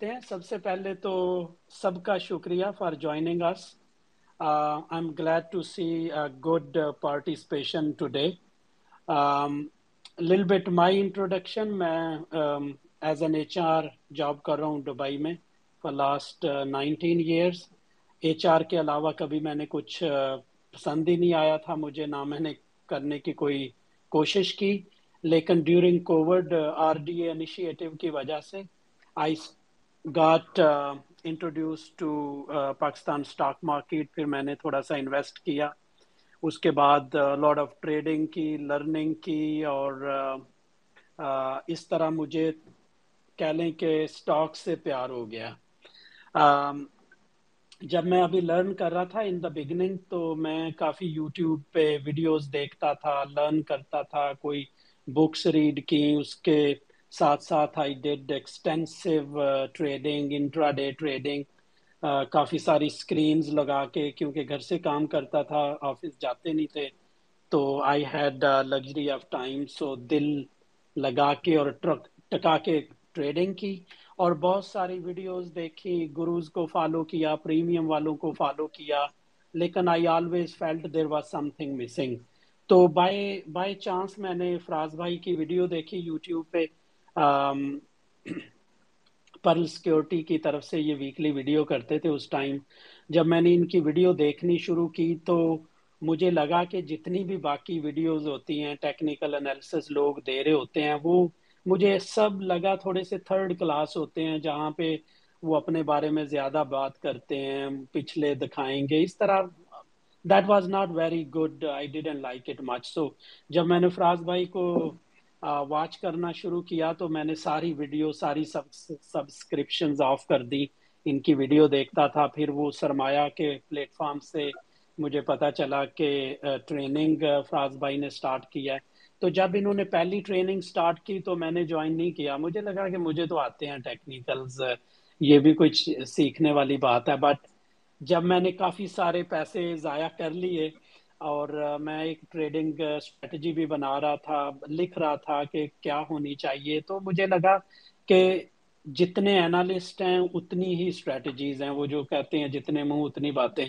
ہیں۔ سب سے پہلے تو سب کا شکریہ for joining us I am glad to see good participation today Lal bit my introduction میں as an H R job کر رہا ہوں دبئی میں for last nineteen years H R کے علاوہ کبھی میں نے کچھ uh, پسند ہی نہیں آیا تھا۔ مجھے نہ میں نے کرنے کی کوئی کوشش کی۔ لیکن during Covid R D A initiative کی وجہ سے I got introduce to Pakistan stock market پھر میں نے تھوڑا سا انویسٹ کیا۔ اس کے بعد لاڈ آف ٹریڈنگ کی لرننگ کی اور uh, uh, اس طرح مجھے کہہ لیں کہ اسٹاک سے پیار ہو گیا۔ جب میں ابھی لرن کر رہا تھا ان دا بگننگ تو میں کافی یوٹیوب پہ ویڈیوز دیکھتا تھا لرن کرتا تھا، کوئی بکس ریڈ کی، اس کے ساتھ ساتھ I did extensive trading intraday trading کافی ساری اسکرینز لگا کے کیونکہ گھر سے کام کرتا تھا آفس جاتے نہیں تھے، تو I had luxury of time so دل لگا کے اور ٹکا کے ٹریڈنگ کی اور بہت ساری ویڈیوز دیکھی، گروز کو فالو کیا پریمیم والوں کو فالو کیا، لیکن I always felt there was something missing تو بائی بائی چانس میں نے فراز بھائی کی ویڈیو دیکھی یوٹیوب پہ پرل سیکورٹی کی طرف سے یہ ویکلی ویڈیو کرتے تھے اس ٹائم جب میں نے ان کی ویڈیو دیکھنی شروع کی تو مجھے لگا کہ جتنی بھی باقی ویڈیوز ہوتی ہیں ٹیکنیکل انالیسس لوگ دے رہے ہوتے ہیں، وہ مجھے سب لگا تھوڑے سے تھرڈ کلاس ہوتے ہیں، جہاں پہ وہ اپنے بارے میں زیادہ بات کرتے ہیں، پچھلے دکھائیں گے، اس طرح. That was not very good I didn't like it much so جب میں نے فراز بھائی کو واچ کرنا شروع کیا تو میں نے ساری ویڈیو، ساری سبسکرپشن آف کر دی۔ ان کی ویڈیو دیکھتا تھا، پھر وہ سرمایہ کے پلیٹ فارم سے مجھے پتا چلا کہ ٹریننگ فراز بھائی نے سٹارٹ کیا ہے۔ تو جب انہوں نے پہلی ٹریننگ سٹارٹ کی تو میں نے جوائن نہیں کیا۔ مجھے لگا کہ مجھے تو آتے ہیں ٹیکنیکلز یہ بھی کچھ سیکھنے والی بات ہے۔ بٹ جب میں نے کافی سارے پیسے ضائع کر لیے اور میں ایک ٹریڈنگ اسٹریٹجی بھی بنا رہا تھا، لکھ رہا تھا کہ کیا ہونی چاہیے۔ تو مجھے لگا کہ جتنے اینالسٹ ہیں، اتنی ہی اسٹریٹجیز ہیں، وہ جو کہتے ہیں، جتنے منہ، اتنی باتیں۔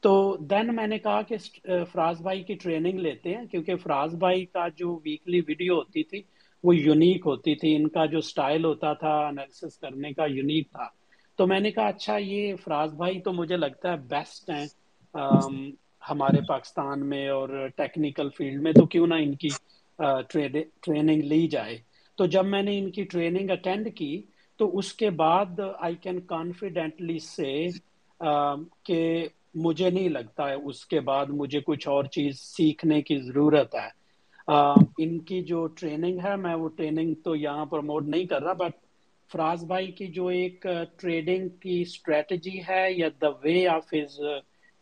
تو دین میں نے کہا کہ فراز بھائی کی ٹریننگ لیتے ہیں، کیونکہ فراز بھائی کا جو ویکلی ویڈیو ہوتی تھی، وہ یونیک ہوتی تھی۔ ان کا جو سٹائل ہوتا تھا انالیسس کرنے کا یونیک تھا۔ تو میں نے کہا اچھا یہ فراز بھائی تو مجھے لگتا ہے بیسٹ ہیں۔ ہمارے پاکستان میں اور ٹیکنیکل فیلڈ میں، تو کیوں نہ ان کی ٹریننگ لی جائے۔ تو جب میں نے ان کی ٹریننگ اٹینڈ کی، تو اس کے بعد آئی کین کانفیڈینٹلی سے کہ مجھے نہیں لگتا ہے اس کے بعد مجھے کچھ اور چیز سیکھنے کی ضرورت ہے۔ ان کی جو ٹریننگ ہے، میں وہ ٹریننگ تو یہاں پروموٹ نہیں کر رہا بٹ فراز بھائی کی جو ایک ٹریڈنگ کی اسٹریٹجی ہے یا the way of his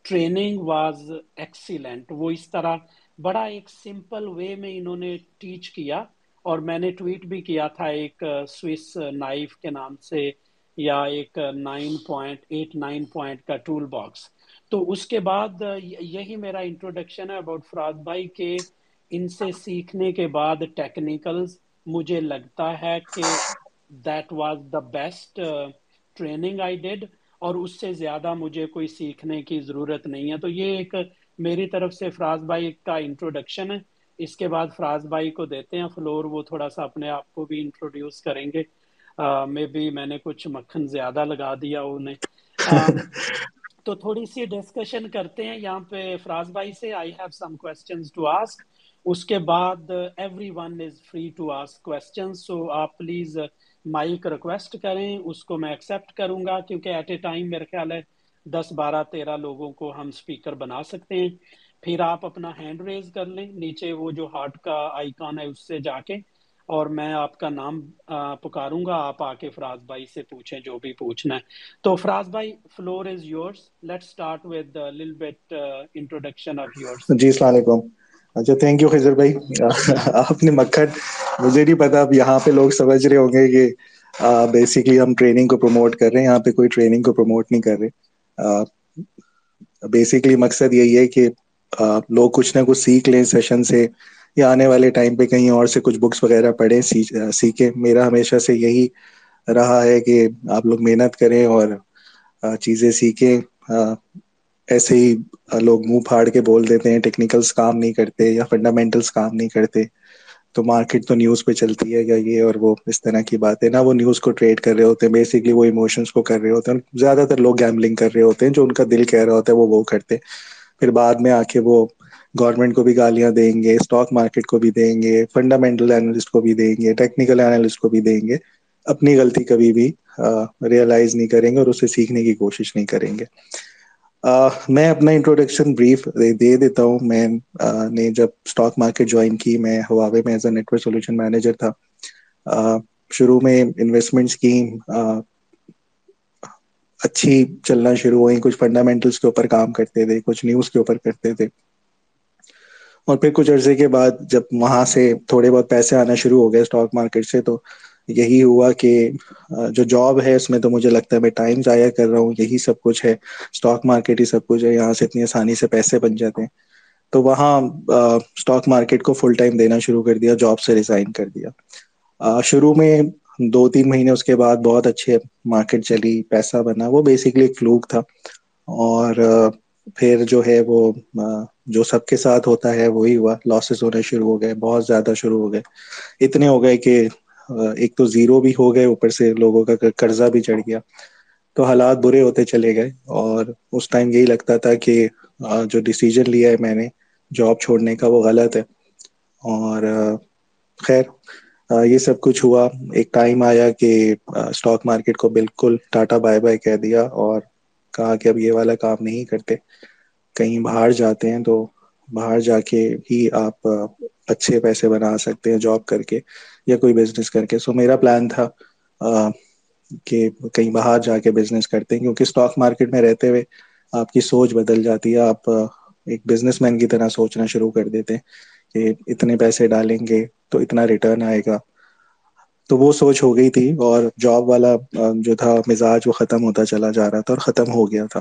training was excellent. وہ اس طرح بڑا ایک سمپل وے میں انہوں نے ٹیچ کیا اور میں نے ٹویٹ بھی کیا تھا ایک سوئس نائف کے نام سے یا ایک nine point eight nine point کا ٹول باکس۔ تو اس کے بعد یہی میرا انٹروڈکشن ہے اباؤٹ فراز بھائی کے ان سے سیکھنے کے بعد ٹیکنیکلز مجھے لگتا ہے کہ that was the best training I did. اور اس سے زیادہ مجھے کوئی سیکھنے کی ضرورت نہیں ہے۔ تو یہ ایک میری طرف سے فراز بھائی کا انٹروڈکشن ہے۔ اس کے بعد فراز بھائی کو دیتے ہیں فلور وہ تھوڑا سا اپنے آپ کو بھی انٹروڈیوس کریں گے۔ میں بھی میں نے کچھ مکھن زیادہ لگا دیا انہیں۔ تو تھوڑی سی ڈسکشن کرتے ہیں۔ یہاں پہ فراز بھائی سے I have some questions to ask اس کے بعد everyone is free to ask question so آپ پلیز مائک ریکویسٹ کریں۔ اس کو میں ایکسیپٹ کروں گا، کیونکہ ایٹ اے ٹائم میرے خیال ہے دس بارہ تیرہ لوگوں کو ہم اسپیکر بنا سکتے ہیں۔ پھر آپ اپنا ہینڈ ریز کر لیں۔ نیچے وہ جو ہارٹ کا آئیکن ہے، اس سے جا کے اور میں آپ کا نام پکاروں گا، آپ آ کے فراز بھائی سے پوچھیں جو بھی پوچھنا ہے۔ تو فراز بھائی، floor is yours let's start with Lal bit introduction of yours جی السلام علیکم۔ اچھا تھینک یو خضر بھائی۔ آپ نے مکھن، مجھے نہیں پتا، اب یہاں پہ لوگ سمجھ رہے ہوں گے کہ بیسکلی ہم ٹریننگ کو پروموٹ کر رہے ہیں، یہاں پہ کوئی ٹریننگ کو پروموٹ نہیں کر رہے۔ بیسکلی مقصد یہی ہے کہ لوگ کچھ نہ کچھ سیکھ لیں سیشن سے یا آنے والے ٹائم پہ کہیں اور سے کچھ بکس وغیرہ پڑھیں سیکھیں۔ میرا ہمیشہ سے یہی رہا ہے کہ آپ لوگ محنت کریں اور چیزیں سیکھیں۔ ایسے ہی لوگ منہ پھاڑ کے بول دیتے ہیں ٹیکنیکلس کام نہیں کرتے یا فنڈامنٹلس کام نہیں کرتے۔ تو مارکیٹ تو نیوز پہ چلتی ہے یا یہ اور وہ، اس طرح کی بات ہے نا وہ نیوز کو ٹریڈ کر رہے ہوتے ہیں بیسکلی وہ ایموشنس کو کر رہے ہوتے ہیں۔ زیادہ تر لوگ گیملنگ کر رہے ہوتے ہیں، جو ان کا دل کہہ رہا ہوتا ہے وہ وہ کرتے پھر بعد میں آ کے وہ گورنمنٹ کو بھی گالیاں دیں گے اسٹاک مارکیٹ کو بھی دیں گے فنڈامنٹل اینالسٹ کو بھی دیں گے ٹیکنیکل اینالسٹ کو بھی دیں گے، اپنی غلطی کبھی بھی ریئلائز نہیں کریں گے اور اسے سیکھنے کی کوشش نہیں کریں گے۔ میں اپنا انٹروڈکشن بریف دے دیتا ہوں۔ میں نے جب اسٹاک مارکیٹ جوائن کی، میں ہواوے میں as a network solution manager تھا۔ شروع میں انویسٹمنٹ اسکیم اچھی چلنا شروع ہوئی کچھ فنڈامنٹلس کے اوپر کام کرتے تھے، کچھ نیوز کے اوپر کرتے تھے۔ اور پھر کچھ عرصے کے بعد جب وہاں سے تھوڑے بہت پیسے آنا شروع ہو گئے اسٹاک مارکیٹ سے، تو یہی ہوا کہ جو جاب ہے، اس میں تو مجھے لگتا ہے میں ٹائم ضائع کر رہا ہوں، یہی سب کچھ ہے۔ اسٹاک مارکیٹ ہی سب کچھ ہے، یہاں سے اتنی آسانی سے پیسے بن جاتے ہیں۔ تو وہاں اسٹاک مارکیٹ کو فل ٹائم دینا شروع کر دیا جاب سے ریزائن کر دیا۔ شروع میں دو تین مہینے اس کے بعد بہت اچھے مارکیٹ چلی، پیسہ بنا، وہ بیسکلی ایک فلوک تھا۔ اور پھر جو ہے وہ جو سب کے ساتھ ہوتا ہے، وہی ہوا۔ لاسز ہونے شروع ہو گئے، بہت زیادہ شروع ہو گئے۔ اتنے ہو گئے کہ ایک تو زیرو بھی ہو گئے، اوپر سے لوگوں کا قرضہ بھی چڑھ گیا۔ تو حالات برے ہوتے چلے گئے۔ اور اس ٹائم یہی لگتا تھا کہ جو ڈسیزن لیا ہے میں نے جاب چھوڑنے کا وہ غلط ہے۔ اور خیر یہ سب کچھ ہوا۔ ایک ٹائم آیا کہ اسٹاک مارکیٹ کو بالکل ٹاٹا بائی بائی کہہ دیا۔ اور کہا کہ اب یہ والا کام نہیں کرتے۔ کہیں باہر جاتے ہیں تو باہر جا کے ہی آپ اچھے پیسے بنا سکتے ہیں جاب کر کے یا کوئی بزنس کر کے۔ سو میرا پلان تھا کہ کہیں باہر جا کے بزنس کرتے ہیں۔ کیونکہ اسٹاک مارکیٹ میں رہتے ہوئے آپ کی سوچ بدل جاتی ہے۔ آپ ایک بزنس مین کی طرح سوچنا شروع کر دیتے ہیں کہ اتنے پیسے ڈالیں گے تو اتنا ریٹرن آئے گا۔ تو وہ سوچ ہو گئی تھی اور جاب والا جو تھا، مزاج وہ ختم ہوتا چلا جا رہا تھا اور ختم ہو گیا تھا۔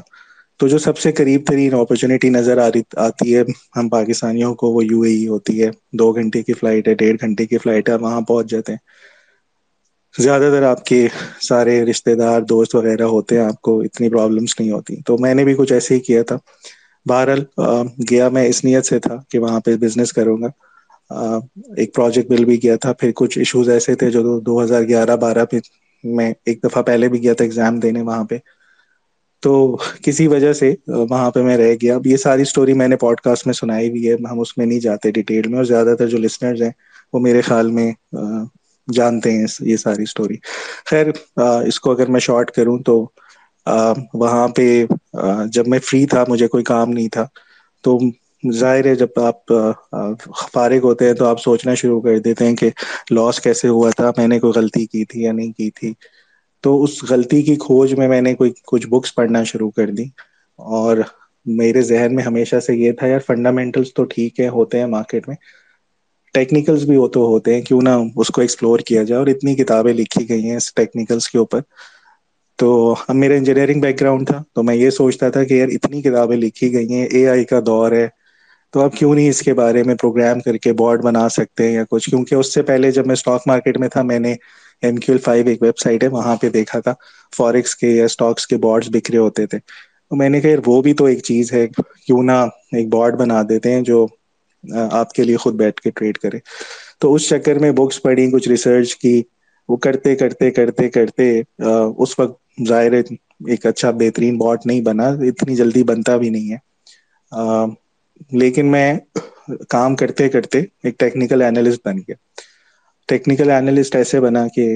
تو جو سب سے قریب ترین اپرچونیٹی نظر آ رہی، آتی ہے ہم پاکستانیوں کو، وہ یو اے ای ہوتی ہے۔ دو گھنٹے کی فلائٹ ہے، ڈیڑھ گھنٹے کی فلائٹ ہے، وہاں پہنچ جاتے ہیں۔ زیادہ تر آپ کے سارے رشتے دار، دوست وغیرہ ہوتے ہیں، آپ کو اتنی پرابلمس نہیں ہوتی۔ تو میں نے بھی کچھ ایسے ہی کیا تھا۔ بہرحال گیا میں اس نیت سے تھا کہ وہاں پہ بزنس کروں گا۔ ایک پروجیکٹ مل بھی کیا تھا، پھر کچھ ایشوز ایسے تھے جو دو ہزار گیارہ بارہ پہ میں ایک دفعہ پہلے بھی گیا تھا ایگزام دینے وہاں پہ۔ تو کسی وجہ سے وہاں پہ میں رہ گیا۔ اب یہ ساری اسٹوری میں نے پوڈ کاسٹ میں سنائی بھی ہے۔ ہم اس میں نہیں جاتے ڈیٹیل میں، اور زیادہ تر جو لسنرز ہیں، وہ میرے خیال میں جانتے ہیں یہ ساری اسٹوری خیر اس کو اگر میں شارٹ کروں تو وہاں پہ جب میں فری تھا، مجھے کوئی کام نہیں تھا۔ تو ظاہر ہے جب آپ فارغ ہوتے ہیں تو آپ سوچنا شروع کر دیتے ہیں کہ لاس کیسے ہوا تھا، میں نے کوئی غلطی کی تھی یا نہیں کی تھی۔ تو اس غلطی کی کھوج میں میں نے کوئی، کچھ بکس پڑھنا شروع کر دی۔ اور میرے ذہن میں ہمیشہ سے یہ تھا، یار فنڈامنٹلس تو ٹھیک ہے ہوتے ہیں مارکیٹ میں۔ ٹیکنیکلس بھی وہ تو ہوتے ہیں، کیوں نہ اس کو ایکسپلور کیا جائے اور اتنی کتابیں لکھی گئی ہیں ٹیکنیکلس کے اوپر۔ تو اب میرا انجینئرنگ بیک گراؤنڈ تھا، تو میں یہ سوچتا تھا کہ یار اتنی کتابیں لکھی گئی ہیں اے آئی کا دور ہے۔ تو اب کیوں نہیں اس کے بارے میں پروگرام کر کے بورڈ بنا سکتے ہیں یا کچھ؟ کیونکہ اس سے پہلے جب میں اسٹاک مارکیٹ میں تھا، میں نے ایم کیو ایل فائیو ایک ویب سائٹ ہے، وہاں پہ دیکھا تھا فورکس کے یا اسٹاکس کے بورڈس بکھرے ہوتے تھے۔ تو میں نے کہ وہ بھی تو ایک چیز ہے، کیوں نہ ایک بورڈ بنا دیتے ہیں جو آپ کے لیے خود بیٹھ کے ٹریڈ کرے۔ تو اس چکر میں بکس پڑھی، کچھ ریسرچ کی، وہ کرتے کرتے کرتے کرتے اس وقت ظاہر ایک اچھا بہترین باٹ نہیں بنا، اتنی جلدی بنتا بھی نہیں ہے۔ لیکن میں کام کرتے کرتے ایک ٹیکنیکل اینالسٹ بن گیا۔ ٹیکنیکل اینالسٹ ایسے بنا کہ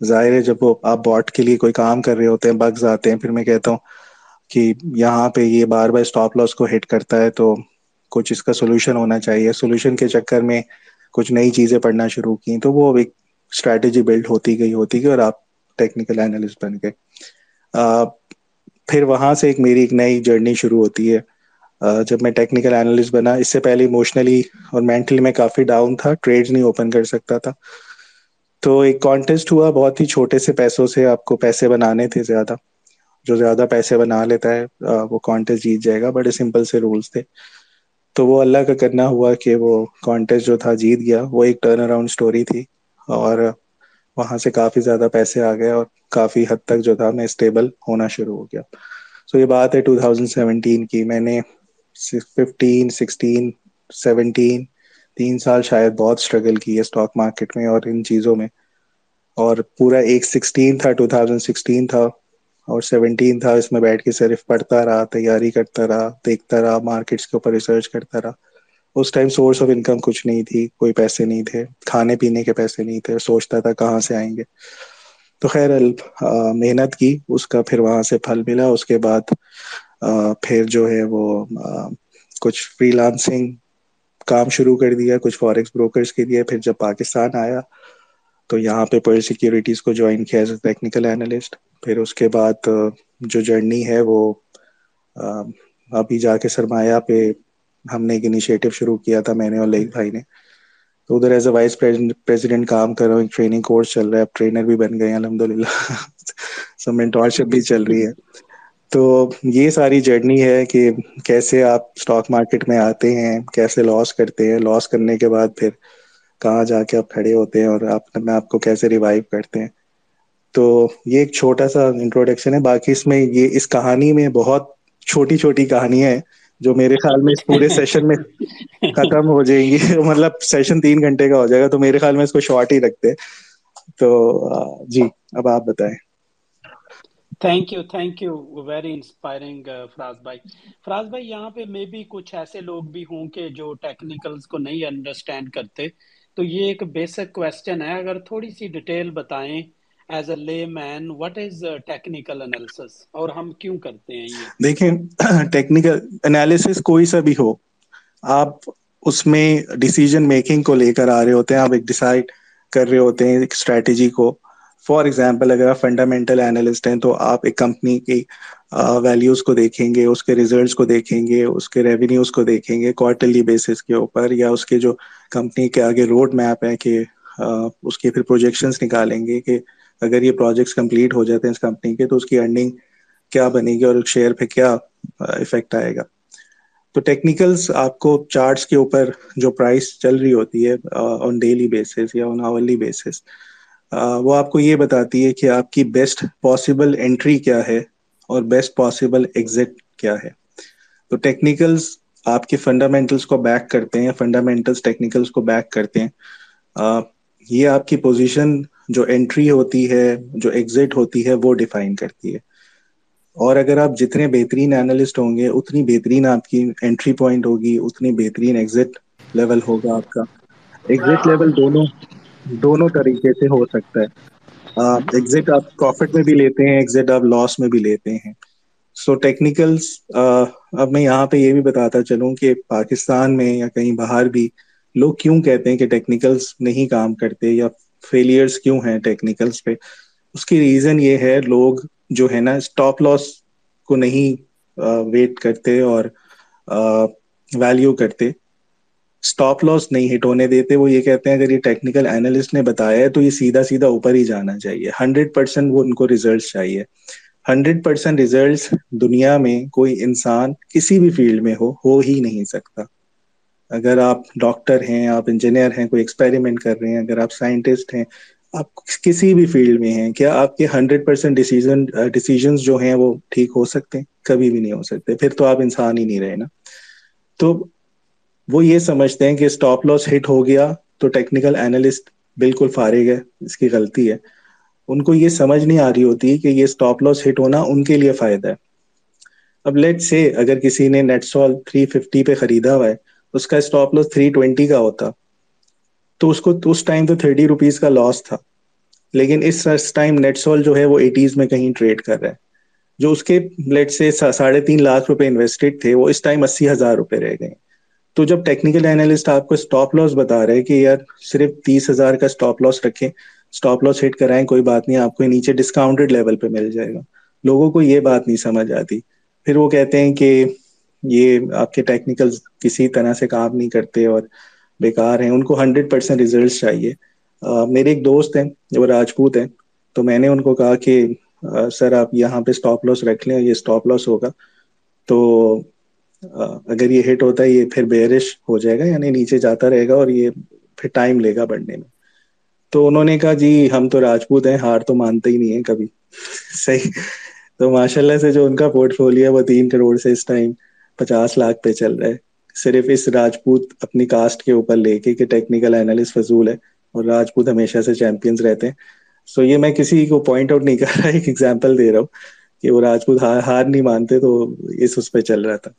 ظاہر ہے جب وہ آپ باٹ کے لیے کوئی کام کر رہے ہوتے ہیں بگز آتے ہیں، پھر میں کہتا ہوں کہ یہاں پہ یہ بار بار اسٹاپ لاس کو ہٹ کرتا ہے، تو کچھ اس کا سولوشن ہونا چاہیے۔ سولوشن کے چکر میں کچھ نئی چیزیں پڑھنا شروع کی تو وہ ایک اسٹریٹجی بلڈ ہوتی گئی ہوتی گئی اور آپ ٹیکنیکل اینالسٹ بن گئے۔ پھر وہاں سے ایک میری ایک نئی جرنی شروع ہوتی ہے۔ جب میں ٹیکنیکل اینالسٹ بنا، اس سے پہلے اموشنلی اور مینٹلی میں کافی ڈاؤن تھا ٹریڈ نہیں اوپن کر سکتا تھا۔ تو ایک کانٹیسٹ ہوا، بہت ہی چھوٹے سے پیسوں سے آپ کو پیسے بنانے تھے زیادہ۔ جو زیادہ پیسے بنا لیتا ہے وہ کانٹیسٹ جیت جائے گا۔ بڑے سمپل سے رولس تھے۔ تو وہ اللہ کا کرنا ہوا کہ وہ کانٹیسٹ جو تھا، جیت گیا۔ وہ ایک ٹرن اراؤنڈ اسٹوری تھی اور وہاں سے کافی زیادہ پیسے آ گئے اور کافی حد تک جو تھا، میں اسٹیبل ہونا شروع ہو گیا۔ سو یہ بات ہے ٹو تھاؤزینڈ سیونٹین کی۔ میں نے ففٹین سکسٹین سیونٹین تین سال شاید بہت اسٹرگل کی ہے اسٹاک مارکیٹ میں اور ان چیزوں میں۔ اور پورا ایک سکسٹین تھا ٹو تھاؤزینڈ سکسٹین تھا اور سیونٹین تھا۔ اس میں بیٹھ کے صرف پڑھتا رہا، تیاری کرتا رہا، دیکھتا رہا مارکیٹس کے اوپر ریسرچ کرتا رہا۔ اس ٹائم سورس آف انکم کچھ نہیں تھی، کوئی پیسے نہیں تھے۔ کھانے پینے کے پیسے نہیں تھے۔ سوچتا تھا کہاں سے آئیں گے۔ تو خیر محنت کی، اس کا پھر وہاں سے پھل ملا۔ اس کے بعد پھر جو ہے وہ کچھ فری لانسنگ کام شروع کر دیا، کچھ فارس بروکرس کے لیے، پھر جب پاکستان آیا تو یہاں پہ پر سیکورٹیز کو جوائن کیا ایز اے ٹیکنیکل اینالسٹ پھر اس کے بعد جو جرنی ہے وہ ابھی جا کے سرمایہ پہ ہم نے ایک انیشیٹو شروع کیا تھا، میں نے اور لئی بھائی نے۔ تو ادھر ایز اے وائس پریزیڈنٹ کام کر رہا ہوں، ایک ٹریننگ کورس چل رہا ہے، اب ٹرینر بھی بن گئے ہیں الحمد للہ سب مینٹورشپ بھی چل رہی ہے۔ تو یہ ساری جرنی ہے کہ کیسے آپ اسٹاک مارکیٹ میں آتے ہیں، کیسے لاس کرتے ہیں لاس کرنے کے بعد پھر کہاں جا کے آپ کھڑے ہوتے ہیں اور آپ، میں آپ کو کیسے ریوائو کرتے ہیں۔ تو یہ ایک چھوٹا سا انٹروڈکشن ہے، باقی اس میں یہ، اس کہانی میں بہت چھوٹی چھوٹی کہانیاں ہیں جو میرے خیال میں اس پورے سیشن میں ختم ہو جائیں گی۔ مطلب سیشن تین گھنٹے کا ہو جائے گا، تو میرے خیال میں اس کو شارٹ ہی رکھتے تو جی اب آپ بتائیں۔ Thank you thank you very inspiring Faraz بھائی فراز بھائی یہاں پہ میں بھی کچھ ایسے لوگ بھی ہوں کہ جو ٹیکنیکلز کو نہیں انڈرسٹینڈ کرتے تو یہ ایک بیسک کوشچن ہے اگر تھوڑی سی ڈیٹیل بتائیں as a layman what is technical analysis اور ہم کیوں کرتے ہیں یہ دیکھیں ٹیکنیکل انالیسس کوئی سا بھی ہو آپ اس میں ڈسیزن میکنگ کو لے کر آ رہے ہوتے ہیں آپ ایک ڈسائڈ کر رہے ہوتے ہیں ایک اسٹریٹجی کو فار ایگزامپل اگر آپ فنڈامنٹل اینالسٹ ہیں تو آپ ایک کمپنی کی ویلیوز کو دیکھیں گے، اس کے ریزلٹس کو دیکھیں گے، اس کے ریونیوز کو دیکھیں گے کوارٹرلی بیسس کے اوپر یا اس کے جو کمپنی کے آگے روڈ میپ ہے کہ اس کے پھر پروجیکشنس نکالیں گے کہ اگر یہ پروجیکٹس کمپلیٹ ہو جاتے ہیں اس کمپنی کے تو اس کی ارننگ کیا بنے گی اور شیئر پہ کیا افیکٹ آئے گا۔ تو ٹیکنیکلس آپ کو چارٹس کے اوپر جو پرائس چل رہی ہوتی ہے آن ڈیلی بیسس یا آن آورلی بیسس وہ آپ کو یہ بتاتی ہے کہ آپ کی بیسٹ پاسبل انٹری کیا ہے اور بیسٹ پاسبل ایگزٹ کیا ہے۔ تو ٹیکنیکلس آپ کے فنڈامنٹلس کو بیک کرتے ہیں فنڈامنٹلس ٹیکنیکلس کو بیک کرتے ہیں۔ یہ آپ کی پوزیشن جو انٹری ہوتی ہے، جو ایگزٹ ہوتی ہے، وہ ڈیفائن کرتی ہے۔ اور اگر آپ جتنے بہترین اینالسٹ ہوں گے، اتنی بہترین آپ کی انٹری پوائنٹ ہوگی، اتنی بہترین ایگزٹ لیول ہوگا آپ کا۔ ایگزٹ لیول دونوں دونوں طریقے سے ہو سکتا ہے۔ ایگزٹ آپ پروفٹ میں بھی لیتے ہیں ایگزٹ آپ لاس میں بھی لیتے ہیں۔ سو ٹیکنیکلس اب میں یہاں پہ یہ بھی بتاتا چلوں کہ پاکستان میں یا کہیں باہر بھی لوگ کیوں کہتے ہیں کہ ٹیکنیکلس نہیں کام کرتے یا فیلئرس کیوں ہیں ٹیکنیکلس پہ؟ اس کی ریزن یہ ہے، لوگ جو ہے نا اسٹاپ لاس کو نہیں ویٹ کرتے اور ویلیو کرتے۔ اسٹاپ لاس نہیں ہٹ ہونے دیتے، وہ یہ کہتے ہیں اگر یہ ٹیکنیکل اینالسٹ نے بتایا ہے تو یہ سیدھا سیدھا اوپر ہی جانا چاہیے۔ ہنڈریڈ پرسینٹ وہ ان کو ریزلٹس چاہیے۔ ہنڈریڈ پرسینٹ ریزلٹس دنیا میں کوئی انسان کسی بھی فیلڈ میں ہو ہو ہی نہیں سکتا۔ اگر آپ ڈاکٹر ہیں، آپ انجینئر ہیں، کوئی ایکسپیریمنٹ کر رہے ہیں، اگر آپ سائنٹسٹ ہیں، آپ کسی بھی فیلڈ میں ہیں، کیا آپ کے ہنڈریڈ پرسینٹ ڈیسیزن ڈسیزنس جو ہیں وہ ٹھیک ہو سکتے ہیں؟ کبھی بھی نہیں ہو سکتے۔ پھر تو آپ انسان ہی نہیں رہے نا۔ تو وہ یہ سمجھتے ہیں کہ اسٹاپ لاس ہٹ ہو گیا تو ٹیکنیکل اینالسٹ بالکل فارغ ہے، اس کی غلطی ہے۔ ان کو یہ سمجھ نہیں آ رہی ہوتی کہ یہ اسٹاپ لاس ہٹ ہونا ان کے لیے فائدہ ہے۔ اب لیٹ سے اگر کسی نے نیٹ سال تھری ففٹی پہ خریدا ہوا ہے، اس کا اسٹاپ لاس تھری ٹوینٹی کا ہوتا۔ تو اس کو اس ٹائم تو تھرٹی روپیز کا لاس تھا۔ لیکن اس ٹائم نیٹ سال جو ہے وہ ایٹیز میں کہیں ٹریڈ کر رہا ہے۔ جو اس کے لیٹ سے ساڑھے تین لاکھ روپے انویسٹڈ تھے، وہ اس ٹائم اسی ہزار روپے رہ گئے۔ تو جب ٹیکنیکل اینالسٹ آپ کو اسٹاپ لاس بتا رہے کہ یار صرف تیس ہزار کا اسٹاپ لاس رکھیں اسٹاپ لاس ہٹ کرائیں، کوئی بات نہیں، آپ کو نیچے ڈسکاؤنٹیڈ لیول پہ مل جائے گا۔ لوگوں کو یہ بات نہیں سمجھ آتی۔ پھر وہ کہتے ہیں کہ یہ آپ کے ٹیکنیکل کسی طرح سے کام نہیں کرتے اور بیکار ہیں۔ ان کو ہنڈریڈ پرسینٹ ریزلٹس چاہیے۔ میرے ایک دوست ہیں جو راجپوت ہیں۔ تو میں نے ان کو کہا کہ سر آپ یہاں پہ اسٹاپ لاس رکھ لیں یہ اسٹاپ لاس ہوگا۔ تو اگر یہ ہٹ ہوتا ہے، یہ پھر بیرش ہو جائے گا یعنی نیچے جاتا رہے گا اور یہ پھر ٹائم لے گا بڑھنے میں۔ تو انہوں نے کہا جی ہم تو راجپوت ہیں، ہار تو مانتے ہی نہیں ہیں کبھی۔ صحیح۔ تو ماشاء اللہ سے جو ان کا پورٹ فولو وہ تین کروڑ سے اس ٹائم پچاس لاکھ پہ چل رہا ہے۔ صرف اس راجپوت اپنی کاسٹ کے اوپر لے کے کہ ٹیکنیکل اینالسٹ فضول ہے اور راجپوت ہمیشہ سے چیمپئنس رہتے ہیں۔ سو یہ میں کسی کو پوائنٹ آؤٹ نہیں کر رہا، ایک ایگزامپل دے رہا ہوں کہ وہ راجپوت ہار ہار نہیں مانتے تو اس اس پہ چل رہا تھا۔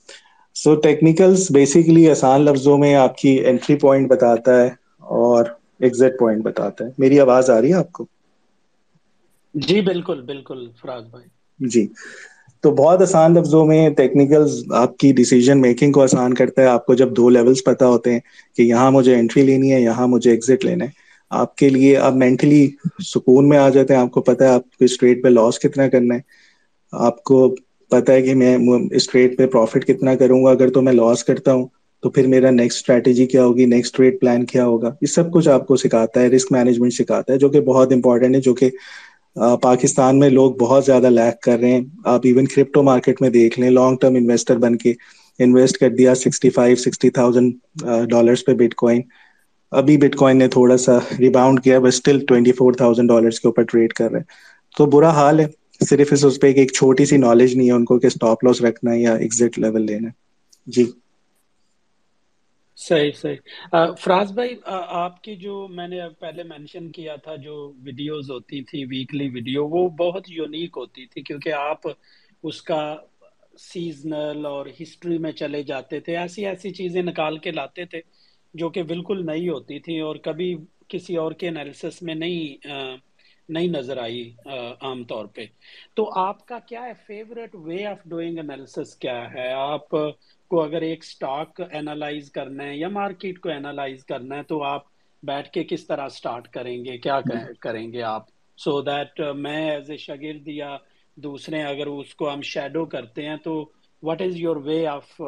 سو ٹیکنیکلس بیسکلی آسان لفظوں میں آپ کی انٹری پوائنٹ بتاتا ہے اور ایگزیکٹ پوائنٹ بتاتا ہے۔ میری آواز آ رہی ہے آپ کو؟ جی بالکل بالکل فراز بھائی۔ جی۔ تو بہت آسان لفظوں میں ٹیکنیکل آپ کی ڈیسیجن میکنگ کو آسان کرتا ہے۔ آپ کو جب دو لیولس پتا ہوتے ہیں کہ یہاں مجھے انٹری لینی ہے یہاں مجھے ایگزٹ لینا ہے آپ کے لیے آپ مینٹلی سکون میں آ جاتے ہیں۔ آپ کو پتا ہے آپ کو اسٹریٹ پہ لاس کتنا کرنا ہے۔ آپ کو پتا ہے کہ میں اسٹریٹ پہ پروفٹ کتنا کروں گا؟ اگر تو میں لاس کرتا ہوں، تو پھر میرا نیکسٹ اسٹریٹجی کیا ہوگی؟ نیکسٹ ٹریڈ پلان کیا ہوگا؟ یہ سب کچھ آپ کو سکھاتا ہے رسک مینجمنٹ سکھاتا ہے، جو کہ بہت امپورٹنٹ ہے، جو کہ پاکستان میں لوگ بہت زیادہ لیک کر رہے ہیں۔ آپ ایون کرپٹو مارکیٹ میں دیکھ لیں لانگ ٹرم انویسٹر بن کے انویسٹ کر دیا sixty five sixty thousand dollars پہ بٹ کوائن ابھی بٹ کوائن نے تھوڑا سا ریباؤنڈ کیا but still twenty four thousand dollars کے اوپر ٹریڈ کر رہے ہیں۔ تو برا حال ہے۔ صرف اس اس پہ ایک چھوٹی سی نالج نہیں ہے ان کو کہ اسٹاپ لاس رکھنا ہے یا ایگزٹ لیول لینا ہے۔ جی۔ صحیح صحیح۔ فراز بھائی آپ کی جو میں نے پہلے مینشن کیا تھا، جو ویڈیوز ہوتی تھی ویکلی ویڈیو وہ بہت یونیک ہوتی تھی کیونکہ آپ اس کا سیزنل اور ہسٹری میں چلے جاتے تھے۔ ایسی ایسی چیزیں نکال کے لاتے تھے جو کہ بالکل نئی ہوتی تھی اور کبھی کسی اور کے انالیسس میں نہیں نہیں نظر آئی عام طور پہ۔ تو آپ کا کیا ہے favourite way of doing analysis کیا ہے؟ آپ کو اگر ایک سٹاک اینالائز کرنا ہے یا مارکیٹ کو اینالائز کرنا ہے تو آپ بیٹھ کے کس طرح سٹارٹ کریں گے؟ کیا کریں گے آپ؟ سو دیٹ میں ایز اے شاگرد یا دوسرے اگر اس کو ہم شیڈو کرتے ہیں تو what is your way of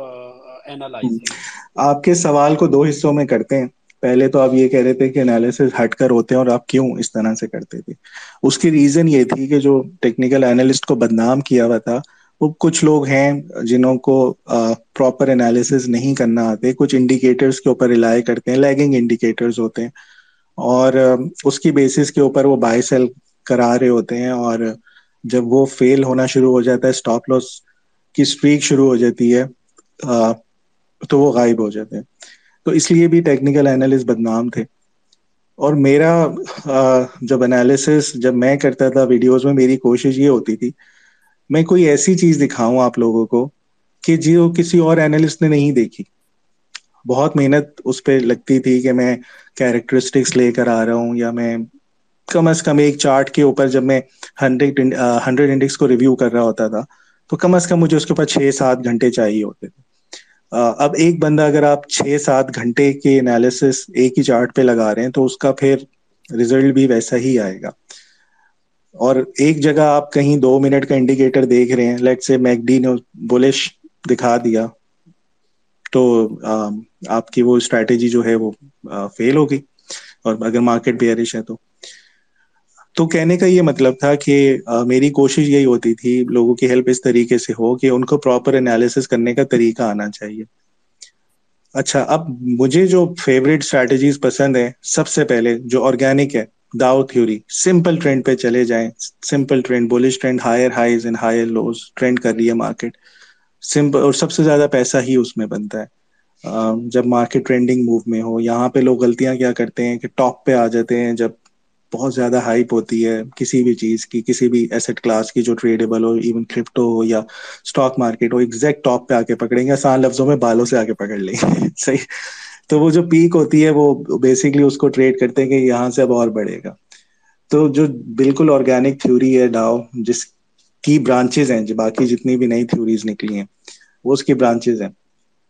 analysing آپ کے سوال کو دو حصوں میں کرتے ہیں۔ پہلے تو آپ یہ کہہ رہے تھے کہ انالیس ہٹ کر ہوتے ہیں اور آپ کیوں اس طرح سے کرتے تھے؟ اس کی ریزن یہ تھی کہ جو ٹیکنیکل اینالسٹ کو بدنام کیا ہوا تھا، وہ کچھ لوگ ہیں جنہوں کو پراپر انالیس نہیں کرنا آتے، کچھ انڈیکیٹرس کے اوپر ریلائی کرتے ہیں لیگنگ انڈیکیٹرز ہوتے ہیں، اور اس کی بیسس کے اوپر وہ بائی سیل کرا رہے ہوتے ہیں، اور جب وہ فیل ہونا شروع ہو جاتا ہے اسٹاپ لاس کی اسٹریک شروع ہو جاتی ہے تو وہ غائب ہو جاتے ہیں۔ تو اس لیے بھی ٹیکنیکل اینالسٹ بدنام تھے۔ اور میرا جب انالیسس جب میں کرتا تھا ویڈیوز میں، میری کوشش یہ ہوتی تھی، میں کوئی ایسی چیز دکھاؤں آپ لوگوں کو کہ جی وہ کسی اور اینالسٹ نے نہیں دیکھی۔ بہت محنت اس پہ لگتی تھی کہ میں کیریکٹرسٹکس لے کر آ رہا ہوں، یا میں کم از کم ایک چارٹ کے اوپر جب میں ہنڈریڈ ہنڈریڈ انڈیکس کو ریویو کر رہا ہوتا تھا، تو کم از کم مجھے اس کے اوپر چھ سات گھنٹے چاہیے ہوتے تھے۔ اب ایک بندہ اگر آپ چھ سات گھنٹے کے انالیسس ایک ہی چارٹ پہ لگا رہے ہیں تو اس کا پھر ریزلٹ بھی ویسا ہی آئے گا۔ اور ایک جگہ آپ کہیں دو منٹ کا انڈیکیٹر دیکھ رہے ہیں لیٹ سے میک ڈی نے بولش دکھا دیا، تو آپ کی وہ اسٹریٹجی جو ہے وہ فیل ہوگی اور اگر مارکیٹ بیئرش ہے تو۔ تو کہنے کا یہ مطلب تھا کہ میری کوشش یہی ہوتی تھی، لوگوں کی ہیلپ اس طریقے سے ہو کہ ان کو پراپر انالیس کرنے کا طریقہ آنا چاہیے۔ اچھا اب مجھے جو فیوریٹ اسٹریٹجیز پسند ہے سب سے پہلے جو آرگینک ہے، داؤ تھیوری سمپل ٹرینڈ پہ چلے جائیں۔ Simple trend bullish trend higher highs and higher lows trend کر رہی ہے مارکیٹ سمپل اور سب سے زیادہ پیسہ ہی اس میں بنتا ہے۔ جب مارکیٹ ٹرینڈنگ موو میں ہو، یہاں پہ لوگ غلطیاں کیا کرتے ہیں کہ ٹاپ پہ آ جاتے ہیں، جب بہت زیادہ ہائپ ہوتی ہے کسی بھی چیز کی، کسی بھی ایسٹ کلاس کی جو ٹریڈیبل ہو ایون کرپٹو ہو یا اسٹاک مارکیٹ ہو ایگزیکٹ ٹاپ پہ آ کے پکڑیں گے، آسان لفظوں میں بالوں سے آ کے پکڑ لیں گے، صحیح۔ تو وہ جو پیک ہوتی ہے وہ بیسکلی اس کو ٹریڈ کرتے ہیں کہ یہاں سے اب اور بڑھے گا۔ تو جو بالکل آرگینک تھیوری ہے ڈاؤ جس کی برانچز ہیں، جو باقی جتنی بھی نئی تھیوریز نکلی ہیں، وہ اس کی برانچز ہیں۔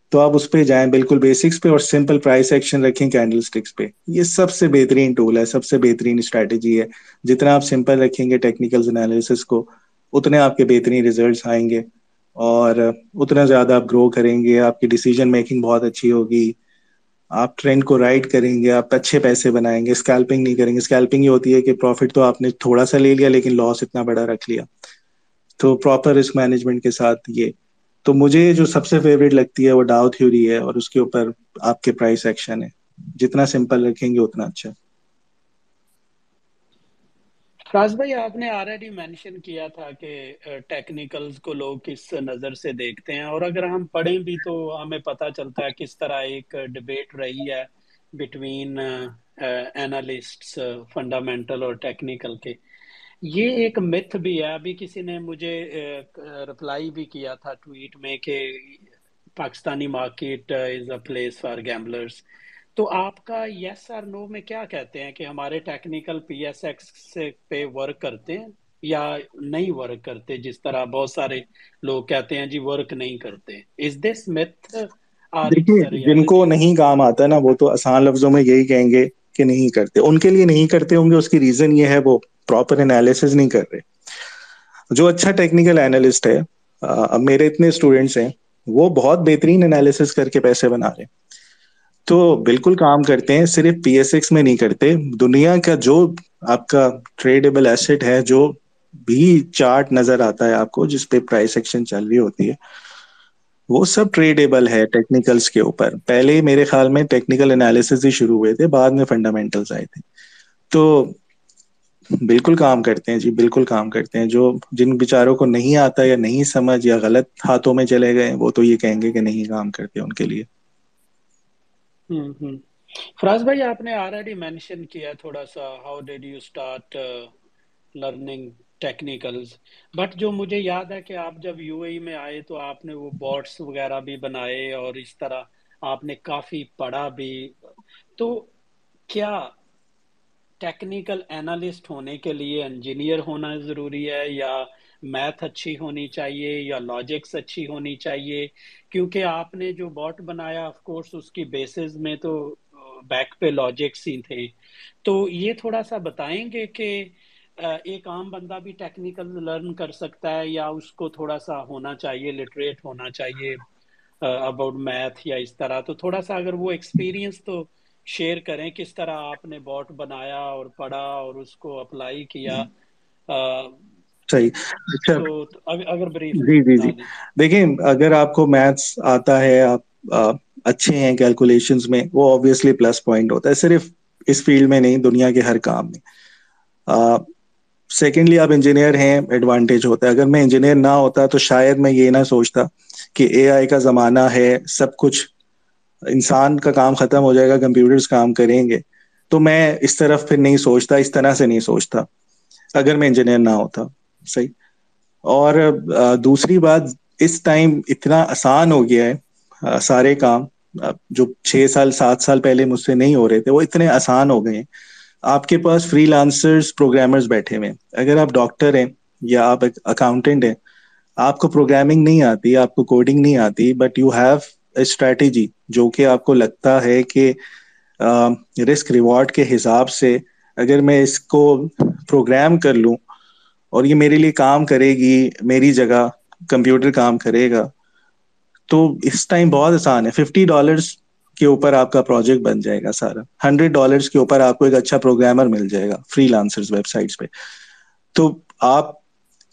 تو آپ اس پہ جائیں بالکل بیسکس پہ اور سمپل پرائس ایکشن رکھیں کینڈل اسٹکس پہ۔ یہ سب سے بہترین ٹول ہے، سب سے بہترین اسٹریٹجی ہے۔ جتنا آپ سمپل رکھیں گے ٹیکنیکل انالیسس کو، اتنے آپ کے بہترین ریزلٹس آئیں گے۔ اور اتنا زیادہ آپ گرو کریں گے، آپ کی ڈیسیزن میکنگ بہت اچھی ہوگی۔ آپ ٹرینڈ کو رائڈ کریں گے، آپ اچھے پیسے بنائیں گے۔ اسکیلپنگ نہیں کریں گے۔ اسکیلپنگ یہ ہوتی ہے کہ پروفٹ تو آپ نے تھوڑا سا لے لیا لیکن لاس اتنا بڑا رکھ لیا۔ تو پراپر رسک مینجمنٹ کے ساتھ یہ۔ تو مجھے جو سب سے فیوریٹ لگتی ہے وہ ڈاؤ تھیوری ہے اور اس کے اوپر آپ کے پرائس ایکشن ہے۔ جتنا سمپل رکھیں گے اتنا اچھا۔ فراز بھائی، آپ نے آلریڈی مینشن کیا تھا کہ ٹیکنیکلز کو لوگ کس نظر سے دیکھتے ہیں۔ اور اگر ہم پڑھیں بھی تو ہمیں پتہ چلتا ہے کس طرح ایک ڈبیٹ رہی ہے بٹوین اینالسٹس فنڈامنٹل اور ٹیکنیکل کے۔ یہ ایک متھ بھی ہے۔ ابھی کسی نے مجھے رپلائی بھی کیا تھا ٹویٹ میں کہ Pakistani market is a place for gamblers تو آپ کا یس اور نو میں کیا کہتے ہیں کہ ہمارے ٹیکنیکل پی ایس ایکس سے پہ ورک کرتے ہیں یا نہیں ورک کرتے؟ جس طرح بہت سارے لوگ کہتے ہیں جی ورک نہیں کرتے۔ از دس متھ جن کو نہیں کام آتا نا وہ تو آسان لفظوں میں یہی کہیں گے کہ نہیں کرتے۔ ان کے لیے نہیں کرتے ہوں گے اس کی ریزن یہ ہے وہ۔ پراپر انالیس نہیں کر رہے۔ جو اچھا ٹیکنیکل اینالسٹ ہے اب میرے اتنے اسٹوڈینٹس ہیں، وہ بہت بہترین انالیس کر کے پیسے بنا رہے۔ تو بالکل کام کرتے ہیں، صرف پی ایس ایکس میں نہیں کرتے۔ دنیا کا جو آپ کا ٹریڈیبل ایسٹ ہے، جو بھی چارٹ نظر آتا ہے آپ کو، جس پہ پرائس ایکشن چل رہی ہوتی ہے، وہ سب ٹریڈیبل ہے ٹیکنیکلس کے اوپر۔ پہلے میرے خیال میں ٹیکنیکل انالیس ہی شروع ہوئے تھے، بعد میں فنڈامنٹلس آئے تھے۔ تو بالکل کام کرتے ہیں جی بالکل کام کرتے ہیں۔ جو جن بیچاروں کو نہیں آتا یا نہیں سمجھ یا غلط ہاتھوں میں چلے گئے، وہ تو یہ کہیں گے کہ نہیں کام کرتے ان کے لیے۔ فراز بھائی، آپ نے آلریڈی مینشن کیا تھوڑا سا how did you start learning technicals but جو مجھے یاد ہے کہ آپ جب یو اے میں آئے تو آپ نے وہ بورڈس وغیرہ بھی بنائے اور اس طرح آپ نے کافی پڑھا بھی۔ تو کیا ٹیکنیکل اینالسٹ ہونے کے لیے انجینئر ہونا ضروری ہے یا میتھ اچھی ہونی چاہیے یا لاجکس اچھی ہونی چاہیے؟ کیونکہ آپ نے جو باٹ بنایا آف کورس اس کی بیسز میں تو بیک پہ لاجکس ہی تھے۔ تو یہ تھوڑا سا بتائیں گے کہ ایک عام بندہ بھی ٹیکنیکل لرن کر سکتا ہے یا اس کو تھوڑا سا ہونا چاہیے لٹریٹ ہونا چاہیے اباؤٹ میتھ یا اس طرح۔ تو تھوڑا سا اگر وہ ایکسپیرینس تو شیئر کریں کس طرح آپ نے باٹ بنایا اور پڑھا اور اس کو اپلائی کیا؟ صحیح۔ اچھا۔ اگر جی جی جی۔ دیکھیں اگر آپ کو میتھس آتا ہے آپ اچھے ہیں کیلکولیشن میں وہ آبویسلی پلس پوائنٹ ہوتا ہے۔ صرف اس فیلڈ میں نہیں دنیا کے ہر کام میں۔ سیکنڈلی آپ انجینئر ہیں ایڈوانٹیج ہوتا ہے۔ اگر میں انجینئر نہ ہوتا تو شاید میں یہ نہ سوچتا کہ اے آئی کا زمانہ ہے سب کچھ انسان کا کام ختم ہو جائے گا، کمپیوٹرز کام کریں گے۔ تو میں اس طرف پھر نہیں سوچتا، اس طرح سے نہیں سوچتا۔ اگر میں انجینئر نہ ہوتا، صحیح۔ اور دوسری بات، اس ٹائم اتنا آسان ہو گیا ہے سارے کام جو چھ سال، سات سال پہلے مجھ سے نہیں ہو رہے تھے، وہ اتنے آسان ہو گئے ہیں۔ آپ کے پاس فری لانسرز پروگرامرز بیٹھے ہوئے ہیں۔ اگر آپ ڈاکٹر ہیں یا آپ اکاؤنٹنٹ ہیں، آپ کو پروگرامنگ نہیں آتی، آپ کو کوڈنگ نہیں آتی بٹ یو ہیو اسٹریٹجی جو کہ آپ کو لگتا ہے کہ رسک ریوارڈ کے حساب سے اگر میں اس کو پروگرام کر لوں اور یہ میرے لیے کام کرے گی، میری جگہ کمپیوٹر کام کرے گا، تو اس ٹائم بہت آسان ہے۔ ففٹی ڈالرس کے اوپر آپ کا پروجیکٹ بن جائے گا سارا۔ ہنڈریڈ ڈالرس کے اوپر آپ کو ایک اچھا پروگرامر مل جائے گا فری لانسر ویب سائٹس پہ۔ تو آپ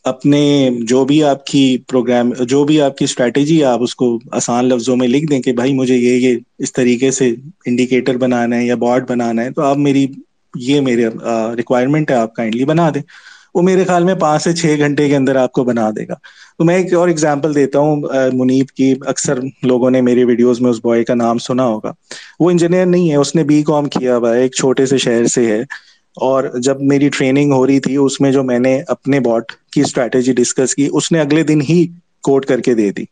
اپنے جو بھی آپ کی پروگرام جو بھی آپ کی اسٹریٹجی ہے آپ اس کو آسان لفظوں میں لکھ دیں کہ بھائی مجھے یہ یہ اس طریقے سے انڈیکیٹر بنانا ہے یا بارڈ بنانا ہے، تو آپ میری یہ میرے ریکوائرمنٹ ہے، آپ کائنڈلی بنا دیں۔ وہ میرے خیال میں پانچ سے چھ گھنٹے کے اندر آپ کو بنا دے گا۔ تو میں ایک اور ایگزامپل دیتا ہوں منیب کی۔ اکثر لوگوں نے میری ویڈیوز میں اس بوائے کا نام سنا ہوگا۔ وہ انجینئر نہیں ہے، اس نے بی کام کیا ہوا ہے، ایک چھوٹے سے شہر سے ہے۔ اور جب میری ٹریننگ ہو رہی تھی، اس میں جو میں نے اپنے باٹ کی اسٹریٹجی ڈسکس کی، اس نے اگلے دن ہی کوٹ کر کے دے دی۔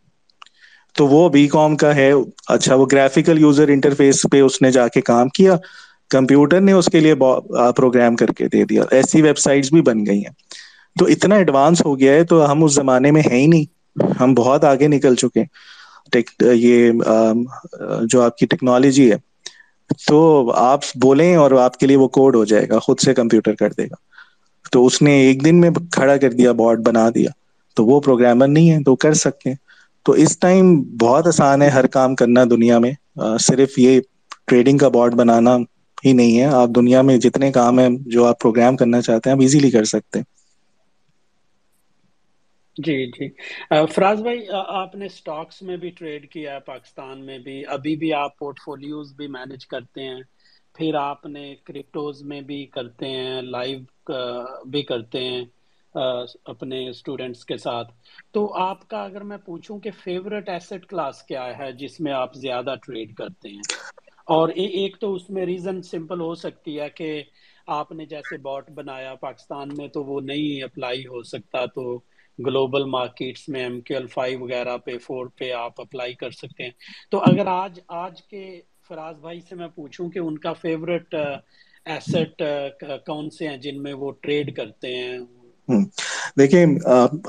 تو وہ بی کام کا ہے۔ اچھا وہ گرافیکل یوزر انٹرفیس پہ اس نے جا کے کام کیا۔ کمپیوٹر نے اس کے لیے پروگرام کر کے دے دیا۔ ایسی ویب سائٹس بھی بن گئی ہیں۔ تو اتنا ایڈوانس ہو گیا ہے تو ہم اس زمانے میں ہیں ہی نہیں۔ ہم بہت آگے نکل چکے یہ جو آپ کی ٹیکنالوجی ہے تو آپ بولیں اور آپ کے لیے وہ کوڈ ہو جائے گا، خود سے کمپیوٹر کر دے گا۔ تو اس نے ایک دن میں کھڑا کر دیا، بورڈ بنا دیا۔ تو وہ پروگرامر نہیں ہے، تو کر سکتے ہیں۔ تو اس ٹائم بہت آسان ہے ہر کام کرنا دنیا میں۔ صرف یہ ٹریڈنگ کا بورڈ بنانا ہی نہیں ہے۔ آپ دنیا میں جتنے کام ہیں جو آپ پروگرام کرنا چاہتے ہیں، آپ ایزیلی کر سکتے ہیں۔ جی جی۔ فراز بھائی آپ نے سٹاکس میں بھی ٹریڈ کیا ہے، پاکستان میں بھی۔ ابھی بھی آپ پورٹ فولیوز بھی مینج کرتے ہیں، پھر آپ نے کرپٹوز میں بھی کرتے ہیں، لائیو بھی کرتے ہیں اپنے اسٹوڈنٹس کے ساتھ۔ تو آپ کا اگر میں پوچھوں کہ فیوریٹ ایسٹ کلاس کیا ہے جس میں آپ زیادہ ٹریڈ کرتے ہیں؟ اور ایک تو اس میں ریزن سمپل ہو سکتی ہے کہ آپ نے جیسے باٹ بنایا پاکستان میں تو وہ نہیں اپلائی ہو سکتا، تو گلوبل مارکیٹس میں ایم کیو ایل فائیو وغیرہ پہ، فور پہ آپ اپلائی کر سکتے ہیں۔ تو اگر آج آج کے فراز بھائی سے میں پوچھوں کہ ان کا فیوریٹ ایسٹ uh, uh, کون سے ہیں جن میں وہ ٹریڈ کرتے ہیں؟ دیکھیں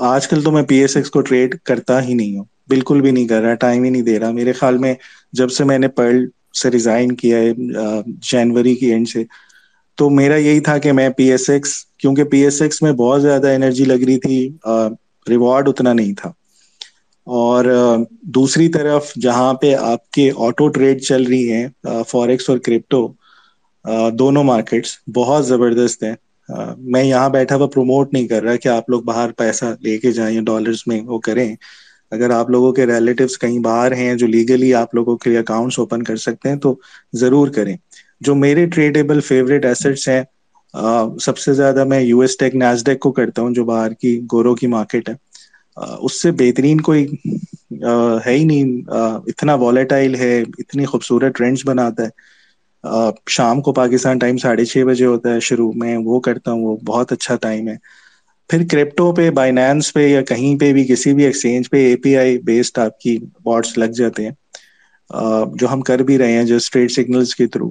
آج کل تو میں پی ایس ایکس کو ٹریڈ کرتا ہی نہیں ہوں۔ بالکل بھی نہیں کر رہا ٹائم ہی نہیں دے رہا۔ میرے خیال میں جب سے میں نے پرل سے ریزائن کیا ہے جنوری کی اینڈ سے، تو میرا یہی تھا کہ میں پی ایس ایکس کیونکہ پی ایس ایکس میں بہت زیادہ انرجی لگ رہی تھی ریوارڈ اتنا نہیں تھا۔ اور دوسری طرف جہاں پہ آپ کے آٹو ٹریڈ چل رہی ہیں فوریکس اور کرپٹو دونوں مارکیٹس بہت زبردست ہیں۔ میں یہاں بیٹھا ہوا پروموٹ نہیں کر رہا کہ آپ لوگ باہر پیسہ لے کے جائیں ڈالرز میں وہ کریں۔ اگر آپ لوگوں کے ریلیٹیوس کہیں باہر ہیں جو لیگلی آپ لوگوں کے لیے اکاؤنٹس اوپن کر سکتے ہیں تو ضرور کریں۔ جو میرے ٹریڈیبل فیوریٹ ایسٹس ہیں سب سے زیادہ میں یو ایس ٹیک نیزڈیک کو کرتا ہوں، جو باہر کی گورو کی مارکیٹ ہے۔ اس سے بہترین کوئی ہے ہی نہیں۔ اتنا والیٹائل ہے، اتنی خوبصورت ٹرینڈس بناتا ہے۔ شام کو پاکستان ٹائم ساڑھے چھ بجے ہوتا ہے شروع میں، وہ کرتا ہوں، وہ بہت اچھا ٹائم ہے۔ پھر کرپٹو پہ بائنانس پہ یا کہیں پہ بھی، کسی بھی ایکسچینج پہ اے پی آئی بیسڈ آپ کی باڈس لگ جاتے ہیں۔ جو ہم کر بھی رہے ہیں، جو اسٹریٹ سگنلس کے تھرو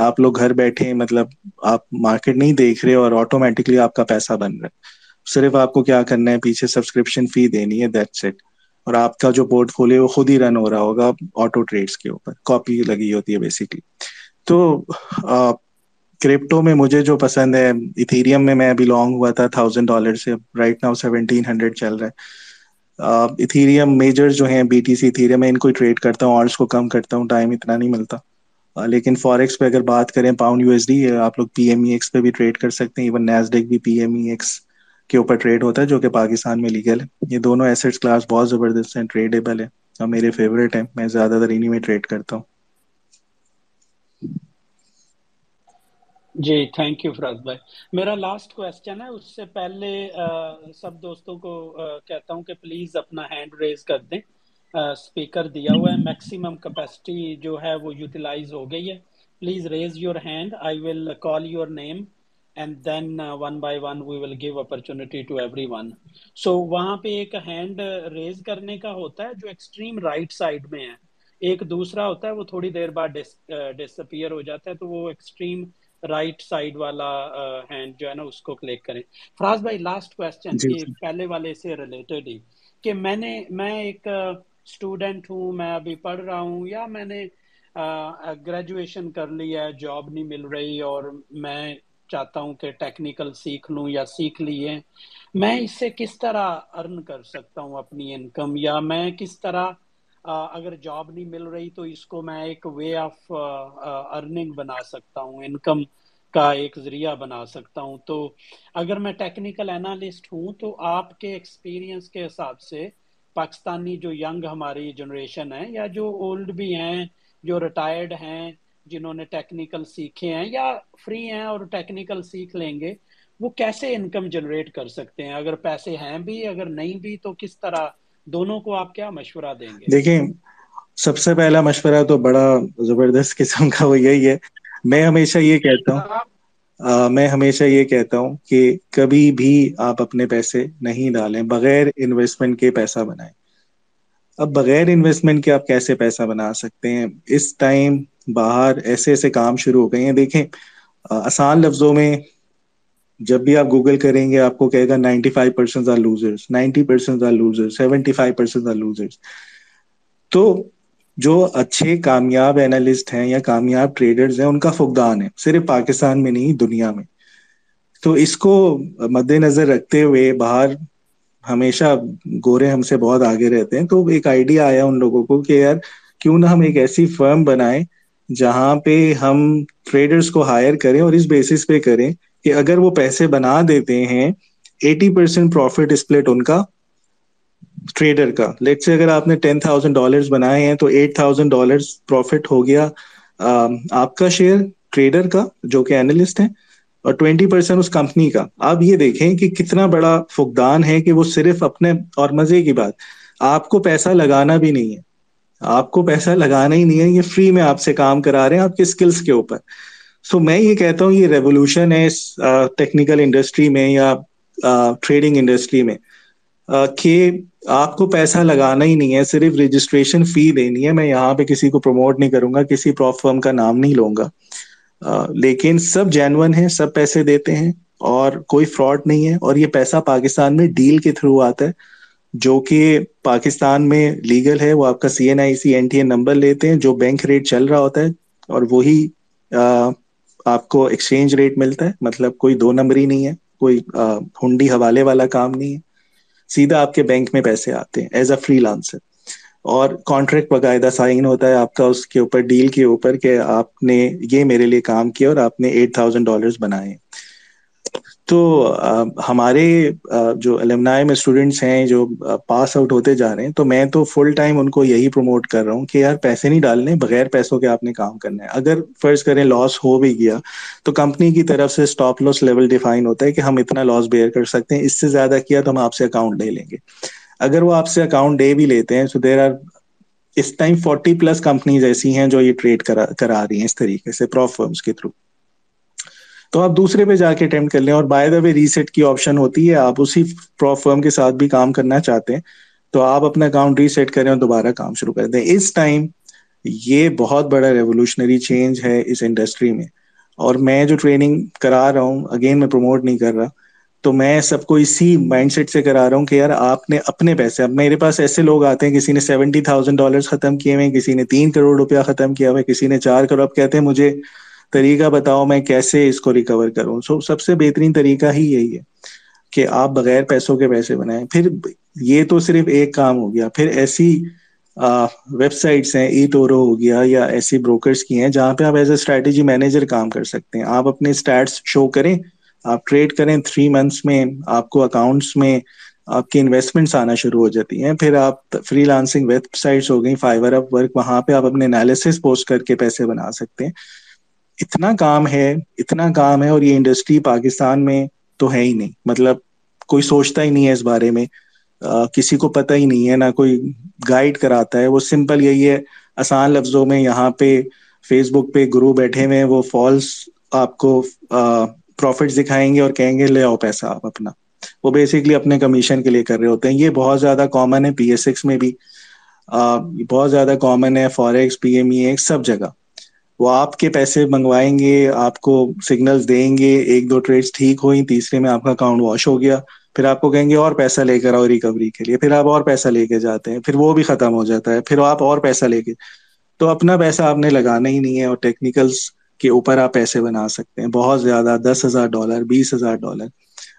آپ لوگ گھر بیٹھے مطلب آپ مارکیٹ نہیں دیکھ رہے اور آٹومیٹکلی آپ کا پیسہ بن رہا ہے صرف آپ کو کیا کرنا ہے، پیچھے سبسکرپشن فی دینی ہے دیٹ سیٹ اور آپ کا جو پورٹ فولیو وہ خود ہی رن ہو رہا ہوگا آٹو ٹریڈس کے اوپر۔ کاپی لگی ہوتی ہے بیسکلی تو کرپٹو میں مجھے جو پسند ہے ایتھیریم میں میں بلونگ ہوا تھا تھاؤزینڈ ڈالر سے۔ رائٹ ناؤ سیونٹین ہنڈریڈ چل رہا ہے۔ ایتھیریم میجر جو ہیں بی ٹی سی ایتھیریم میں ان کو ٹریڈ کرتا ہوں آرس کو کم کرتا ہوں ٹائم اتنا نہیں ملتا۔ لیکن فوریکس پہ اگر بات کریں پاؤنڈ یو ایس ڈی آپ لوگ پی ایم ای ایکس پہ بھی ٹریڈ کر سکتے ہیں. ایون نیز ڈیک بھی پی ایم ای ایکس کے اوپر ٹریڈ ہوتا ہے، جو کہ پاکستان میں لیگل ہے. یہ دونوں ایسٹ کلاس بہت زبردست ہیں ٹریڈیبل ہے اور میرے فیوریٹ ہیں، میں زیادہ تر انہیں میں ٹریڈ کرتا ہوں. جی تھینک یو فراز بھائی. میرا لاسٹ کوشچن ہے، اس سے پہلے سب دوستوں کو کہتا ہوں کہ پلیز اپنا ہینڈ ریز کر دیں. اسپیکر دیا ہوا ہے۔ میکسیمم کیپیسٹی جو ہے وہ یوٹیلائز ہو گئی ہے۔ Please raise your hand I will call your name and then one by one we will give opportunity to everyone so وہاں پہ ایک ہینڈ ریز کرنے کا ہوتا ہے جو ایکسٹریم رائٹ سائڈ میں ہے۔ ایک دوسرا ہوتا ہے وہ تھوڑی دیر بعد ڈسپیئر ہو جاتا ہے تو وہ ایکسٹریم رائٹ سائڈ والا ہینڈ جو ہے نا اس کو کلک کریں۔ فراز بھائی لاسٹ کوشچن پہلے والے سے ریلیٹڈ ہی کہ میں نے میں ایک اسٹوڈینٹ ہوں، میں ابھی پڑھ رہا ہوں، یا میں نے گریجویشن کر لی ہے جاب نہیں مل رہی اور میں چاہتا ہوں کہ ٹیکنیکل سیکھ لوں یا سیکھ لیے۔ میں اس سے کس طرح ارن کر سکتا ہوں اپنی انکم یا میں کس طرح اگر جاب نہیں مل رہی تو اس کو میں ایک وے آف ارننگ بنا سکتا ہوں انکم کا ایک ذریعہ بنا سکتا ہوں۔ تو اگر میں ٹیکنیکل انالسٹ ہوں تو آپ کے ایکسپیرینس کے حساب سے پاکستانی جو ینگ ہماری جنریشن ہے یا جو اولڈ بھی ہیں، جو ریٹائرڈ ہیں، جنہوں نے ٹیکنیکل سیکھے ہیں یا فری ہیں اور ٹیکنیکل سیکھ لیں گے، وہ کیسے انکم جنریٹ کر سکتے ہیں؟ اگر پیسے ہیں بھی، اگر نہیں بھی، تو کس طرح دونوں کو آپ کیا مشورہ دیں گے؟ دیکھیں، سب سے پہلا مشورہ تو بڑا زبردست قسم کا وہ یہی ہے۔ میں ہمیشہ یہ کہتا ہوں میں ہمیشہ یہ کہتا ہوں کہ کبھی بھی آپ اپنے پیسے نہیں ڈالیں، بغیر انویسٹمنٹ کے پیسہ بنائیں۔ اب بغیر انویسٹمنٹ کے آپ کیسے پیسہ بنا سکتے ہیں؟ اس ٹائم باہر ایسے ایسے کام شروع ہو گئے ہیں۔ دیکھیں آسان لفظوں میں جب بھی آپ گوگل کریں گے، آپ کو کہے گا ninety five percent are loser ninety percent are loser seventy five percent are loser تو جو اچھے کامیاب اینالسٹ ہیں یا کامیاب ٹریڈرز ہیں، ان کا فقدان ہے، صرف پاکستان میں نہیں، دنیا میں۔ تو اس کو مد نظر رکھتے ہوئے باہر ہمیشہ گورے ہم سے بہت آگے رہتے ہیں۔ تو ایک آئیڈیا آیا ان لوگوں کو کہ یار، کیوں نہ ہم ایک ایسی فرم بنائیں جہاں پہ ہم ٹریڈرز کو ہائر کریں اور اس بیسس پہ کریں کہ اگر وہ پیسے بنا دیتے ہیں ایٹی پرسینٹ پروفٹ اسپلٹ ان کا ٹریڈر کا۔ لیٹ سے اگر آپ نے ٹین تھاؤزینڈ ڈالر بنائے ہیں تو ایٹ تھاؤزینڈ ڈالر پروفٹ ہو گیا آپ کا شیئر ٹریڈر کا، جو کہ اینالسٹ ہے اور ٹوینٹی پرسینٹ اس کمپنی کا۔ آپ یہ دیکھیں کہ کتنا بڑا فقدان ہے کہ وہ صرف اپنے اور مزے کی بات۔ آپ کو پیسہ لگانا بھی نہیں ہے۔ آپ کو پیسہ لگانا ہی نہیں ہے، یہ فری میں آپ سے کام کرا رہے ہیں آپ کے اسکلس کے اوپر۔ سو میں یہ کہتا ہوں یہ ریولیوشن ہے ٹیکنیکل انڈسٹری میں یا ٹریڈنگ انڈسٹری میں۔ کہ آپ کو پیسہ لگانا ہی نہیں ہے، صرف رجسٹریشن فی دینی ہے۔ میں یہاں پہ کسی کو پروموٹ نہیں کروں گا، کسی پروف فرم کا نام نہیں لوں گا۔ لیکن سب جینون ہیں، سب پیسے دیتے ہیں اور کوئی فراڈ نہیں ہے۔ اور یہ پیسہ پاکستان میں ڈیل کے تھرو آتا ہے۔ جو کہ پاکستان میں لیگل ہے، وہ آپ کا C N I C N T N number لیتے ہیں۔ جو بینک ریٹ چل رہا ہوتا ہے اور وہی آپ کو ایکسچینج ریٹ ملتا ہے۔ مطلب کوئی دو نمبر ہی نہیں ہے، کوئی ہنڈی حوالے والا کام نہیں ہے۔ سیدھا آپ کے بینک میں پیسے آتے ہیں ایز اے فری لانسر اور کانٹریکٹ باقاعدہ سائن ہوتا ہے آپ کا اس کے اوپر ڈیل کے اوپر کہ آپ نے یہ میرے لیے کام کیا اور آپ نے ایٹ تھاؤزینڈ ڈالرز بنائے تو ہمارے جو المنائے میں اسٹوڈینٹس ہیں، جو پاس آؤٹ ہوتے جا رہے ہیں، تو میں تو فل ٹائم ان کو یہی پروموٹ کر رہا ہوں کہ یار پیسے نہیں ڈالنے، بغیر پیسوں کے آپ نے کام کرنا ہے۔ اگر فرض کریں لاس ہو بھی گیا، تو کمپنی کی طرف سے اسٹاپ لاس لیول ڈیفائن ہوتا ہے کہ ہم اتنا لاس بیئر کر سکتے ہیں۔ اس سے زیادہ کیا تو ہم آپ سے اکاؤنٹ لے لیں گے۔ اگر وہ آپ سے اکاؤنٹ دے بھی لیتے ہیں سو دیر آر اس ٹائم فورٹی پلس کمپنیز ایسی ہیں جو یہ ٹریڈ کرا رہی ہیں اس طریقے سے پروف فرمس کے تھرو تو آپ دوسرے پہ جا کے اٹمپٹ کر لیں اور بائی دا وے ریسیٹ کی آپشن ہوتی ہے، آپ اسی فرم کے ساتھ بھی کام کرنا چاہتے ہیں، تو آپ اپنا اکاؤنٹ ریسیٹ کریں اور دوبارہ کام شروع کر دیں۔ اس ٹائم یہ بہت بڑا ریولیوشنری چینج ہے اس انڈسٹری میں۔ اور میں جو ٹریننگ کرا رہا ہوں اگین میں پروموٹ نہیں کر رہا، تو میں سب کو اسی مائنڈ سیٹ سے کرا رہا ہوں کہ یار آپ نے اپنے پیسے، اب میرے پاس ایسے لوگ آتے ہیں، کسی نے سیونٹی تھاؤزینڈ ڈالر ختم کیے ہوئے کسی نے تین کروڑ روپیہ ختم کیا ہوا ہے کسی نے چار کروڑ، اب کہتے ہیں مجھے طریقہ بتاؤ میں کیسے اس کو ریکور کروں؟ سو سب سے بہترین طریقہ ہی یہی ہے کہ آپ بغیر پیسوں کے پیسے بنائیں۔ پھر یہ تو صرف ایک کام ہو گیا، پھر ایسی ویب سائٹس ہیں ای ٹورو ہو گیا یا ایسی بروکرس کی ہیں جہاں پہ آپ ایز اے اسٹریٹجی مینیجر کام کر سکتے ہیں۔ آپ اپنے اسٹیٹس شو کریں، آپ ٹریڈ کریں، تھری منتھس میں آپ کو اکاؤنٹس میں آپ کی انویسٹمنٹس آنا شروع ہو جاتی ہیں۔ پھر آپ فری لانسنگ ویب سائٹس ہو گئی فائبر اپ ورک وہاں پہ آپ اپنے انالیسس پوسٹ کر کے پیسے بنا سکتے ہیں۔ اتنا کام ہے، اتنا کام ہے اور یہ انڈسٹری پاکستان میں تو ہے ہی نہیں۔ مطلب کوئی سوچتا ہی نہیں ہے اس بارے میں۔ کسی کو پتہ ہی نہیں ہے، نہ کوئی گائیڈ کراتا ہے۔ وہ سمپل یہی ہے، آسان لفظوں میں یہاں پہ فیس بک پہ گرو بیٹھے ہوئے وہ فالس آپ کو پروفٹ دکھائیں گے اور کہیں گے، لے آؤ پیسہ آپ اپنا۔ وہ بیسکلی اپنے کمیشن کے لیے کر رہے ہوتے ہیں۔ یہ بہت زیادہ کامن ہے پی ایس ایکس میں بھی۔ بہت زیادہ کامن ہے فوریکس پی ایم ای سب جگہ۔ وہ آپ کے پیسے منگوائیں گے، آپ کو سگنل دیں گے، ایک دو ٹریڈس ٹھیک ہوئی تیسرے میں آپ کا اکاؤنٹ واش ہو گیا، پھر آپ کو کہیں گے اور پیسہ لے کر آؤ ریکوری کے لیے، پھر آپ اور پیسہ لے کے جاتے ہیں، پھر وہ بھی ختم ہو جاتا ہے، پھر آپ اور پیسہ لے کے۔ تو اپنا پیسہ آپ نے لگانا ہی نہیں ہے اور ٹیکنیکلس کے اوپر آپ پیسے بنا سکتے ہیں۔ بہت زیادہ، دس ہزار ڈالر بیس ہزار ڈالر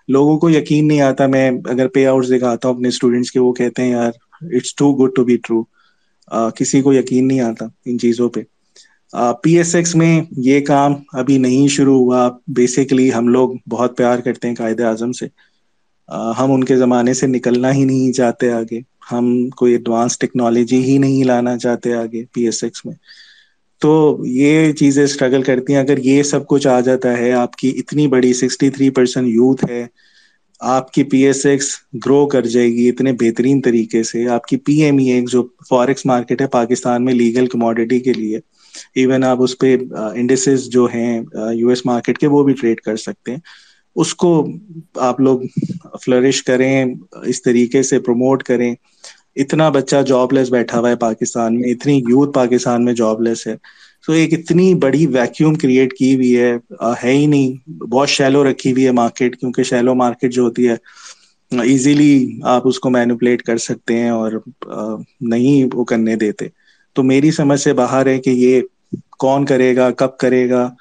لوگوں کو یقین نہیں آتا، میں اگر پے آؤٹ دکھاتا ہوں اپنے اسٹوڈینٹس کے، وہ کہتے ہیں، یار it's too good to be true کسی کو یقین نہیں آتا ان چیزوں پہ۔ پی ایس ایکس میں یہ کام ابھی نہیں شروع ہوا۔ بیسکلی ہم لوگ بہت پیار کرتے ہیں قائد اعظم سے۔ ہم ان کے زمانے سے نکلنا ہی نہیں چاہتے آگے۔ ہم کوئی ایڈوانس ٹیکنالوجی ہی نہیں لانا چاہتے آگے پی ایس ایکس میں۔ تو یہ چیزیں اسٹرگل کرتی ہیں۔ اگر یہ سب کچھ آ جاتا ہے، آپ کی اتنی بڑی سکسٹی تھری پرسینٹ یوتھ ہے، آپ کی پی ایس ایکس گرو کر جائے گی اتنے بہترین طریقے سے۔ آپ کی پی ایم ای ایک جو فارکس مارکیٹ ہے، پاکستان میں لیگل کموڈیٹی کے لیے۔ ایون آپ اس پہ انڈسز جو ہیں یو ایس مارکیٹ کے وہ بھی ٹریڈ کر سکتے ہیں۔ اس کو آپ لوگ فلرش کریں، اس طریقے سے پروموٹ کریں۔ اتنا بچہ جاب لیس بیٹھا ہوا ہے پاکستان میں، اتنی یوتھ پاکستان میں جاب لیس ہے۔ تو ایک اتنی بڑی ویکیوم کریٹ کی ہوئی ہے ہے ہی نہیں۔ بہت شیلو رکھی ہوئی ہے مارکیٹ کیونکہ شیلو مارکیٹ جو ہوتی ہے ایزیلی آپ اس کو مینوپلیٹ کر سکتے ہیں اور نہیں وہ کرنے دیتے۔ تو میری سمجھ سے باہر ہے کہ یہ کون کرے گا، کب کرے گا؟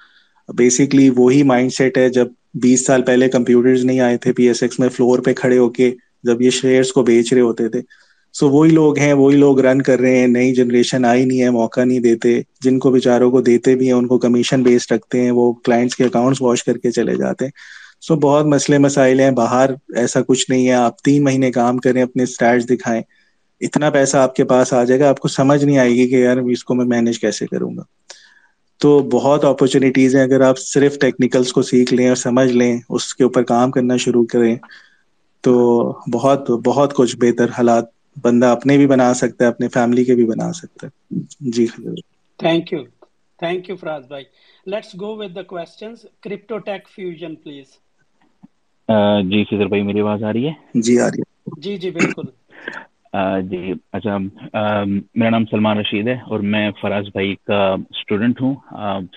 بیسکلی وہی مائنڈ سیٹ ہے جب بیس سال پہلے کمپیوٹرز نہیں آئے تھے پی ایس ایکس میں فلور پہ کھڑے ہو کے جب یہ شیئرس کو بیچ رہے ہوتے تھے۔ سو وہی لوگ ہیں، وہی لوگ رن کر رہے ہیں، نئی جنریشن آئی نہیں ہے، موقع نہیں دیتے۔ جن کو بیچاروں کو دیتے بھی ہیں، ان کو کمیشن بیسڈ رکھتے ہیں، وہ کلائنٹس کے اکاؤنٹس واش کر کے چلے جاتے ہیں۔ سو بہت مسئلے مسائل ہیں، باہر ایسا کچھ نہیں ہے۔ آپ تین مہینے کام کریں، اپنے اسٹارٹس دکھائیں۔ اتنا پیسہ آپ کے پاس آ جائے گا آپ کو سمجھ نہیں آئے گی کہ یار اس کو میں مینج کیسے کروں گا۔ تو بہت اپرچونیٹیز ہیں اگر آپ صرف ٹیکنیکلس کو سیکھ لیں اور سمجھ لیں اس کے اوپر کام کرنا شروع کریں تو بہت بہت کچھ بہتر حالات بندہ اپنے بھی بنا سکتا ہے اپنے فیملی کے بھی بنا سکتا ہے۔ جی thank you thank you Faraz بھائی let's go with the questions crypto tech fusion please جی سیدر بھائی میری آواز آ رہی ہے؟ جی آ رہی ہے۔ جی جی بالکل۔ جی اچھا میرا نام سلمان رشید ہے اور میں فراز بھائی کا اسٹوڈنٹ ہوں۔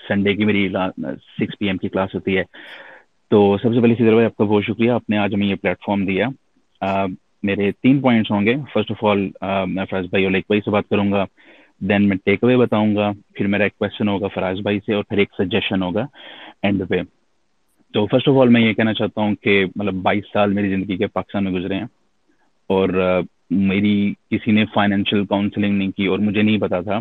سنڈے کی میری سکس پی ایم کی کلاس ہوتی ہے۔ تو سب سے پہلے سیدر بھائی، آپ کا بہت شکریہ۔ آپ نے آج ہمیں یہ پلیٹ فارم دیا میرے تین پوائنٹس ہوں گے۔ فرسٹ آف آل میں فراز بھائی اور لائک بھائی سے بات کروں گا۔ دین میں ٹیک اوے بتاؤں گا۔ پھر میرا ایک کوشچن ہوگا فراز بھائی سے اور پھر ایک سجیشن ہوگا۔ اینڈ پہ۔ تو فرسٹ آف آل میں یہ کہنا چاہتا ہوں کہ مطلب بائیس سال میری زندگی کے پاکستان میں گزرے ہیں۔ اور میری کسی نے فائنینشیل کاؤنسلنگ نہیں کی اور مجھے نہیں پتا تھا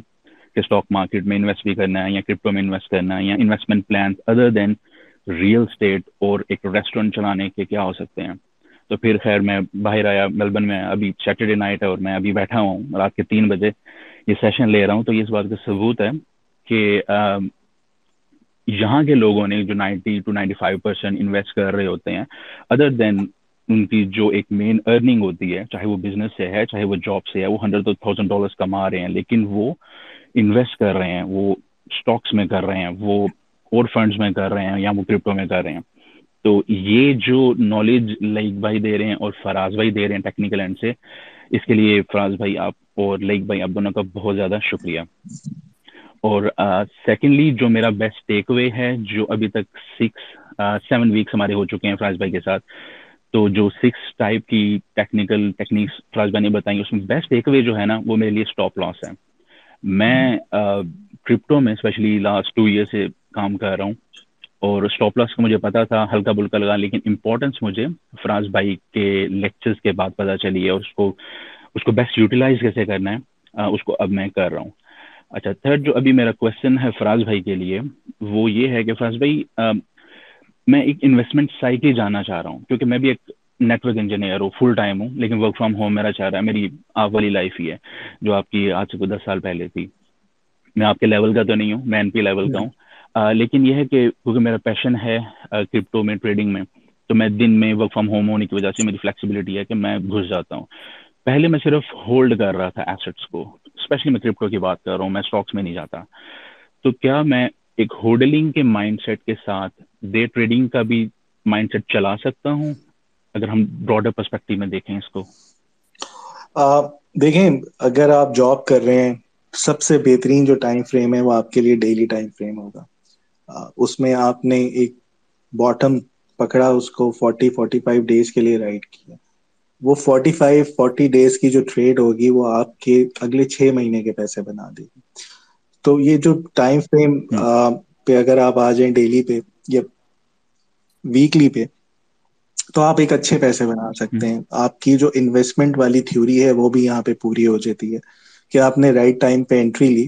کہ اسٹاک مارکیٹ میں انویسٹ بھی کرنا ہے یا کرپٹو میں انویسٹ کرنا ہے یا investment plan other than real estate اور ایک ریسٹورینٹ چلانے کے کیا ہو سکتے ہیں۔ تو پھر خیر میں باہر آیا میلبرن میں ابھی سیٹرڈے نائٹ ہے اور میں ابھی بیٹھا ہوں، رات کے تین بجے یہ سیشن لے رہا ہوں۔ تو یہ اس بات کا ثبوت ہے کہ یہاں کے لوگوں نے جو ninety two ninety five percent invest کر رہے ہوتے ہیں ادر دین ان کی جو ایک مین ارننگ ہوتی ہے، چاہے وہ بزنس سے ہے، چاہے وہ جاب سے ہے، وہ ہنڈریڈ تھاؤزینڈ ڈالرس کما رہے ہیں، لیکن وہ انویسٹ کر رہے ہیں، وہ اسٹاکس میں کر رہے ہیں، وہ اور فنڈس میں کر رہے ہیں یا وہ کرپٹو میں کر رہے ہیں۔ تو یہ جو نالج لائک بھائی دے رہے ہیں اور فراز بھائی دے رہے ہیں ٹیکنیکل اینڈ سے، اس کے لیے فراز بھائی آپ اور لائک بھائی آپ دونوں کا بہت زیادہ شکریہ۔ اور سیکنڈلی جو میرا بیسٹ ٹیک اوے ہے، جو ابھی تک سکس سیون ویکس ہمارے ہو چکے ہیں فراز بھائی کے ساتھ تو جو سکس ٹائپ کی ٹیکنیکل ٹیکنیکس فراز بھائی نے بتائیں اس میں بیسٹ ٹیک اوے جو ہے نا، وہ میرے لیے اسٹاپ لاس ہے۔ میں کرپٹو میں اسپیشلی لاسٹ ٹو ایئر سے کام کر رہا ہوں۔ اور اسٹاپ لاس کا مجھے پتا تھا، ہلکا بلکا لگا، لیکن امپورٹنس مجھے فراز بھائی کے لیکچرز کے بعد پتہ چلی ہے اور اس کو اس کو بیسٹ یوٹیلائز کیسے کرنا ہے اس کو اب میں کر رہا ہوں۔ اچھا تھرڈ جو ابھی میرا کوشچن ہے فراز بھائی کے لیے، وہ یہ ہے کہ فراز بھائی میں ایک انویسٹمنٹ سائٹ ہی جانا چاہ رہا ہوں، کیونکہ میں بھی ایک نیٹ ورک انجینئر ہوں فل ٹائم ہوں، لیکن ورک فرام ہوم میرا چاہ رہا ہے، میری آپ والی لائف ہی ہے، جو آپ کی آج سے کوئی دس سال پہلے تھی۔ میں آپ کے لیول کا تو نہیں ہوں، میں این پی لیول کا ہوں۔ لیکن یہ ہے کہ کیونکہ میرا پیشن ہے کرپٹو میں ٹریڈنگ میں، تو میں دن میں ورک فرام ہوم ہونے کی وجہ سے میری فلیکسیبلٹی ہے کہ میں گھس جاتا ہوں۔ پہلے میں صرف ہولڈ کر رہا تھا ایسٹس کو اسپیشلی میں کرپٹو کی بات کر رہا ہوں، میں اسٹاکس میں نہیں جاتا۔ تو کیا میں ایک ہولڈلنگ کے مائنڈ سیٹ کے ساتھ ڈے ٹریڈنگ کا بھی مائنڈ سیٹ چلا سکتا ہوں اگر ہم براڈر پرسپیکٹو میں دیکھیں اس کو۔ دیکھیں اگر آپ جاب کر رہے ہیں سب سے بہترین جو ٹائم فریم ہے وہ آپ کے لیے ڈیلی ٹائم فریم ہوگا۔ اس میں آپ نے ایک باٹم پکڑا اس کو فورٹی فورٹی فائیو ڈیز کے لیے رائڈ کیا۔ وہ فورٹی فائیو فورٹی ڈیز کی جو ٹریڈ ہوگی وہ آپ کے اگلے چھ مہینے کے پیسے بنا دے گی۔ تو یہ جو ٹائم فریم پہ اگر آپ آ جائیں ڈیلی پہ یا ویکلی پہ تو آپ ایک اچھے پیسے بنا سکتے ہیں۔ آپ کی جو انویسٹمنٹ والی تھیوری ہے وہ بھی یہاں پہ پوری ہو جاتی ہے کہ آپ نے رائٹ ٹائم پہ انٹری لی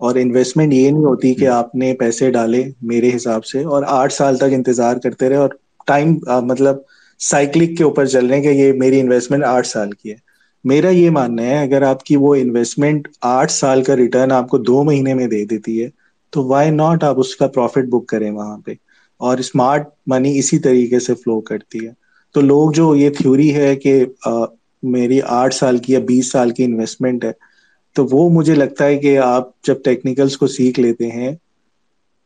اور انویسٹمنٹ یہ نہیں ہوتی کہ آپ نے پیسے ڈالے میرے حساب سے اور آٹھ سال تک انتظار کرتے رہے اور ٹائم مطلب سائیکلک کے اوپر چل رہے ہیں کہ یہ میری انویسٹمنٹ آٹھ سال کی ہے۔ میرا یہ ماننا ہے اگر آپ کی وہ انویسٹمنٹ آٹھ سال کا ریٹرن آپ کو دو مہینے میں دے دیتی ہے تو وائی ناٹ آپ اس کا پروفٹ بک کریں وہاں پہ؟ اور اسمارٹ منی اسی طریقے سے فلو کرتی ہے۔ تو لوگ جو یہ تھیوری ہے کہ میری آٹھ سال کی یا بیس سال کی انویسٹمنٹ ہے تو وہ مجھے لگتا ہے کہ آپ جب ٹیکنیکلس کو سیکھ لیتے ہیں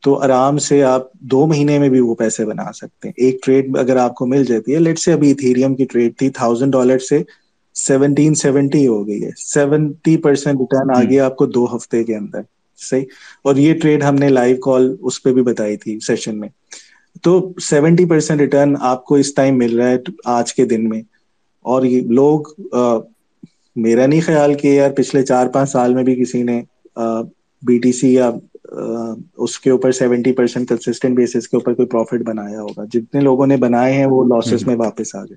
تو آرام سے آپ دو مہینے میں بھی وہ پیسے بنا سکتے ہیں۔ ایک ٹریڈ اگر آپ کو مل جاتی ہے لیٹ سے ابھی ایتھیریم کی ٹریڈ تھی تھاؤزینڈ ڈالر سے سیونٹین سیونٹی ہو گئی ہے۔ سیونٹی پرسینٹ ریٹرن آ گیا آپ کو دو ہفتے کے اندر۔ صحیح؟ اور یہ ٹریڈ ہم نے لائیو کال اس پہ بھی بتائی تھی سیشن میں۔ تو سیونٹی پرسینٹ ریٹرن آپ کو اس ٹائم مل رہا ہے آج کے دن میں۔ اور یہ لوگ میرا نہیں خیال کہ یار پچھلے چار پانچ سال میں بھی کسی نے بی ٹی سی یا اس کے اوپر سیونٹی پرسینٹ کنسسٹینٹ بیسس کے اوپر کوئی پروفٹ بنایا ہوگا۔ جتنے لوگوں نے بنائے ہیں وہ لاسز میں واپس آ گئے۔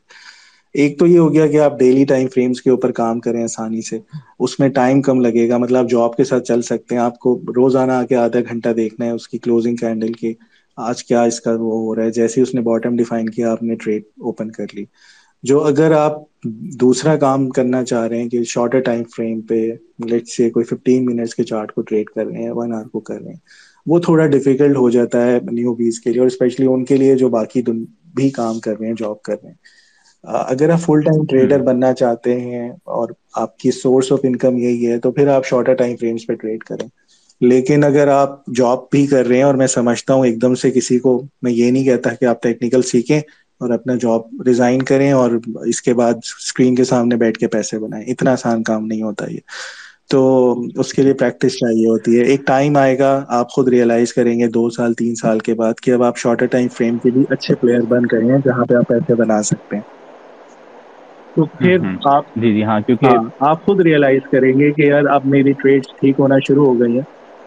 ایک تو یہ ہو گیا کہ آپ ڈیلی ٹائم فریمس کے اوپر کام کریں آسانی سے۔ اس میں ٹائم کم لگے گا۔ مطلب جاب کے ساتھ چل سکتے ہیں۔ آپ کو روزانہ آ کے آدھا گھنٹہ دیکھنا ہے اس کی کلوزنگ کینڈل کے۔ آج کیا اس کا وہ ہو رہا ہے؟ جیسے اس نے باٹم ڈیفائن کیا آپ نے ٹریڈ اوپن کر لی۔ جو اگر آپ دوسرا کام کرنا چاہ رہے ہیں کہ شارٹر ٹائم فریم پہ لیٹ سے کوئی ففٹین منٹس کے چارٹ کو ٹریڈ کر رہے ہیں ون آور کو کر رہے ہیں وہ تھوڑا ڈیفیکلٹ ہو جاتا ہے نیو بیز کے لیے اور اسپیشلی ان کے لیے جو باقی بھی کام کر رہے ہیں جاب کر رہے ہیں۔ اگر آپ فل ٹائم ٹریڈر بننا چاہتے ہیں اور آپ کی سورس آف انکم یہی ہے تو پھر آپ شارٹر ٹائم فریمس پہ ٹریڈ کریں۔ لیکن اگر آپ جاب بھی کر رہے ہیں اور میں سمجھتا ہوں ایک دم سے کسی کو میں یہ نہیں کہتا کہ آپ ٹیکنیکل سیکھیں اور اپنا جاب ریزائن کریں اور اس کے بعد اسکرین کے سامنے بیٹھ کے پیسے بنائیں اتنا آسان کام نہیں ہوتا یہ۔ تو اس کے لیے پریکٹس چاہیے ہوتی ہے۔ ایک ٹائم آئے گا آپ خود ریئلائز کریں گے دو سال تین سال کے بعد کہ اب آپ شارٹر ٹائم فریم کے بھی اچھے پلیئر بن گئے ہیں جہاں پہ آپ پیسے بنا سکتے ہیں۔ تو پھر آپ جی جی ہاں کیونکہ ہاں آپ خود ریئلائز کریں گے کہ یار اب میری ٹریڈ ٹھیک ہونا شروع ہو گئی ہیں۔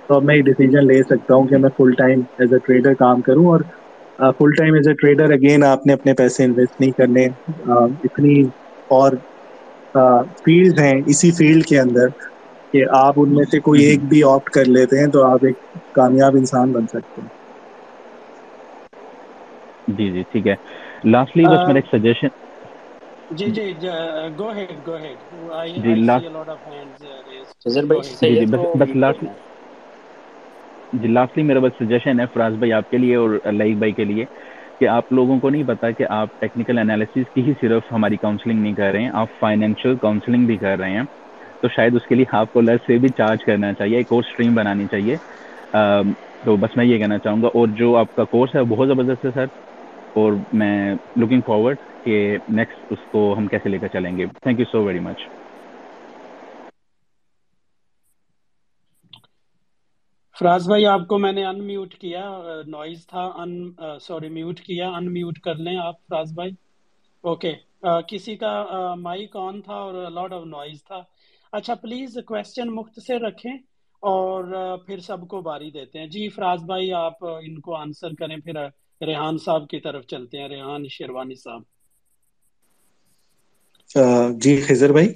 تو اب میں یہ ڈیسیزن لے سکتا ہوں کہ میں full time as a trader کام کروں اور full time as a trader again آپ نے اپنے پیسے انویسٹ نہیں کرنے اتنی اور فیلڈ ہیں اسی فیلڈ کے اندر کہ آپ ان میں سے کوئی ایک بھی آپٹ کر لیتے ہیں تو آپ ایک کامیاب انسان بن سکتے ہیں۔ جی جی ٹھیک ہے۔ لاسٹلی بس میرا ایک سجیشن جی جی گو ہیڈ گو ہیڈ جی لاسٹ جی جی بس تو بس میوٹ کر لاسٹ لیں جی لاسٹلی میرا بس سجیشن ہے فراز بھائی آپ کے لیے اور لئیک بھائی کے لیے کہ آپ لوگوں کو نہیں پتا کہ آپ ٹیکنیکل انالیسس کی ہی صرف ہماری کاؤنسلنگ نہیں کر رہے ہیں، آپ فائنینشیل کاؤنسلنگ بھی کر رہے ہیں۔ تو شاید اس کے لیے آپ کو لرس سے بھی چارج کرنا چاہیے، ایک اور اسٹریم بنانی چاہیے۔ تو بس میں یہ کہنا چاہوں گا، اور جو آپ کا کورس ہے بہت زبردست ہے سر، اور میں لوکنگ فارورڈ کہ نیکسٹ اس کو ہم کیسے لے کر چلیں گے۔ Thank you so very much Faraz بھائی آپ کو میں نے ان میوٹ کیا نوائز تھا ان سوری میوٹ کیا ان میوٹ کر لیں آپ فراز بھائی۔ اوکے کسی کا مائک آن تھا اور لاٹ آف نوائز تھا۔ اچھا پلیز کوشچن مختصر رکھیں اور پھر سب کو باری دیتے ہیں۔ جی فراز بھائی آپ ان کو آنسر کریں پھر ریحان صاحب کی طرف چلتے ہیں۔ ریحان شیروانی صاحب۔ جی خضر بھائی۔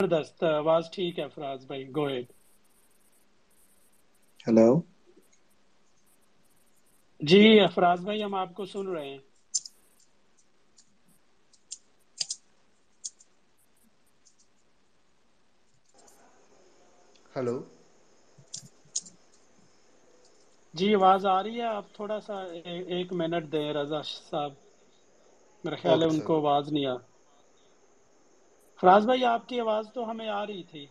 زبردست آواز ٹھیک ہے فراز بھائی گو ہیڈ ہلو جی افراز بھائی ہم آپ کو سن رہے ہیں۔ ہلو جی آواز آ رہی ہے۔ آپ تھوڑا سا ایک منٹ دیں رضا صاحب۔ میرا خیال ہے ان کو آواز نہیں آ فراز بھائی آپ کی آواز تو ہمیں آ رہی تھی۔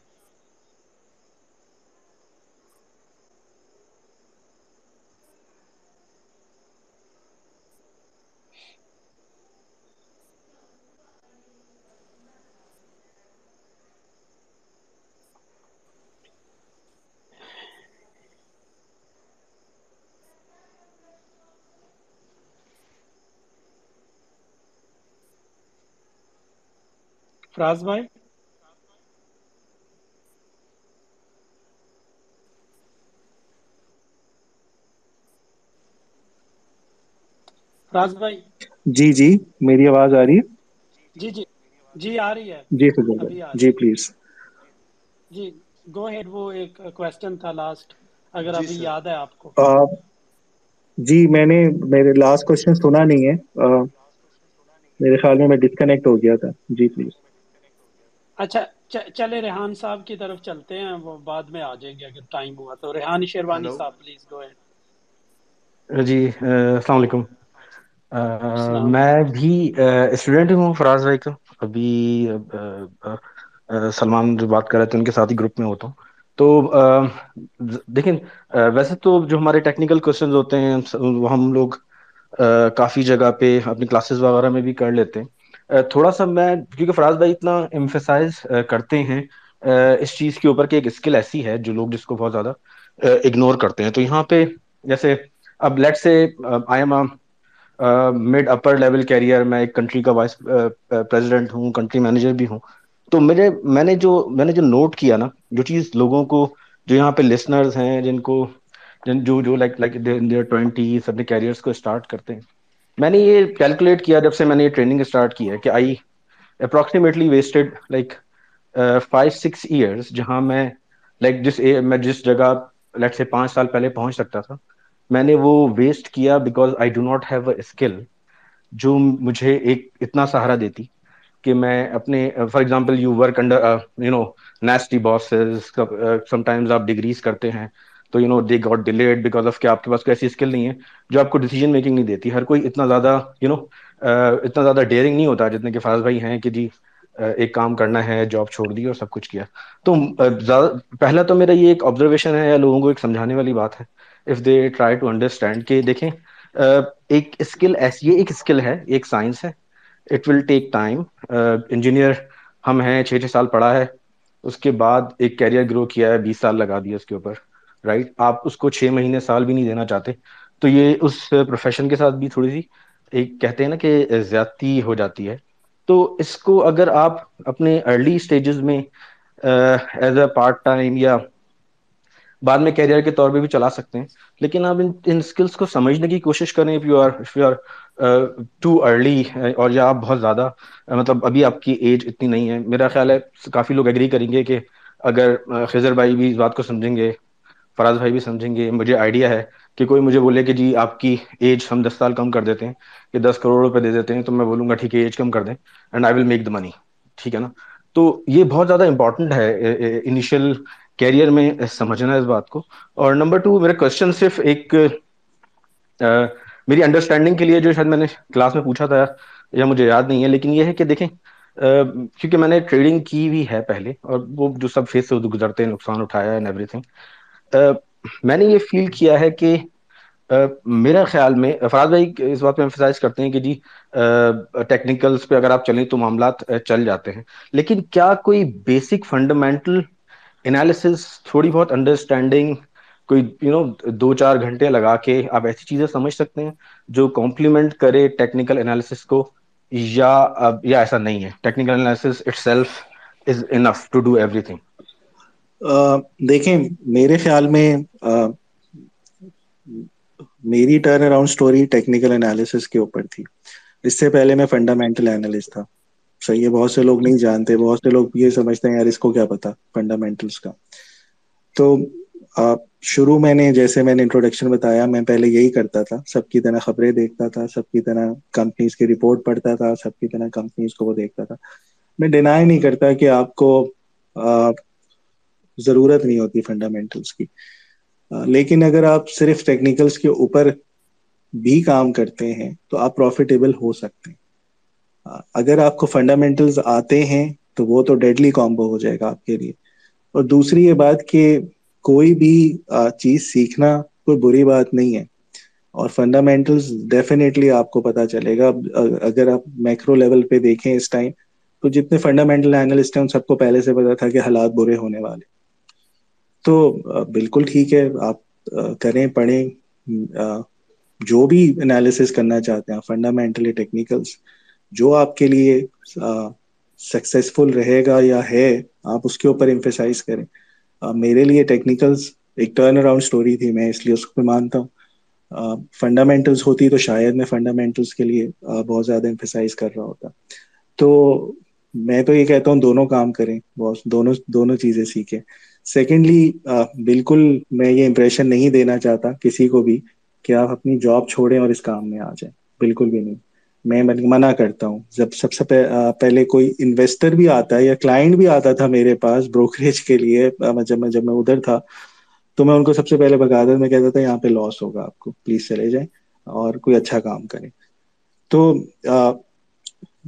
فراز بھائی؟ فراز بھائی؟ جی جی میری آواز آ رہی ہے؟ جی جی جی آ رہی ہے۔ جی فضل جی پلیز۔ جی گو ہیڈ وہ ایک کوشچن تھا لاسٹ اگر جی ابھی یاد ہے آپ کو۔ جی میں نے میرے لاسٹ کوشچن سنا نہیں ہے۔ میرے خیال میں میں ڈسکنیکٹ ہو گیا تھا۔ جی پلیز۔ اچھا چلے ریحان صاحب کی طرف چلتے ہیں وہ بعد میں آ جائیں گے اگر ٹائم ہوا تو۔ ریحان شیروانی صاحب پلیز گو ہیڈ جی السلام علیکم۔ میں بھی اسٹوڈینٹ ہوں فراز بھائی کا ابھی سلمان جو بات کر رہے تھے ان کے ساتھ ہی گروپ میں ہوتا ہوں۔ تو دیکھیں ویسے تو جو ہمارے ٹیکنیکل کوشچنز ہوتے ہیں وہ ہم لوگ کافی جگہ پہ اپنی کلاسز وغیرہ میں بھی کر لیتے ہیں۔ تھوڑا سا میں، کیونکہ فراز بھائی اتنا امفیسائز کرتے ہیں اس چیز کے اوپر کہ ایک اسکل ایسی ہے جو لوگ جس کو بہت زیادہ اگنور کرتے ہیں۔ تو یہاں پہ جیسے اب let's say I am mid upper level career میں ایک کنٹری کا وائس پریزیڈنٹ ہوں کنٹری مینیجر بھی ہوں۔ تو مجھے میں نے جو، میں نے جو نوٹ کیا نا، جو چیز لوگوں کو، جو یہاں پہ لسنرز ہیں، جن کو جو جو لائک لائک ٹوینٹی اپنے کیریئرس کو اسٹارٹ کرتے ہیں۔ میں نے یہ کیلکولیٹ کیا جب سے میں نے یہ ٹریننگ اسٹارٹ کی ہے کہ I approximately wasted like five six years جہاں میں لائک جس میں جس جگہ لٹ سے پانچ سال پہلے پہنچ سکتا تھا، میں نے وہ ویسٹ کیا because I do not have a skill جو مجھے ایک اتنا سہارا دیتی کہ میں اپنے for example you work under you know nasty boss sometimes آپ ڈگریز کرتے ہیں تو you know they got delayed because of کہ آپ کے پاس کوئی ایسی اسکل نہیں ہے جو آپ کو ڈیسیجن میکنگ نہیں دیتی. ہر کوئی اتنا زیادہ یو نو اتنا زیادہ ڈیئرنگ نہیں ہوتا جتنے کہ فاض بھائی ہیں کہ جی ایک کام کرنا ہے جاب چھوڑ دی اور سب کچھ کیا. تو پہلا تو میرا یہ ایک آبزرویشن ہے یا لوگوں کو ایک سمجھانے والی بات ہے. If they try to understand کہ دیکھیں ایک اسکل ایسی یہ ایک اسکل ہے ایک سائنس ہے. It will take time engineer ہم ہیں، چھ چھ سال پڑھا ہے، اس کے بعد ایک کیریئر گرو کیا ہے، بیس سال لگا دیا اس کے اوپر. رائٹ آپ اس کو چھ مہینے سال بھی نہیں دینا چاہتے۔ تو یہ اس پروفیشن کے ساتھ بھی تھوڑی سی ایک کہتے ہیں نا کہ زیادتی ہو جاتی ہے۔ تو اس کو اگر آپ اپنے ارلی اسٹیجز میں ایز اے پارٹ ٹائم یا بعد میں کیریئر کے طور پہ بھی چلا سکتے ہیں۔ لیکن آپ ان اسکلس کو سمجھنے کی کوشش کریں if you are if you are too early اور یا آپ بہت زیادہ مطلب ابھی آپ کی ایج اتنی نہیں ہے۔ میرا خیال ہے، کافی لوگ ایگری کریں گے کہ اگر خضر بھائی بھی اس بات کو سمجھیں گے فراز بھائی بھی سمجھیں گے، مجھے آئیڈیا ہے کہ کوئی مجھے بولے کہ جی آپ کی ایج ہم دس سال کم کر دیتے ہیں، کہ دس کروڑ روپے دے دیتے ہیں، تو میں بولوں گا ٹھیک ہے ایج کم کر دیں and I will make the منی ٹھیک ہے نا؟ تو یہ بہت زیادہ امپورٹنٹ ہے انیشیل کیریئر میں سمجھنا اس بات کو۔ اور نمبر ٹو میرا کوشچن صرف ایک میری انڈرسٹینڈنگ کے لیے جو شاید میں نے کلاس میں پوچھا تھا یا مجھے یاد نہیں ہے، لیکن یہ ہے کہ دیکھیں کیونکہ میں نے ٹریڈنگ کی بھی ہے پہلے اور وہ جو سب فیس سے گزرتے ہیں، نقصان اٹھایا اینڈ ایوری تھنگ میں نے یہ فیل کیا ہے کہ میرا خیال میں فراز بھائی، اس بات پہ ایمفسائز کرتے ہیں کہ جی ٹیکنیکلس پہ اگر آپ چلیں تو معاملات چل جاتے ہیں۔ لیکن کیا کوئی بیسک فنڈامنٹل انالیسس تھوڑی بہت انڈرسٹینڈنگ کوئی یو نو دو چار گھنٹے لگا کے آپ ایسی چیزیں سمجھ سکتے ہیں جو کمپلیمنٹ کرے ٹیکنیکل انالیسس کو، یا یا ایسا نہیں ہے۔ Technical analysis itself is enough to do everything دیکھیں، میرے خیال میں میری turnaround story technical analysis کے اوپر تھی۔ اس سے پہلے میں فنڈامنٹل اینالسٹ تھا۔ صحیح ہے، بہت سے لوگ نہیں جانتے، بہت سے لوگ یہ سمجھتے ہیں، یار، اس کو کیا پتا؟ فنڈامنٹلس کا۔ تو شروع میں نے، جیسے میں نے انٹروڈکشن بتایا، میں پہلے یہی کرتا تھا۔ سب کی طرح خبریں دیکھتا تھا، سب کی طرح کمپنیز کی رپورٹ پڑھتا تھا، سب کی طرح کمپنیز کو وہ دیکھتا تھا۔ میں ڈینائی نہیں کرتا کہ آپ کو ضرورت نہیں ہوتی فنڈامنٹلس کی۔ لیکن اگر آپ صرف ٹیکنیکلس کے اوپر بھی کام کرتے ہیں تو آپ پروفیٹیبل ہو سکتے ہیں۔ اگر آپ کو فنڈامنٹلز آتے ہیں تو وہ تو ڈیڈلی کامبو ہو جائے گا آپ کے لیے۔ اور دوسری یہ بات کہ کوئی بھی چیز سیکھنا کوئی بری بات نہیں ہے۔ اور فنڈامنٹلز ڈیفینیٹلی آپ کو پتا چلے گا۔ اگر آپ میکرو لیول پہ دیکھیں اس ٹائم تو جتنے فنڈامنٹل اینالسٹ ہیں، ان سب کو پہلے سے پتا تھا کہ حالات برے ہونے والے۔ تو بالکل ٹھیک ہے۔ آپ کریں، پڑھیں۔ جو بھی انالیسس کرنا چاہتے ہیں فنڈامنٹلی ٹیکنیکلس جو آپ کے لیے سکسیزفل رہے گا یا ہے، آپ اس کے اوپر امفیسائز کریں۔ میرے لیے ٹیکنیکلس ایک ٹرن اراؤنڈ اسٹوری تھی، میں اس لیے اس کو مانتا ہوں۔ فنڈامنٹلس ہوتی تو شاید میں فنڈامنٹلس کے لیے بہت زیادہ امفیسائز کر رہا ہوتا۔ تو میں تو یہ کہتا ہوں، دونوں کام کریں۔ دونوں دونوں چیزیں سیکھیں۔ سیکنڈلی بالکل میں یہ امپریشن نہیں دینا چاہتا کسی کو بھی کہ آپ اپنی جاب چھوڑیں اور اس کام میں آ جائیں۔ بالکل بھی نہیں۔ میں منع کرتا ہوں۔ جب سب سے پہلے کوئی انویسٹر بھی آتا ہے یا کلائنٹ بھی آتا تھا میرے پاس بروکریج کے لیے جب میں جب میں ادھر تھا، تو میں ان کو سب سے پہلے بتا میں کہتا تھا یہاں پہ لاس ہوگا آپ کو پلیز چلے جائیں اور کوئی اچھا کام کریں تو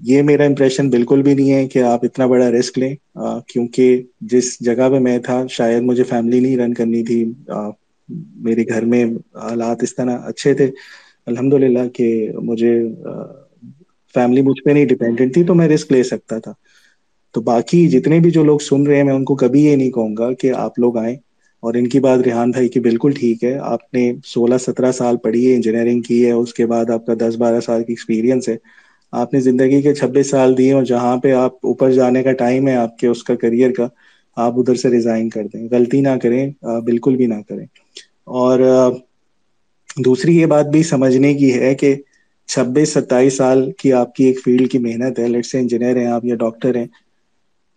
یہ میرا امپریشن بالکل بھی نہیں ہے کہ آپ اتنا بڑا رسک لیں کیونکہ جس جگہ پہ میں تھا، شاید مجھے فیملی نہیں رن کرنی تھی میرے گھر میں حالات اس طرح اچھے تھے۔ الحمد للہ کہ مجھے فیملی مجھ پہ نہیں ڈپینڈنٹ تھی تو میں رسک لے سکتا تھا۔ تو باقی جتنے بھی جو لوگ سن رہے ہیں، میں ان کو کبھی یہ نہیں کہوں گا کہ آپ لوگ آئیں۔ اور ان کی بات ریحان بھائی کی بالکل ٹھیک ہے۔ آپ نے سولہ سترہ سال پڑھی ہے انجینئرنگ کی ہے، اس کے بعد آپ کا دس بارہ سال کی ایکسپیرینس ہے۔ آپ نے زندگی کے چھبیس سال دیے اور جہاں پہ آپ اوپر جانے کا ٹائم ہے، آپ کے اس کا کریئر کا، آپ ادھر سے ریزائن کر دیں۔ غلطی نہ کریں بالکل بھی نہ کریں۔ اور دوسری یہ بات بھی سمجھنے کی ہے کہ چھبیس، ستائیس سال کی آپ کی ایک فیلڈ کی محنت ہے۔ لیٹ سے انجینئر ہیں آپ یا ڈاکٹر ہیں۔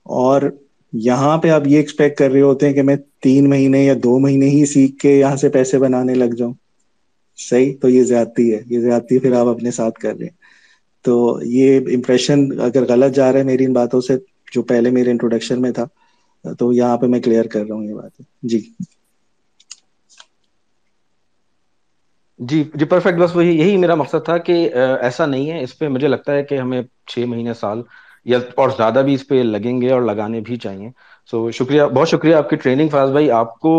اور یہاں پہ آپ یہ ایکسپیکٹ کر رہے ہوتے ہیں کہ میں تین مہینے یا دو مہینے ہی سیکھ کے یہاں سے پیسے بنانے لگ جاؤں۔ صحیح؟ تو یہ زیادتی ہے۔ یہ زیادتی پھر آپ اپنے ساتھ کر رہے ہیں۔ تو یہ امپریشن اگر غلط جا رہا ہے میری ان باتوں سے، جو پہلے میرے انٹروڈکشن میں تھا، تو یہاں پہ میں کلیئر کر رہا ہوں یہ بات۔ جی۔ جی جی پرفیکٹ بس وہی، یہی میرا مقصد تھا کہ ایسا نہیں ہے۔ اس پہ مجھے لگتا ہے کہ ہمیں چھ مہینے، سال یا اور زیادہ بھی اس پہ لگیں گے اور لگانے بھی چاہیے۔ سو شکریہ، بہت شکریہ آپ کی ٹریننگ فراز بھائی۔ آپ کو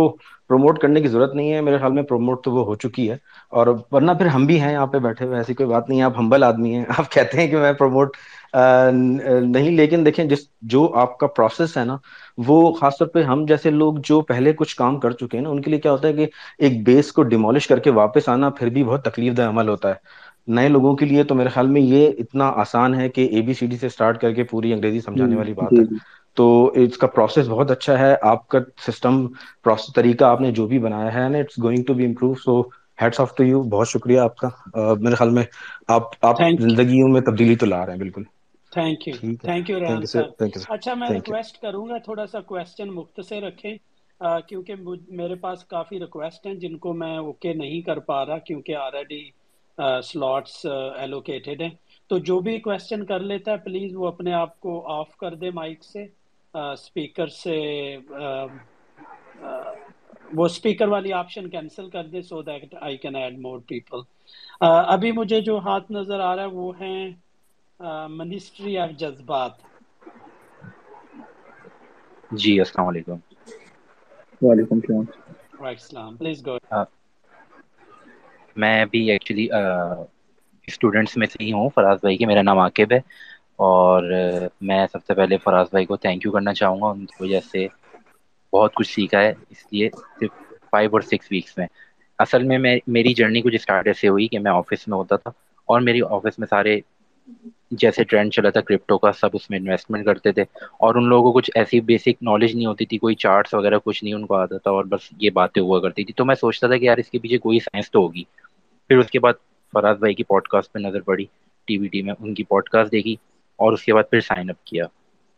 پروموٹ کرنے کی ضرورت نہیں ہے میرے خیال میں پروموٹ تو وہ ہو چکی ہے۔ اور ورنہ پھر ہم بھی ہیں یہاں پہ بیٹھے ہوئے ایسی کوئی بات نہیں ہے آپ ہمبل آدمی ہیں۔ آپ کہتے ہیں کہ میں پروموٹ نہیں لیکن دیکھیں جس جو آپ کا پروسیس ہے نا وہ خاص طور پہ ہم جیسے لوگ جو پہلے کچھ کام کر چکے ہیں نا ان کے لیے کیا ہوتا ہے کہ ایک بیس کو ڈیمولش کر کے واپس آنا پھر بھی بہت تکلیف دہ عمل ہوتا ہے۔ نئے لوگوں کے لیے تو میرے خیال میں یہ اتنا آسان ہے کہ اے بی سی ڈی سے اسٹارٹ کر کے پوری انگریزی سمجھانے والی بات ہے۔ جی جی۔ تو اس کا پروسیس بہت اچھا ہے۔ آپ کا سسٹم طریقہ آپ نے جو بھی بنایا ہے it's going to be improve so hats off to you بہت شکریہ آپ کا۔ میرے خیال میں آپ آپ زندگیوں میں تبدیلی تو لا رہے ہیں بالکل۔ Thank you thank you Rehan صاحب اچھا میں ریکویسٹ کروں گا تھوڑا سا کویشچن مختصر رکھیں کیونکہ میرے پاس کافی ریکویسٹ ہیں جن کو میں اوکے نہیں کر پا رہا کیونکہ آلریڈی سلاٹس ایلوکیٹڈ ہیں۔ تو جو بھی کویشچن کر لیتا ہے پلیز وہ اپنے آپ کو آف کر دے مائک سے۔ اسپیکر سے وہ اسپیکر والی آپشن کینسل کر دے so that I can add more people ابھی مجھے جو ہاتھ نظر آ رہا ہے وہ ہیں منسٹری آف جذبات. جی السلام علیکم. وعلیکم السلام. السلام. پلیز گو میں بھی ایکچولی اسٹوڈنٹس میں سے ہی ہوں فراز بھائی کے میرا نام عاقب ہے. اور میں سب سے پہلے فراز بھائی کو تھینک یو کرنا چاہوں گا، ان کی وجہ سے بہت کچھ سیکھا ہے، اس لیے صرف فائیو اور سکس ویکس میں۔ اصل میں میری جرنی کچھ اسٹارٹ ایسے ہوئی کہ میں آفس میں ہوتا تھا اور میری آفس میں سارے جیسے ٹرینڈ چلا تھا کرپٹو کا سب اس میں انویسٹمنٹ کرتے تھے اور ان لوگوں کو کچھ ایسی بیسک نالج نہیں ہوتی تھی، کوئی چارٹس وغیرہ کچھ نہیں ان کو آتا تھا اور بس یہ باتیں ہوا کرتی تھی۔ تو میں سوچتا تھا کہ یار اس کے پیچھے کوئی سائنس تو ہوگی۔ پھر اس کے بعد فراز بھائی کی پوڈ کاسٹ پہ نظر پڑی ٹی وی ٹی میں ان کی پوڈ کاسٹ دیکھی۔ اور اس کے بعد پھر سائن اپ کیا،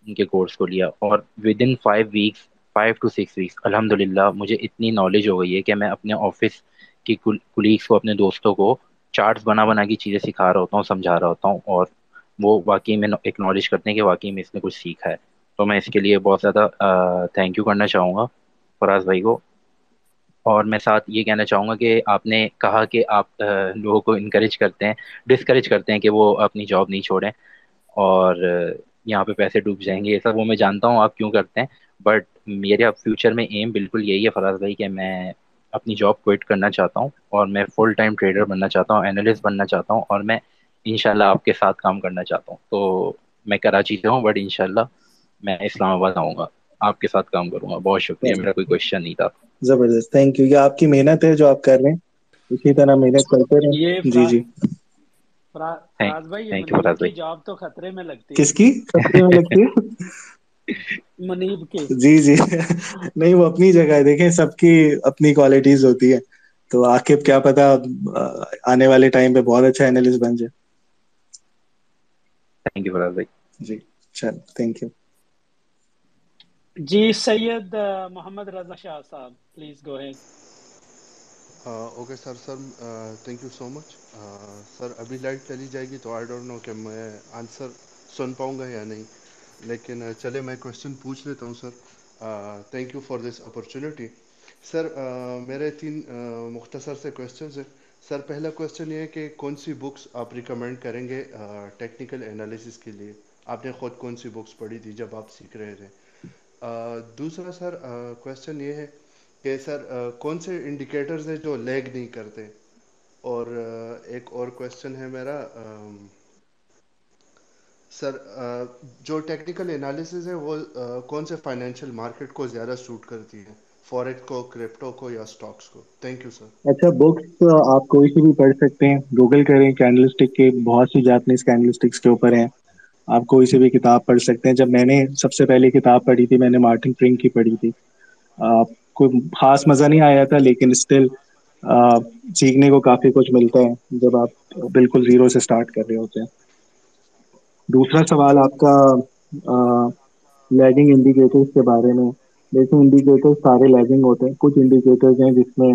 ان کے کورس کو لیا اور within five weeks five to six weeks الحمد للہ مجھے اتنی نالج ہو گئی ہے کہ میں اپنے آفس کی کلیگس کو، اپنے دوستوں کو چارٹس بنا بنا کی چیزیں سکھا رہا ہوتا ہوں، سمجھا رہا ہوتا ہوں اور وہ واقعی میں اکنالج کرتے ہیں کہ واقعی میں اس نے کچھ سیکھا ہے۔ تو میں اس کے لیے بہت زیادہ تھینک یو کرنا چاہوں گا فراز بھائی کو۔ اور میں ساتھ یہ کہنا چاہوں گا کہ آپ نے کہا کہ آپ لوگوں کو انکریج کرتے ہیں ڈسکریج کرتے ہیں کہ وہ اپنی جاب نہیں چھوڑیں۔ اور یہاں پہ پیسے ڈوب جائیں گے یہ سب وہ میں جانتا ہوں آپ کیوں کرتے ہیں؟ بٹ میرے اب فیوچر میں ایم بالکل یہی ہے فراز بھائی کہ میں اپنی جاب کوئٹ کرنا چاہتا ہوں اور میں فل ٹائم ٹریڈر بننا چاہتا ہوں اینالسٹ بننا چاہتا ہوں اور میں ان شاء اللہ آپ کے ساتھ کام کرنا چاہتا ہوں۔ تو میں کراچی سے ہوں بٹ ان شاء اللہ میں اسلام آباد آؤں گا۔ آپ کے ساتھ کام کروں گا۔ بہت شکریہ میرا کوئی کوشچن نہیں تھا۔ زبردست تھینک یو یہ آپ کی محنت ہے جو آپ کر رہے ہیں۔ اسی طرح محنت کرتے رہیں۔ جی جی۔ فراز بھائی جاب تو خطرے میں لگتی کس کی؟ خطرے میں لگتی ہے؟ منیب کی۔ جی جی۔ نہیں وہ اپنی جگہ ہے۔ دیکھیں سب کی اپنی کوالٹیز ہوتی ہے تو عاقب کیا پتا آنے والے ٹائم پہ بہت اچھا اینالسٹ بن جائے۔ تھینک یو فراز بھائی۔ جی چل تھینک یو جی سید محمد رضا شاہ صاحب please go ahead okay sir sir thank you so much sir ابھی لائٹ چلی جائے گی تو آئی ڈونٹ نو کہ میں آنسر سن پاؤں گا یا نہیں لیکن چلے میں کوشچن پوچھ لیتا ہوں sir thank you for this opportunity sir میرے تین مختصر سے کوشچنز ہیں سر پہلا کوشچن یہ ہے کہ کون سی بکس آپ ریکمینڈ کریں گے ٹیکنیکل انالیسس کے لیے آپ نے خود کون سی بکس پڑھی تھی جب آپ سیکھ رہے تھے دوسرا سر کوشچن یہ ہے کہ سر کون سے انڈیکیٹرز ہیں جو لیگ نہیں کرتے؟ اور ایک اور کوشچن ہے میرا سر جو ٹیکنیکل انالیسز ہے وہ کون سے فائنینشیل مارکیٹ کو زیادہ سوٹ کرتی ہے؟ فوریکس کو کرپٹو کو یا اسٹاکس کو؟ تھینک یو سر اچھا بکس آپ کوئی سی بھی پڑھ سکتے ہیں۔ گوگل کریں کینڈلسٹک کے بہت سی جاپنیز کینڈلسٹکس کے اوپر ہیں۔ آپ کوئی سی بھی کتاب پڑھ سکتے ہیں۔ جب میں نے سب سے پہلے کتاب پڑھی تھی، میں نے مارٹن پرنگ کی پڑھی تھی۔ کوئی خاص مزہ نہیں آیا تھا، لیکن اسٹل سیکھنے کو کافی کچھ ملتا ہے جب آپ بالکل زیرو سے اسٹارٹ کر رہے ہوتے ہیں۔ دوسرا سوال آپ کا لیگنگ انڈیکیٹرس کے بارے میں۔ دیکھیں انڈیکیٹر سارے لیگنگ ہوتے ہیں۔ کچھ انڈیکیٹرز ہیں جس میں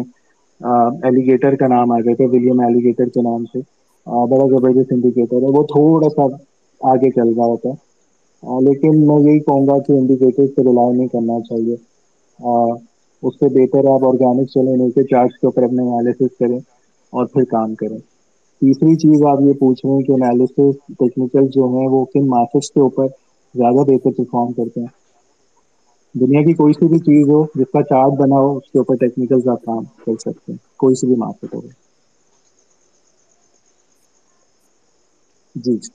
ایلیگیٹر کا نام آ گیا تھا ولیم ایلیگیٹر کے نام سے۔ بڑا زبردست انڈیکیٹر ہے۔ وہ تھوڑا سا آگے چل رہا ہوتا ہے۔ لیکن میں یہی کہوں گا کہ انڈیکیٹر پہ ریلائی نہیں کرنا چاہیے۔ اس سے بہتر ہے آپ آرگینک چلیں نہیں کہ چارٹ کے اوپر اپنے انالیسس کریں اور پھر کام کریں۔ تیسری چیز آپ یہ پوچھ رہے ہیں کہ انالیسس ٹیکنیکل جو ہیں وہ کن مارکیٹس کے اوپر زیادہ بہتر پرفارم کرتے ہیں؟ دنیا کی کوئی سی بھی چیز ہو، جس کا چارٹ بنا ہو، اس کے اوپر ٹیکنیکل آپ کام کر سکتے ہیں۔ کوئی سی بھی مارکیٹ ہو۔ جی جی۔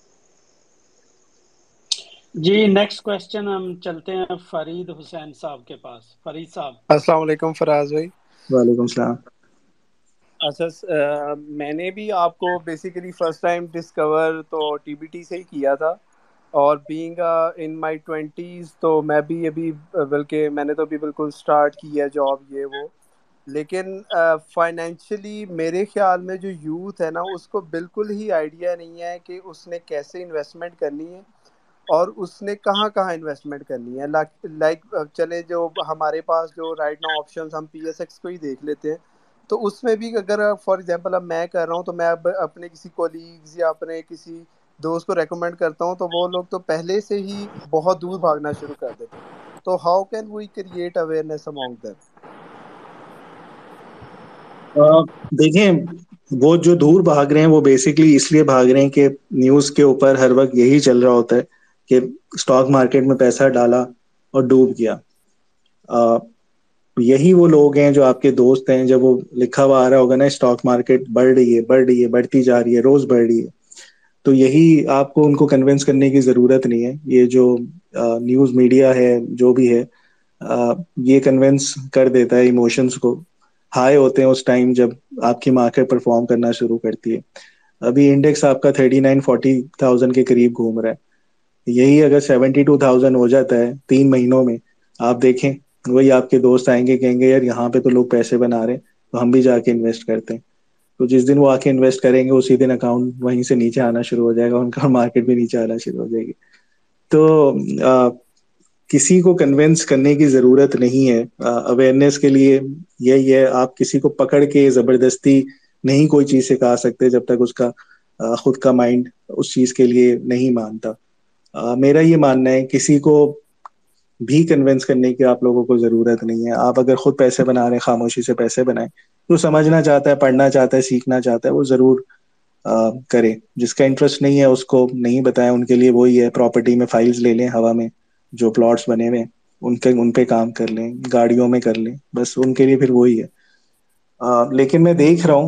نیکسٹ کوشچن ہم چلتے ہیں فرید حسین صاحب کے پاس۔ فرید صاحب۔ السلام علیکم فراز بھائی۔ وعلیکم السلام۔ اچھا میں نے بھی آپ کو بیسیکلی فرسٹ ٹائم ڈسکور تو ٹی بی ٹی سے ہی کیا تھا۔ اور بینگ ان مائی ٹوینٹیز تو میں بھی ابھی بلکہ میں نے تو ابھی بالکل اسٹارٹ کی ہے جاب یہ وہ۔ لیکن فائنینشلی میرے خیال میں جو یوتھ ہے نا اس کو بالکل ہی آئیڈیا نہیں ہے کہ اس نے کیسے انویسٹمنٹ کرنی ہے۔ اور اس نے کہاں کہاں انویسٹمنٹ کرنی ہے؟ لائک چلے جو ہمارے پاس جو رائٹ نا آپشنس ہم پی ایس ایکس کو ہی دیکھ لیتے ہیں۔ تو اس میں بھی اگر فار ایگزامپل اب میں کر رہا ہوں تو میں اب اپنے کسی کولیگز یا اپنے کسی دوست کو ریکمینڈ کرتا ہوں تو وہ لوگ تو پہلے سے ہی بہت دور بھاگنا شروع کر دیتے ہیں۔ تو how can we create awareness among them دیکھیں، وہ جو دور بھاگ رہے ہیں وہ بیسکلی اس لیے بھاگ رہے ہیں کہ نیوز کے اوپر ہر وقت یہی چل رہا ہوتا ہے۔ کہ اسٹاک مارکیٹ میں پیسہ ڈالا اور ڈوب گیا۔ یہی وہ لوگ ہیں جو آپ کے دوست ہیں، جب وہ لکھا ہوا آ رہا ہوگا نا اسٹاک مارکیٹ بڑھ رہی ہے، بڑھ رہی ہے، بڑھتی جا رہی ہے، روز بڑھ رہی ہے، تو یہی آپ کو ان کو کنوینس کرنے کی ضرورت نہیں ہے۔ یہ جو نیوز میڈیا ہے، جو بھی ہے یہ کنوینس کر دیتا ہے ایموشنس کو۔ ہائی ہوتے ہیں اس ٹائم جب آپ کی مارکیٹ پرفارم کرنا شروع کرتی ہے۔ ابھی انڈیکس آپ کا تھرٹی نائن فورٹی تھاؤزینڈ کے قریب گھوم رہا ہے۔ یہی اگر سیونٹی ٹو تھاؤزینڈ ہو جاتا ہے تین مہینوں میں، آپ دیکھیں، وہی آپ کے دوست آئیں گے، کہیں گے، یار، یہاں پہ تو لوگ پیسے بنا رہے ہیں، تو ہم بھی جا کے انویسٹ کرتے ہیں۔ تو جس دن وہ آ کے انویسٹ کریں گے، اسی دن اکاؤنٹ وہیں سے نیچے آنا شروع ہو جائے گا، ان کا مارکیٹ بھی نیچے آنا شروع ہو جائے گی۔ تو کسی کو کنوینس کرنے کی ضرورت نہیں ہے۔ اویئرنیس کے لیے یہی ہے، آپ کسی کو پکڑ کے زبردستی نہیں کوئی چیز سکھا سکتے جب تک اس کا خود کا مائنڈ اس چیز کے لیے نہیں مانتا۔ میرا یہ ماننا ہے، کسی کو بھی کنوینس کرنے کی آپ لوگوں کو ضرورت نہیں ہے۔ آپ اگر خود پیسے بنا رہے ہیں، خاموشی سے پیسے بنائیں تو سمجھنا چاہتا ہے، پڑھنا چاہتا ہے، سیکھنا چاہتا ہے، وہ ضرور کرے۔ جس کا انٹرسٹ نہیں ہے، اس کو نہیں بتایا ان کے لیے وہی ہے پراپرٹی میں فائلز لے لیں ہوا میں، جو پلاٹس بنے ہوئے ان کے، ان پہ کام کر لیں، گاڑیوں میں کر لیں۔ بس ان کے لیے پھر وہی ہے۔ لیکن میں دیکھ رہا ہوں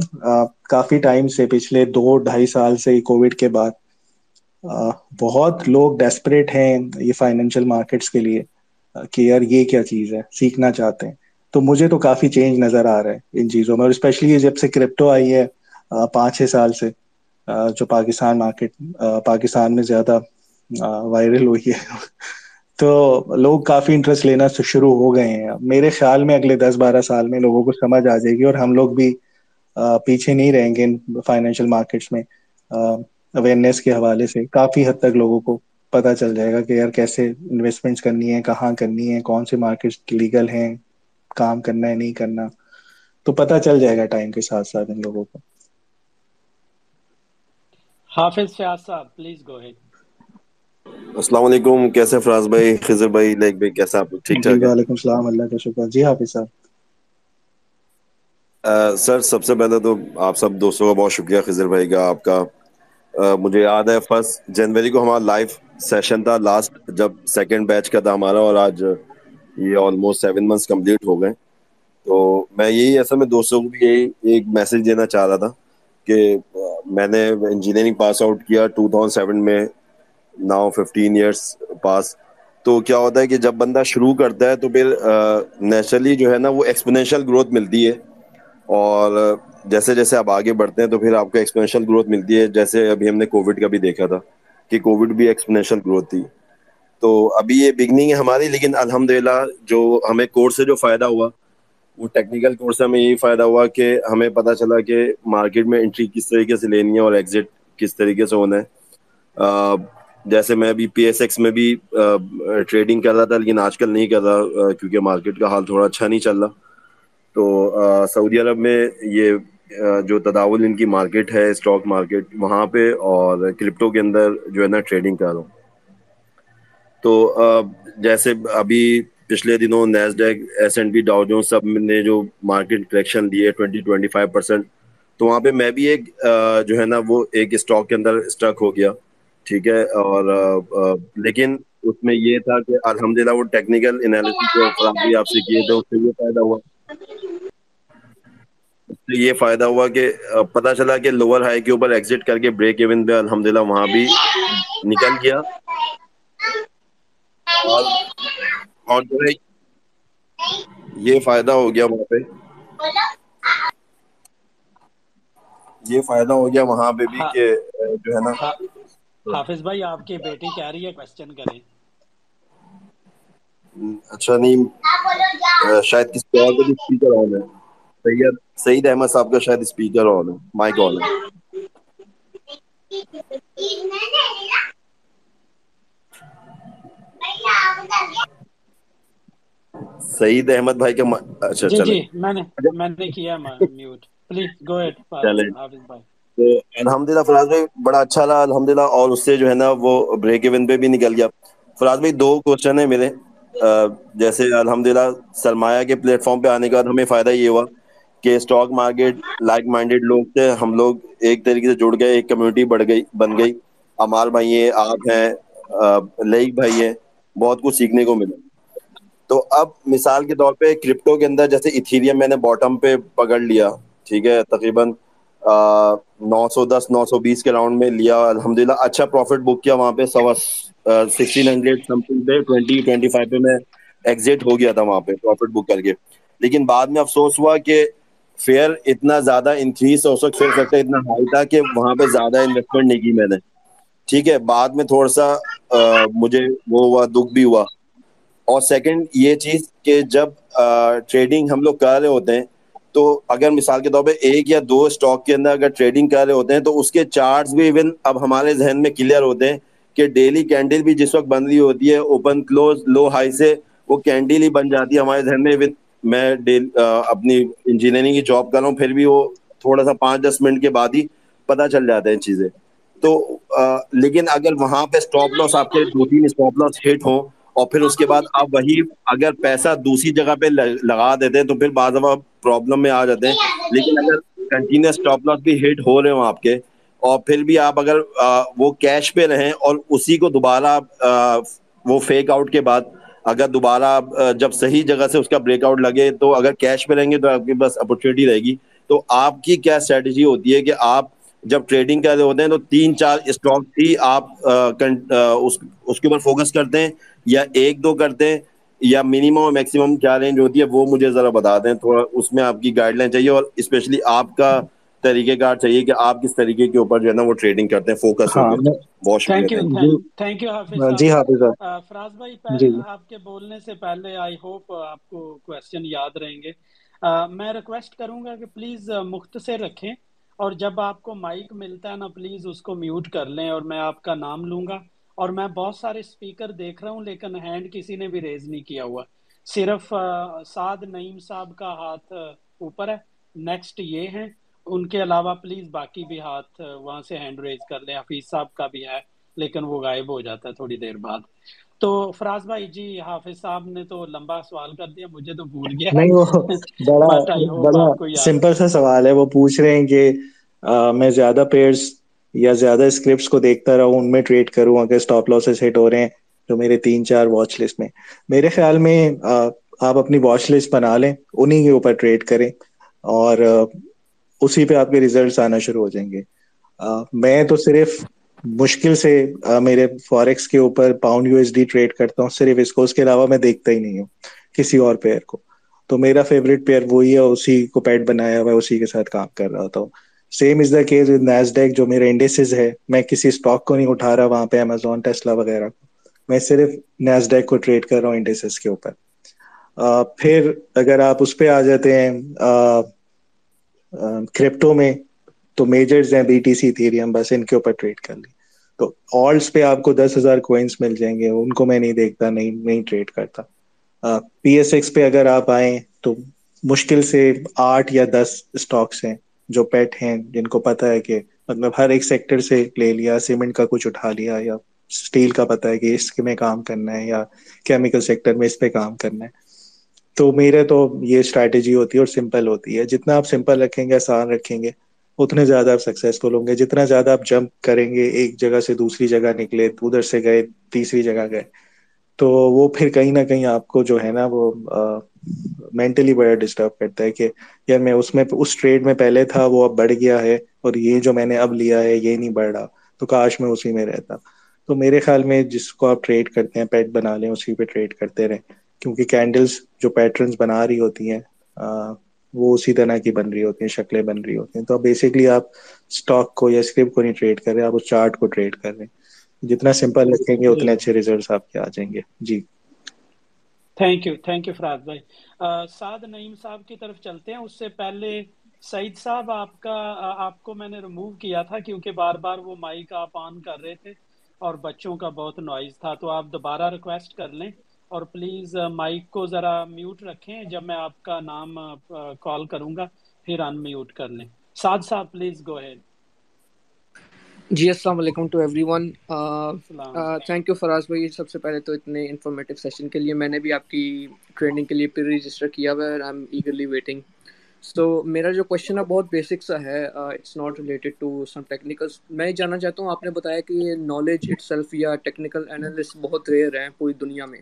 کافی ٹائم سے، پچھلے دو، ڈھائی سال سے کووڈ کے بعد بہت لوگ ڈیسپریٹ ہیں یہ فائنینشیل مارکیٹس کے لیے، کہ یار یہ کیا چیز ہے، سیکھنا چاہتے ہیں۔ تو مجھے تو کافی چینج نظر آ رہا ہے ان چیزوں میں، اور اسپیشلی جب سے کرپٹو آئی ہے پانچ چھ سال سے جو پاکستان مارکیٹ پاکستان میں زیادہ وائرل ہوئی ہے۔ تو لوگ کافی انٹرسٹ لینا شروع ہو گئے ہیں۔ میرے خیال میں اگلے دس بارہ سال میں لوگوں کو سمجھ آ جائے گی، اور ہم لوگ بھی پیچھے نہیں رہیں گے فائنینشیل مارکیٹس میں۔ اویئرنیس کے حوالے سے کافی حد تک لوگوں کو پتا چل جائے گا کہ یار کیسے انویسٹمنٹس کرنی ہے کہاں کرنی ہے کون سے مارکیٹ لیگل ہیں کام کرنا ہے نہیں کرنا۔ تو پتا چل جائے گا ٹائم کے ساتھ ساتھ ان لوگوں کو۔ حافظ فیاض صاحب پلیز گو ہیڈ السلام علیکم کیسے فراز بھائی خضر بھائی لیک بھائی کیسا آپ؟ ٹھیک جی ٹھاک وعلیکم السلام اللہ کا شکر۔ جی حافظ صاحب۔ سر سب سے پہلے تو آپ سب دوستوں کا بہت شکریہ خضر بھائی کا آپ کا۔ مجھے یاد ہے فرسٹ جنوری کو ہمارا لائیو سیشن تھا لاسٹ جب سیکنڈ بیچ کا تھا ہمارا اور آج یہ آلموسٹ سیون منتھس کمپلیٹ ہو گئے۔ تو میں یہی ایسا میں دوستوں کو بھی یہی ایک میسج دینا چاہ رہا تھا کہ میں نے انجینئرنگ پاس آؤٹ کیا ٹو تھاؤزینڈ سیون میں ناؤ ففٹین ایئرس پاس تو کیا ہوتا ہے کہ جب بندہ شروع کرتا ہے تو پھر نیچرلی جو ہے نا وہ ایکسپونینشیل گروتھ ملتی ہے۔ اور جیسے جیسے آپ آگے بڑھتے ہیں تو پھر آپ کو ایکسپونینشیل گروتھ ملتی ہے، جیسے ابھی ہم نے کووڈ کا بھی دیکھا تھا کہ کووڈ بھی ایکسپونینشیل گروتھ تھی۔ تو ابھی یہ بگننگ ہے ہماری، لیکن الحمد للہ جو ہمیں کورس سے جو فائدہ ہوا، وہ ٹیکنیکل کورس سے ہمیں یہی فائدہ ہوا کہ ہمیں پتہ چلا کہ مارکیٹ میں انٹری کس طریقے سے لینی ہے اور ایگزٹ کس طریقے سے ہونا ہے۔ جیسے میں ابھی پی ایس ایکس میں بھی ٹریڈنگ کر رہا تھا، لیکن آج کل نہیں کر رہا کیونکہ مارکیٹ کا حال تھوڑا اچھا نہیں چل رہا۔ تو سعودی عرب میں یہ جو تداول ان کی مارکیٹ ہے اسٹاک مارکیٹ وہاں پہ اور کرپٹو کے اندر جو ہے نا ٹریڈنگ کر رہا ہوں۔ تو جیسے ابھی پچھلے دنوں Nasdaq S and P Dow جو سب نے جو مارکیٹ کریکشن دی ہے ٹوینٹی ٹوینٹی فائیو پرسینٹ تو وہاں پہ میں بھی ایک جو ہے نا وہ ایک اسٹاک کے اندر اسٹک ہو گیا ٹھیک ہے؟ اور لیکن اس میں یہ تھا کہ الحمد للہ وہ ٹیکنیکل انالیسس جو آپ سے کیے تھے اس سے یہ فائدہ ہوا۔ سے یہ فائدہ ہوا کہ پتا چلا کہ لوور ہائی کے اوپر ایگزٹ کر کے بریک ایون پہ الحمد للہ وہاں بھی نکل گیا۔ اور جو ہے یہ فائدہ ہو گیا وہاں پہ۔ یہ فائدہ ہو گیا وہاں پہ بھی کہ جو ہے نا۔ حافظ بھائی آپ کی بیٹی کہہ رہی ہے کوشچن کریں۔ اچھا نہیں۔ شاید کسی اور کا بھی اسپیکر آن ہے۔ سید سعید احمد صاحب کا شاید اسپیکر آن ہے. مائک آن ہے سعید احمد بھائی کا اچھا جی چلے۔ جی میں نے میں نے کیا میوٹ پلیز گو ایٹ چلے۔ بھائی۔ تو الحمد للہ فراز بھائی بڑا اچھا رہا۔ الحمد للہ اور اس سے جو ہے نا وہ بریک ایون پہ بھی نکل گیا۔ فراز بھائی دو کوشچن ہیں میرے۔ جیسے الحمد للہ سرمایہ کے پلیٹ فارم پہ آنے کے بعد ہمیں فائدہ یہ ہوا۔ کہ اسٹاک مارکیٹ لائک مائنڈیڈ لوگ تھے، ہم لوگ ایک طریقے سے جڑ گئے، ایک کمیونٹی بڑھ گئی، بن گئی۔ امار بھائی ہیں، آپ ہیں لئیک بھائی ہیں، بہت کچھ سیکھنے کو ملا۔ تو اب مثال کے طور پہ کرپٹو کے اندر جیسے ایتھیریم میں نے باٹم پہ پکڑ لیا، ٹھیک ہے، تقریباً نو سو دس، نو سو بیس کے راؤنڈ میں لیا۔ الحمد للہ اچھا پروفٹ بک کیا وہاں پہ، سوا سکسٹین ہنڈریڈ سم تھنگ پہ ٹوینٹی ٹوینٹی فائیو پہ میں ایگزٹ ہو گیا تھا وہاں پہ پروفٹ بک کر کے۔ لیکن بعد میں افسوس ہوا کہ فیئر اتنا زیادہ انکریز اس وقت فیئر فیکٹر اتنا ہائی تھا کہ وہاں پہ زیادہ انویسٹمنٹ نہیں کی میں نے۔ ٹھیک ہے، بعد میں تھوڑا سا مجھے وہ ہوا، دکھ بھی ہوا۔ اور سیکنڈ یہ چیز کہ جب ٹریڈنگ ہم لوگ کر رہے ہوتے ہیں، تو اگر مثال کے طور پہ ایک یا دو اسٹاک کے اندر اگر ٹریڈنگ کر رہے ہوتے ہیں، تو اس کے چارٹس بھی ایون اب ہمارے ذہن میں کلیئر ہوتے ہیں کہ ڈیلی کینڈل بھی جس وقت بن رہی ہوتی ہے اوپن کلوز لو ہائی سے وہ کینڈل ہی بن جاتی ہے ہمارے ذہن میں ایون میں اپنی انجینئرنگ کی جاب کر رہا ہوں، پھر بھی وہ تھوڑا سا پانچ دس منٹ کے بعد ہی پتہ چل جاتے ہیں چیزیں۔ تو لیکن اگر وہاں پہ اسٹاپ لاس آپ کے دو تین اسٹاپ لاس ہٹ ہوں اور پھر اس کے بعد آپ وہی اگر پیسہ دوسری جگہ پہ لگا دیتے ہیں تو پھر بعض دفعہ پرابلم میں آ جاتے ہیں۔ لیکن اگر کنٹینیوس اسٹاپ لاس بھی ہٹ ہو رہے ہوں آپ کے اور پھر بھی آپ اگر وہ کیش پہ رہیں اور اسی کو دوبارہ وہ فیک آؤٹ کے بعد اگر دوبارہ جب صحیح جگہ سے اس کا بریک آؤٹ لگے تو اگر کیش پہ رہیں گے تو آپ کے پاس اپرچونیٹی رہے گی۔ تو آپ کی کیا اسٹریٹجی ہوتی ہے کہ آپ جب ٹریڈنگ کر رہے ہوتے ہیں تو تین چار اسٹاک ہی آپ اس کے اوپر فوکس کرتے ہیں یا ایک دو کرتے ہیں یا منیمم اور میکسیمم کیا رینج ہوتی ہے وہ مجھے ذرا بتا دیں، تھوڑا اس میں آپ کی گائیڈ لائن چاہیے اور اسپیشلی آپ کا طریقہ کار چاہیے کہ آپ کس طریقے کے اوپر جو ہے نا وہ ٹریڈنگ کرتے ہیں فوکس شکریہ تھینک یو حافظ جی حافظ فراز بھائی جی آپ کے بولنے سے پہلے آئی ہوپ آپ کو کوشچن یاد رہیں گے۔ میں ریکویسٹ کروں گا کہ پلیز مختصر رکھیں اور جب آپ کو مائک ملتا ہے نا پلیز اس کو میوٹ کر لیں اور میں آپ کا نام لوں گا۔ اور میں بہت سارے اسپیکر دیکھ رہا ہوں لیکن ہینڈ کسی نے بھی ریز نہیں کیا ہوا۔ صرف سعد نعیم صاحب کا ہاتھ اوپر ہے۔ نیکسٹ یہ ہیں ان کے علاوہ پلیز باقی بھی ہاتھ وہاں سے ہینڈ ریز کر لیں۔ حفیظ صاحب کا بھی ہے لیکن وہ غائب ہو جاتا ہے تھوڑی دیر بعد۔ تو فراز بھائی جی حافظ صاحب نے تو لمبا سوال کر دیا مجھے تو بھول گیا۔ نہیں وہ بڑا بڑا سمپل سا سوال ہے۔ وہ پوچھ رہے ہیں کہ میں زیادہ پیئرس یا زیادہ اسکرپٹس کو دیکھتا رہا ہوں ان میں ٹریڈ کروں اگر اسٹاپ لاسز ہٹ ہو رہے ہیں تو میرے تین چار واچ لسٹ میں۔ میرے خیال میں آپ اپنی واچ لسٹ بنا لیں انہیں کے اوپر ٹریڈ کریں۔ اور اسی پہ آپ کے ریزلٹس آنا شروع ہو جائیں گے۔ میں تو صرف مشکل سے میرے فوریکس کے اوپر pound U S D trade کرتا ہوں، صرف اس کو، اس کے علاوہ میں دیکھتا ہی نہیں ہوں کسی اور پیئر کو۔ تو میرا فیوریٹ پیئر وہی ہے، اسی کو پیٹ بنایا ہوا ہے، اسی کے ساتھ کام کر رہا تھا same as the case with Nasdaq جو میرے انڈیسز ہے۔ میں کسی اسٹاک کو نہیں اٹھا رہا، وہاں پہ امیزون ٹیسلا وغیرہ کو۔ میں صرف نیس ڈیک کو ٹریڈ کر رہا ہوں انڈیسز کے اوپر۔ پھر اگر آپ اس پہ آ جاتے ہیں کرپٹو میں تو میجرز ہیں بی ٹی سی تھیریم بس ان کے اوپر ٹریڈ کر لی۔ تو آلس پہ آپ کو دس ہزار کوئنس مل جائیں گے، ان کو میں نہیں دیکھتا، نہیں نہیں ٹریڈ کرتا۔ پی ایس ایکس پہ اگر آپ آئیں تو مشکل سے آٹھ یا دس اسٹاکس ہیں جو پیٹ ہیں، جن کو پتا ہے کہ مطلب ہر ایک سیکٹر سے لے لیا سیمنٹ کا کچھ اٹھا لیا، یا اسٹیل کا پتا ہے کہ اس میں کام کرنا ہے، یا کیمیکل سیکٹر میں اس پہ کام کرنا ہے۔ تو میرے تو یہ اسٹریٹجی ہوتی ہے اور سمپل ہوتی ہے۔ جتنا آپ سمپل رکھیں گے، آسان رکھیں گے، اتنے زیادہ آپ سکسیزفل ہوں گے۔ جتنا زیادہ آپ جمپ کریں گے، ایک جگہ سے دوسری جگہ نکلے، ادھر سے گئے، تیسری جگہ گئے، تو وہ پھر کہیں نہ کہیں آپ کو جو ہے نا وہ مینٹلی بڑا ڈسٹرب کرتا ہے کہ یار میں اس میں، اس ٹریڈ میں پہلے تھا، وہ اب بڑھ گیا ہے اور یہ جو میں نے اب لیا ہے، یہ نہیں بڑھ رہا۔ تو کاش میں اسی میں رہتا۔ تو میرے خیال میں جس کو آپ ٹریڈ کرتے ہیں پیٹ بنا لیں، اسی پہ ٹریڈ کرتے رہیں۔ کیونکہ کینڈلس جو پیٹرنس بنا رہی ہوتی ہیں وہ اسی طرح کی بن رہی ہوتی ہیں، شکلیں بن رہی ہوتی ہیں۔ تو بیسکلی آپ اسٹاک کو یا اسکرپٹ کو نہیں ٹریڈ کر رہے، آپ اس چارٹ کو ٹریڈ کر رہے ہیں۔ جتنا سمپل رکھیں گے، اتنے اچھے ریزلٹس آپ کے آ جائیں گے۔ جی۔ Thank you thank you Faraz بھائی سعد نعیم صاحب کی طرف چلتے ہیں۔ اس سے پہلے سعید صاحب، آپ کا آپ کو میں نے ریموو کیا تھا کیونکہ بار بار وہ مائک آپ آن کر رہے تھے اور بچوں کا بہت نوائز تھا۔ تو آپ دوبارہ ریکویسٹ کر لیں۔ اور پلیز مائک کو ذرا میوٹ رکھیں جب میں آپ کا نام کال کروں گا پھر ان میوٹ کر لیں۔ سعد صاحب پلیز گو ہیڈ جی السلام علیکم to everyone thank you Faraz بھائی سب سے پہلے تو اتنے انفارمیٹیو سیشن کے لیے میں نے بھی آپ کی ٹریننگ کے لیے پھر رجسٹر کیا ہوا ہے I am eagerly waiting so میرا جو کوشچن ہے بہت بیسک سا ہے۔ It's not related to some technicals میں جاننا چاہتا ہوں آپ نے بتایا کہ نالج اٹ سیلف یا ٹیکنیکل انالسٹ بہت ریئر ہیں پوری دنیا میں۔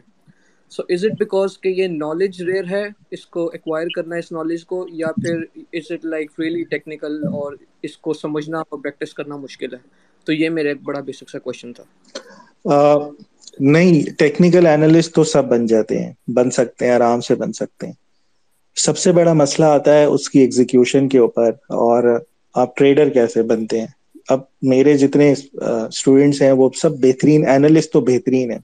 سو از اٹ بیکاز کہ یہ نالج ریئر ہے اس کو ایکوائر کرنا، اس نالج کو، یا پھر is it like really technical اور اس کو سمجھنا اور پریکٹس کرنا مشکل ہے؟ تو یہ میرا ایک بڑا بیسک سا کوشچن تھا۔ نہیں ٹیکنیکل اینالسٹ تو سب بن جاتے ہیں، بن سکتے ہیں، آرام سے بن سکتے ہیں۔ سب سے بڑا مسئلہ آتا ہے اس کی ایگزیکیوشن کے اوپر اور آپ ٹریڈر کیسے بنتے ہیں؟ اب میرے جتنے اسٹوڈینٹس ہیں، وہ سب بہترین اینالسٹ تو بہترین ہیں۔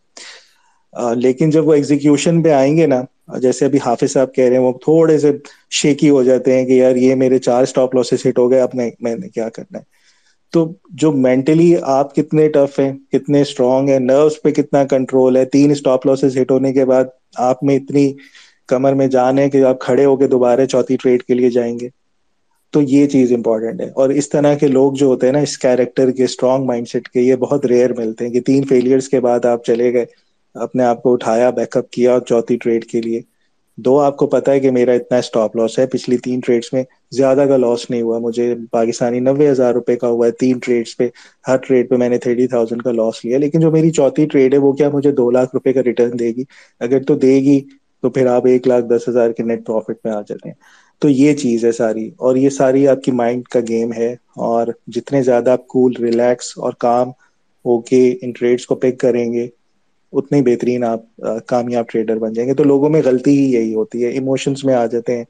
لیکن جب وہ ایگزیکیوشن پہ آئیں گے نا، جیسے ابھی حافظ صاحب کہہ رہے ہیں، وہ تھوڑے سے شیکی ہو جاتے ہیں کہ یار یہ میرے چار اسٹاپ لاسز ہٹ ہو گئے، اب میں نے کیا کرنا ہے؟ تو جو مینٹلی آپ کتنے ٹف ہیں، کتنے اسٹرانگ ہیں نروس پہ کتنا کنٹرول ہے، تین اسٹاپ لاسز ہٹ ہونے کے بعد آپ میں اتنی کمر میں جان ہے کہ آپ کھڑے ہو کے دوبارہ چوتھی ٹریڈ کے لیے جائیں گے۔ تو یہ چیز امپورٹنٹ ہے۔ اور اس طرح کے لوگ جو ہوتے ہیں نا، اس کیریکٹر کے اسٹرانگ مائنڈ سیٹ کے، یہ بہت ریئر ملتے ہیں کہ تین فیلئرس کے بعد آپ چلے گئے۔ اپنے آپ کو اٹھایا بیک اپ کیا چوتھی ٹریڈ کے لیے۔ دو، آپ کو پتا ہے کہ میرا اتنا اسٹاپ لاس ہے۔ پچھلی تین ٹریڈس میں زیادہ کا لاس نہیں ہوا۔ مجھے پاکستانی نوے ہزار روپے کا ہوا ہے۔ تین ٹریڈس پہ، ہر ٹریڈ پہ میں نے تھرٹی تھاؤزینڈ کا لاس لیا۔ لیکن جو میری چوتھی ٹریڈ ہے، وہ کیا مجھے دو لاکھ روپے کا ریٹرن دے گی؟ اگر تو دے گی، تو پھر آپ ایک لاکھ دس ہزار کے نیٹ پروفٹ میں آ جاتے ہیں۔ تو یہ چیز ہے ساری۔ اور یہ ساری آپ کی مائنڈ کا گیم ہے۔ اور جتنے زیادہ آپ کول ریلیکس اور کام ہو کے ان ٹریڈس کو پک کریں گے اتنے بہترین آپ کامیاب ٹریڈر بن جائیں گے۔ تو لوگوں میں غلطی ہی یہی ہوتی ہے۔ ایموشنس میں آ جاتے ہیں۔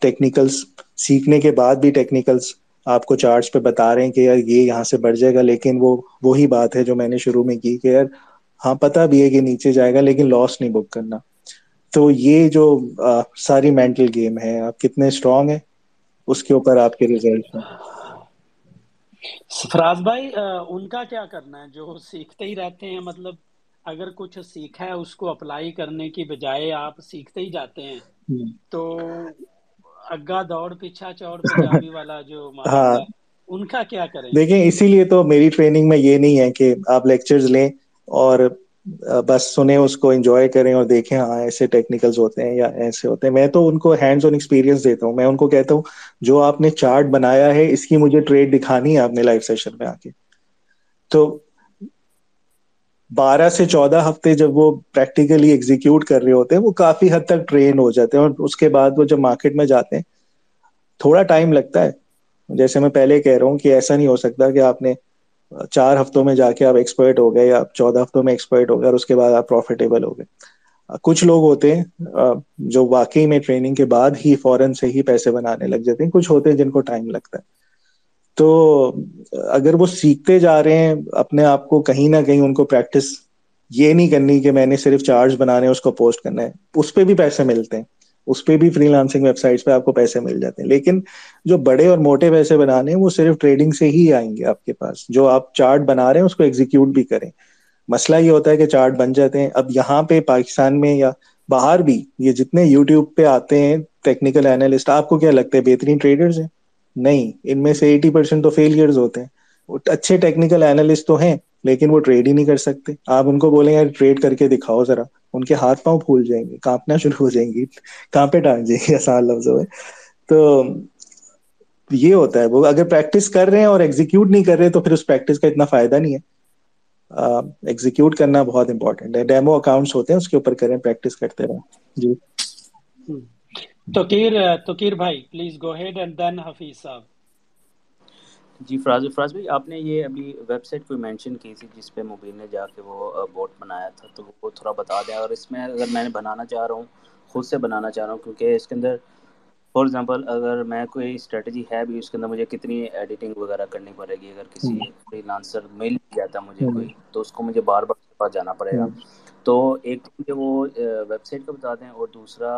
ٹیکنیکلس سیکھنے کے بعد بھی ٹیکنیکلس آپ کو چارٹس پہ بتا رہے ہیں کہ یار یہ یہاں سے بڑھ جائے گا، لیکن وہ، وہی بات ہے جو میں نے شروع میں کی کہ یار ہاں پتا بھی ہے کہ نیچے جائے گا، لیکن لاس نہیں بک کرنا۔ تو یہ جو ساری مینٹل گیم ہے، آپ کتنے اسٹرانگ ہیں؟ اس کے اوپر آپ کے ریزلٹ ہیں۔ فراز بھائی ان کا کیا کرنا ہے؟ جو سیکھتے ہی رہتے ہیں مطلب اگر کچھ سیکھا ہے اس کو اپلائی کرنے کی بجائے آپ سیکھتے ہی جاتے ہیں تو اگا دوڑ پیچھا چوڑ پنجابی والا جو ہاں۔ ان کا کیا کریں؟ دیکھیں اسی لیے تو میری ٹریننگ میں یہ نہیں ہے کہ آپ لیکچرز لیں اور بس سنیں اس کو انجوائے کریں اور دیکھیں ہاں ایسے ٹیکنیکلز ہوتے ہیں یا ایسے ہوتے ہیں۔ میں تو ان کو ہینڈز آن ایکسپیرینس دیتا ہوں۔ میں ان کو کہتا ہوں جو آپ نے چارٹ بنایا ہے اس کی مجھے ٹریڈ دکھانی ہے آپ نے لائف سیشن میں آ کے۔ تو بارہ سے چودہ ہفتے جب وہ پریکٹیکلی ایگزیکیوٹ کر رہے ہوتے ہیں، وہ کافی حد تک ٹرین ہو جاتے ہیں اور اس کے بعد وہ جب مارکیٹ میں جاتے ہیں، تھوڑا ٹائم لگتا ہے۔ جیسے میں پہلے کہہ رہا ہوں کہ ایسا نہیں ہو سکتا کہ آپ نے چار ہفتوں میں جا کے آپ ایکسپرٹ ہو گئے یا چودہ ہفتوں میں ایکسپرٹ ہو گئے اور اس کے بعد آپ پروفیٹیبل ہو گئے۔ کچھ لوگ ہوتے ہیں جو واقعی میں ٹریننگ کے بعد ہی فورن سے ہی پیسے بنانے لگ جاتے ہیں۔ کچھ ہوتے ہیں جن کو ٹائم لگتا ہے۔ تو اگر وہ سیکھتے جا رہے ہیں اپنے آپ کو کہیں نہ کہیں ان کو پریکٹس یہ نہیں کرنی کہ میں نے صرف چارج بنانے اس کو پوسٹ کرنا ہے۔ اس پہ بھی پیسے ملتے ہیں۔ اس پہ بھی فری لانسنگ ویب سائٹس پہ آپ کو پیسے مل جاتے ہیں۔ لیکن جو بڑے اور موٹے پیسے بنانے ہیں، وہ صرف ٹریڈنگ سے ہی آئیں گے آپ کے پاس۔ جو آپ چارٹ بنا رہے ہیں، اس کو ایگزیکیوٹ بھی کریں۔ مسئلہ یہ ہوتا ہے کہ چارٹ بن جاتے ہیں۔ اب یہاں پہ پاکستان میں یا باہر بھی یہ جتنے یوٹیوب پہ آتے ہیں ٹیکنیکل اینالسٹ آپ کو کیا لگتا ہے؟ بہترین ٹریڈرز ہیں؟ نہیں، ان میں سے ایٹی پرسینٹ تو فیلئرز ہوتے ہیں۔ اچھے ٹیکنیکل اینالسٹ تو ہیں، لیکن وہ ٹریڈ ہی نہیں کر سکتے۔ آپ ان کو بولیں گے ٹریڈ کر کے دکھاؤ ذرا۔ ان کے ہاتھ پاؤں پھول جائیں گے، کانپنا شروع ہو جائیں گی کہاں پہ ٹانگ جائیں گے، آسان لفظوں میں۔ تو یہ ہوتا ہے۔ وہ اگر پریکٹس کر رہے ہیں اور ایگزیکیوٹ نہیں کر رہے، تو پھر اس پریکٹس کا اتنا فائدہ نہیں ہے۔ ایگزیکیوٹ کرنا بہت امپورٹنٹ ہے۔ ڈیمو اکاؤنٹس ہوتے ہیں، اس کے اوپر کریں پریکٹس کرتے رہیں۔ جی۔ توکیر توکیر بھائی please go ahead and then Hafeez صاحب جی فراز فراز بھائی آپ نے یہ ابھی ویب سائٹ کوئی مینشن کی تھی جس پہ مبین نے جا کے وہ بوٹ بنایا تھا تو وہ تھوڑا بتا دیں۔ اور اس میں اگر میں نے بنانا چاہ رہا ہوں خود سے بنانا چاہ رہا ہوں کیونکہ اس کے اندر فار ایگزامپل اگر میں کوئی اسٹریٹجی ہے بھی اس کے اندر مجھے کتنی ایڈیٹنگ وغیرہ کرنی پڑے گی۔ اگر کسی فری لانسر مل جاتا مجھے کوئی تو اس کو مجھے بار بار پاس جانا پڑے گا۔ تو ایک مجھے وہ ویب سائٹ کا بتا دیں اور دوسرا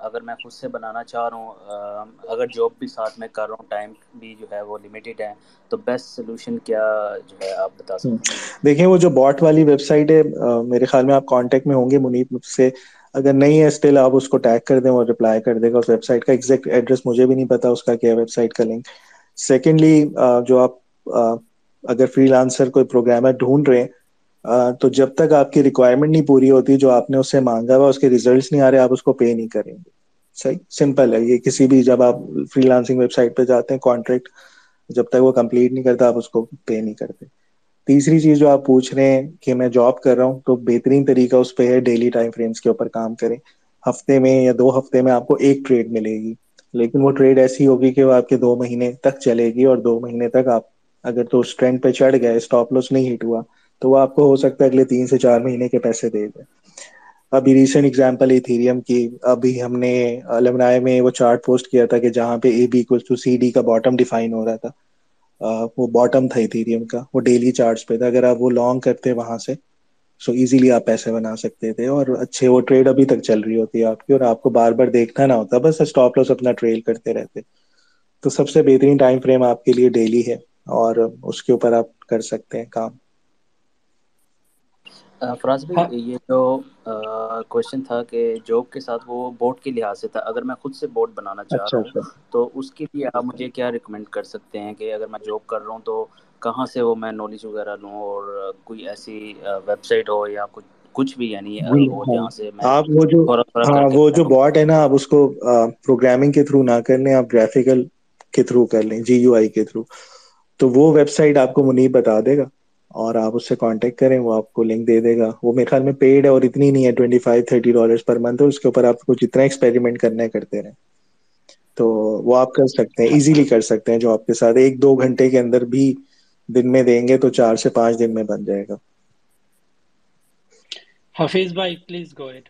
اگر میں خود سے بنانا چاہ رہا ہوں اگر جاب بھی ساتھ میں کر رہا ہوں، ٹائم بھی جو ہے وہ لمیٹیڈ ہے، تو بیسٹ سولوشن کیا جو ہے آپ بتا سکتے ہیں؟ دیکھیں، وہ جو باٹ والی ویب سائٹ ہے میرے خیال میں آپ کانٹیکٹ میں ہوں گے منیب سے۔ اگر نہیں ہے اسٹل آپ اس کو ٹیگ کر دیں اور ریپلائی کر دے گا اس ویب سائٹ کا ایگزیکٹ ایڈریس مجھے بھی نہیں پتا اس کا کیا ویب سائٹ کا لنک سیکنڈلی جو آپ اگر فری لانسر کوئی پروگرامر ڈھونڈ رہے ہیں تو جب تک آپ کی ریکوائرمنٹ نہیں پوری ہوتی، جو آپ نے اس سے مانگا ہوا، اس کے ریزلٹس نہیں آ رہے، آپ اس کو پے نہیں کریں گے۔ صحیح؟ سمپل ہے۔ یہ کسی بھی جب آپ فری لانسنگ ویب سائٹ پہ جاتے ہیں کانٹریکٹ جب تک وہ کمپلیٹ نہیں کرتا، آپ اس کو پے نہیں کرتے۔ تیسری چیز جو آپ پوچھ رہے ہیں کہ میں جاب کر رہا ہوں، تو بہترین طریقہ اس پہ ہے ڈیلی ٹائم فریمس کے اوپر کام کریں۔ ہفتے میں یا دو ہفتے میں آپ کو ایک ٹریڈ ملے گی۔ لیکن وہ ٹریڈ ایسی ہوگی کہ وہ آپ کے دو مہینے تک چلے گی اور دو مہینے تک آپ، اگر تو اس ٹرینڈ پہ چڑھ گئے اسٹاپ لوس نہیں ہٹ ہوا تو وہ آپ کو ہو سکتا ہے اگلے تین سے چار مہینے کے پیسے دے دیں ابھی ریسنٹ ایگزامپل ایتھیریم کی، ابھی ہم نے المنائے میں وہ چارٹ پوسٹ کیا تھا کہ جہاں پہ A B to C D کا باٹم ڈیفائن ہو رہا تھا۔ وہ باٹم تھا ایتھیریم کا، وہ ڈیلی چارٹس پہ تھا۔ اگر آپ وہ لانگ کرتے وہاں سے سو ایزیلی آپ پیسے بنا سکتے تھے۔ اور اچھے، وہ ٹریڈ ابھی تک چل رہی ہوتی ہے آپ کی، اور آپ کو بار بار دیکھنا نہ ہوتا، بس اسٹاپ لاس اپنا ٹریل کرتے رہتے۔ تو سب سے بہترین ٹائم فریم آپ کے لیے ڈیلی ہے، اور اس کے اوپر آپ کر سکتے ہیں کام۔ فراز بھائی یہ جو کوشچن تھا کہ جاب کے ساتھ وہ بورڈ کے لحاظ سے تھا۔ اگر میں خود سے بورڈ بنانا چاہ اچھا رہا ہوں اچھا۔ تو اس کے لیے آپ مجھے کیا ریکمینڈ کر سکتے ہیں کہ اگر میں جاب کر رہا ہوں تو کہاں سے وہ میں نالج وغیرہ لوں اور کوئی ایسی ویب سائٹ ہو یا کچھ کچھ بھی یعنی جی ہاں۔ آپ وہ جو ہاں کر کے وہ جو باٹ ہے نا آپ اس کو پروگرامنگ کے تھرو نہ آپ گرافیکل کے تھرو کر لیں جی یو آئی کے تھرو تو وہ ویب سائٹ آپ کو منیب بتا دے گا۔ اور آپ اس سے کانٹیکٹ کریں وہ آپ کو لنک دے دے گا۔ وہ میرے خیال میں پیڈ ہے اور اتنی نہیں ہے twenty five thirty dollar per month اس کے اوپر آپ کو جتنا ایکسپیریمنٹ کرنا کرتے رہے تو وہ آپ کر سکتے ہیں ایزیلی کر سکتے ہیں جو آپ کے ساتھ ایک دو گھنٹے کے اندر بھی دن میں دیں گے تو چار سے پانچ دن میں بن جائے گا۔ حفیظ بھائی پلیز گو ایٹ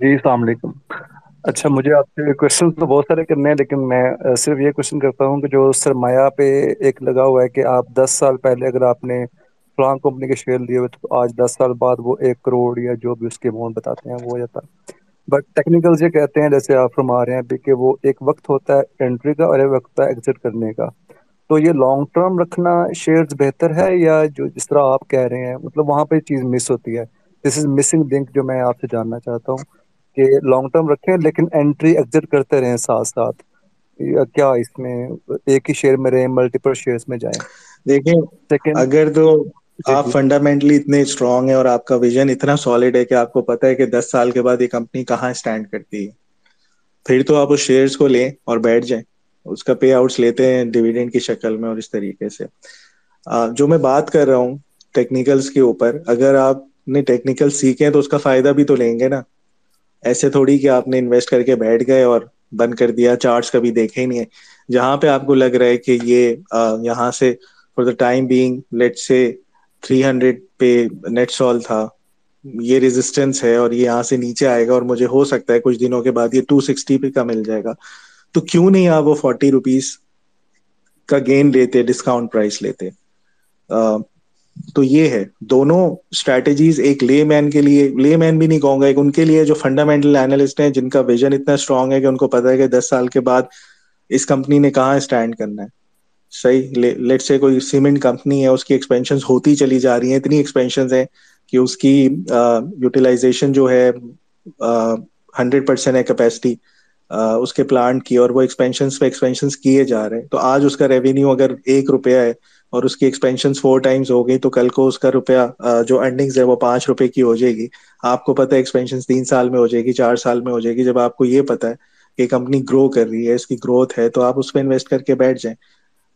جی السلام علیکم۔ اچھا مجھے آپ سے کوشچن تو بہت سارے کرنے ہیں، لیکن میں صرف یہ کوشچن کرتا ہوں کہ جو سرمایہ پہ ایک لگا ہوا ہے کہ آپ دس سال پہلے اگر آپ نے فلاں کمپنی کے شیئر لیے ہوئے، تو آج دس سال بعد وہ ایک کروڑ یا جو بھی اس کے اماؤنٹ بتاتے ہیں، وہ ہو جاتا ہے۔ بٹ ٹیکنیکل یہ کہتے ہیں، جیسے آپ فرما رہے ہیں کہ وہ ایک وقت ہوتا ہے انٹری کا اور ایک وقت ہوتا ہے ایگزٹ کرنے کا۔ تو یہ لانگ ٹرم رکھنا شیئرز بہتر ہے یا جو جس طرح آپ کہہ رہے ہیں مطلب وہاں پہ چیز مس ہوتی ہے۔ دس از مسنگ لنک جو میں آپ سے جاننا چاہتا ہوں۔ کہ لانگ ٹرم رکھیں لیکن انٹری ایگزٹ کرتے رہیں ساتھ ساتھ۔ کیا اس میں ایک ہی شیئر میں رہیں ملٹیپل شیئرس میں جائیں؟ دیکھیں اگر تو جی آپ جی۔ فنڈامنٹلی اتنے اسٹرانگ ہے اور آپ کا ویژن اتنا سالڈ ہے کہ آپ کو پتا ہے کہ دس سال کے بعد یہ کمپنی کہاں اسٹینڈ کرتی ہے۔ پھر تو آپ اس شیئرس کو لیں اور بیٹھ جائیں۔ اس کا پے آؤٹس لیتے ہیں ڈویڈینڈ کی شکل میں اور اس طریقے سے۔ جو میں بات کر رہا ہوں ٹیکنیکلس کے اوپر اگر آپ نے ٹیکنیکل سیکھیں تو اس کا فائدہ بھی تو لیں گے نا۔ ایسے تھوڑی کہ آپ نے انویسٹ کر کے بیٹھ گئے اور بند کر دیا چارٹس کبھی دیکھے ہی نہیں ہے جہاں پہ آپ کو لگ رہا ہے کہ یہ یہاں سے for the time being late سے تھری ہنڈریڈ پہ نیٹ سال تھا، یہ ریزسٹینس ہے اور یہ یہاں سے نیچے آئے گا اور مجھے ہو سکتا ہے کچھ دنوں کے بعد یہ ٹو سکسٹی پہ کا مل جائے گا۔ تو کیوں نہیں آپ وہ فورٹی روپیز کا گین لیتے ڈسکاؤنٹ پرائز لیتے؟ تو یہ ہے، دونوں اسٹریٹجیز ایک لے مین کے لیے لے مین بھی نہیں کہوں گا، ایک ان کے لیے جو فنڈامنٹل اینالسٹ ہیں، جن کا ویژن اتنا اسٹرانگ ہے کہ ان کو پتا ہے کہ دس سال کے بعد اس کمپنی نے کہاں اسٹینڈ کرنا ہے۔ صحیح لیٹ سے کوئی سیمنٹ کمپنی ہے، اس کی ایکسپینشن ہوتی چلی جا رہی ہیں، اتنی ایکسپینشن ہیں کہ اس کی یوٹیلائزیشن جو ہے ہنڈریڈ پرسینٹ ہے کیپیسٹی اس کے پلانٹ کی اور وہ ایکسپینشن پہ ایکسپینشن کیے جا رہے ہیں۔ تو آج اس کا ریونیو اگر ایک روپیہ ہے اور اس کی ایکسپینشن فور ٹائمز ہو گئی، تو کل کو اس کا روپیہ جو ارننگز ہے وہ پانچ روپے کی ہو جائے گی۔ آپ کو پتا ہے ایکسپینشن تین سال میں ہو جائے گی، چار سال میں ہو جائے گی۔ جب آپ کو یہ پتا ہے کہ کمپنی گرو کر رہی ہے، اس کی گروتھ ہے، تو آپ اس پہ انویسٹ کر کے بیٹھ جائیں۔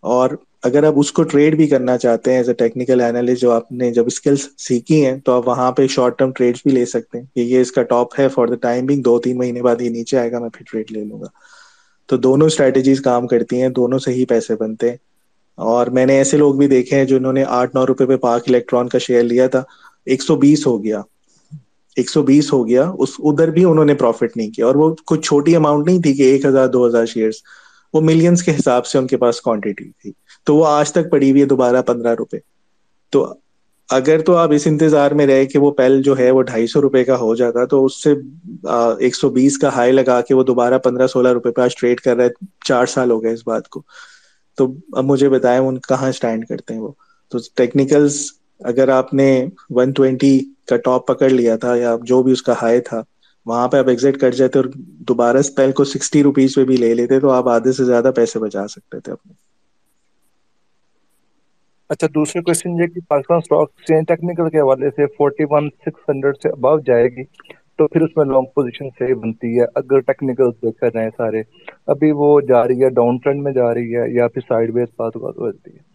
اور اگر آپ اس کو ٹریڈ بھی کرنا چاہتے ہیں ایز اے ٹیکنیکل اینالسٹ جو آپ نے جب اسکلس سیکھی ہیں، تو آپ وہاں پہ شارٹ ٹرم ٹریڈ بھی لے سکتے ہیں۔ کہ یہ اس کا ٹاپ ہے فار دا ٹائم بھی دو تین مہینے بعد یہ نیچے آئے گا، میں پھر ٹریڈ لے لوں گا۔ تو دونوں اسٹریٹجیز کام کرتی ہیں، دونوں سے ہی پیسے بنتے ہیں۔ اور میں نے ایسے لوگ بھی دیکھے ہیں جنہوں نے آٹھ نو روپے پہ پاک الیکٹران کا شیئر لیا تھا۔ ایک سو بیس ہو گیا۔ ایک سو بیس ہو گیا۔ اس ادھر بھی انہوں نے پروفٹ نہیں کیا۔ اور وہ کچھ چھوٹی اماؤنٹ نہیں تھی کہ ایک ہزار، دو ہزار شیئرس وہ ملینس کے حساب سے ان کے پاس کوانٹٹی تھی۔ تو وہ آج تک پڑی ہوئی ہے دوبارہ پندرہ روپے۔ تو اگر تو آپ اس انتظار میں رہے کہ وہ پیل جو ہے وہ ڈھائی سو روپے کا ہو جاتا تو اس سے ایک سو بیس کا ہائی لگا کے وہ دوبارہ پندرہ سولہ روپے پہ آج ٹریڈ کر رہا ہے۔ چار سال ہو گئے اس بات کو۔ تو اب مجھے بتائیں ان کہاں اسٹینڈ کرتے ہیں وہ؟ تو ٹیکنیکلس اگر آپ نے ون ٹوینٹی کا ٹاپ پکڑ لیا تھا یا جو بھی اس کا ہائی تھا، وہاں پہ آپ ایگزٹ کر جاتے اور دوبارہ اسپیل کو سکسٹی روپیز پہ بھی لے لیتے تو آپ آدھے سے زیادہ پیسے بچا سکتے تھے اپنے۔ اچھا دوسرا کوشچن یہ کہ پاکستان اسٹاک چین ٹیکنیکل کے حوالے سے فورٹی ون سکس ہنڈریڈ سے ابو جائے گی۔ تو پھر اس میں لانگ پوزیشن صحیح بنتی ہے۔ اگر ٹیکنیکل دیکھا جائیں سارے، ابھی وہ جا رہی ہے ڈاؤن ٹرینڈ میں جا رہی ہے یا پھر سائڈ ویز بات بات ہوتی ہے۔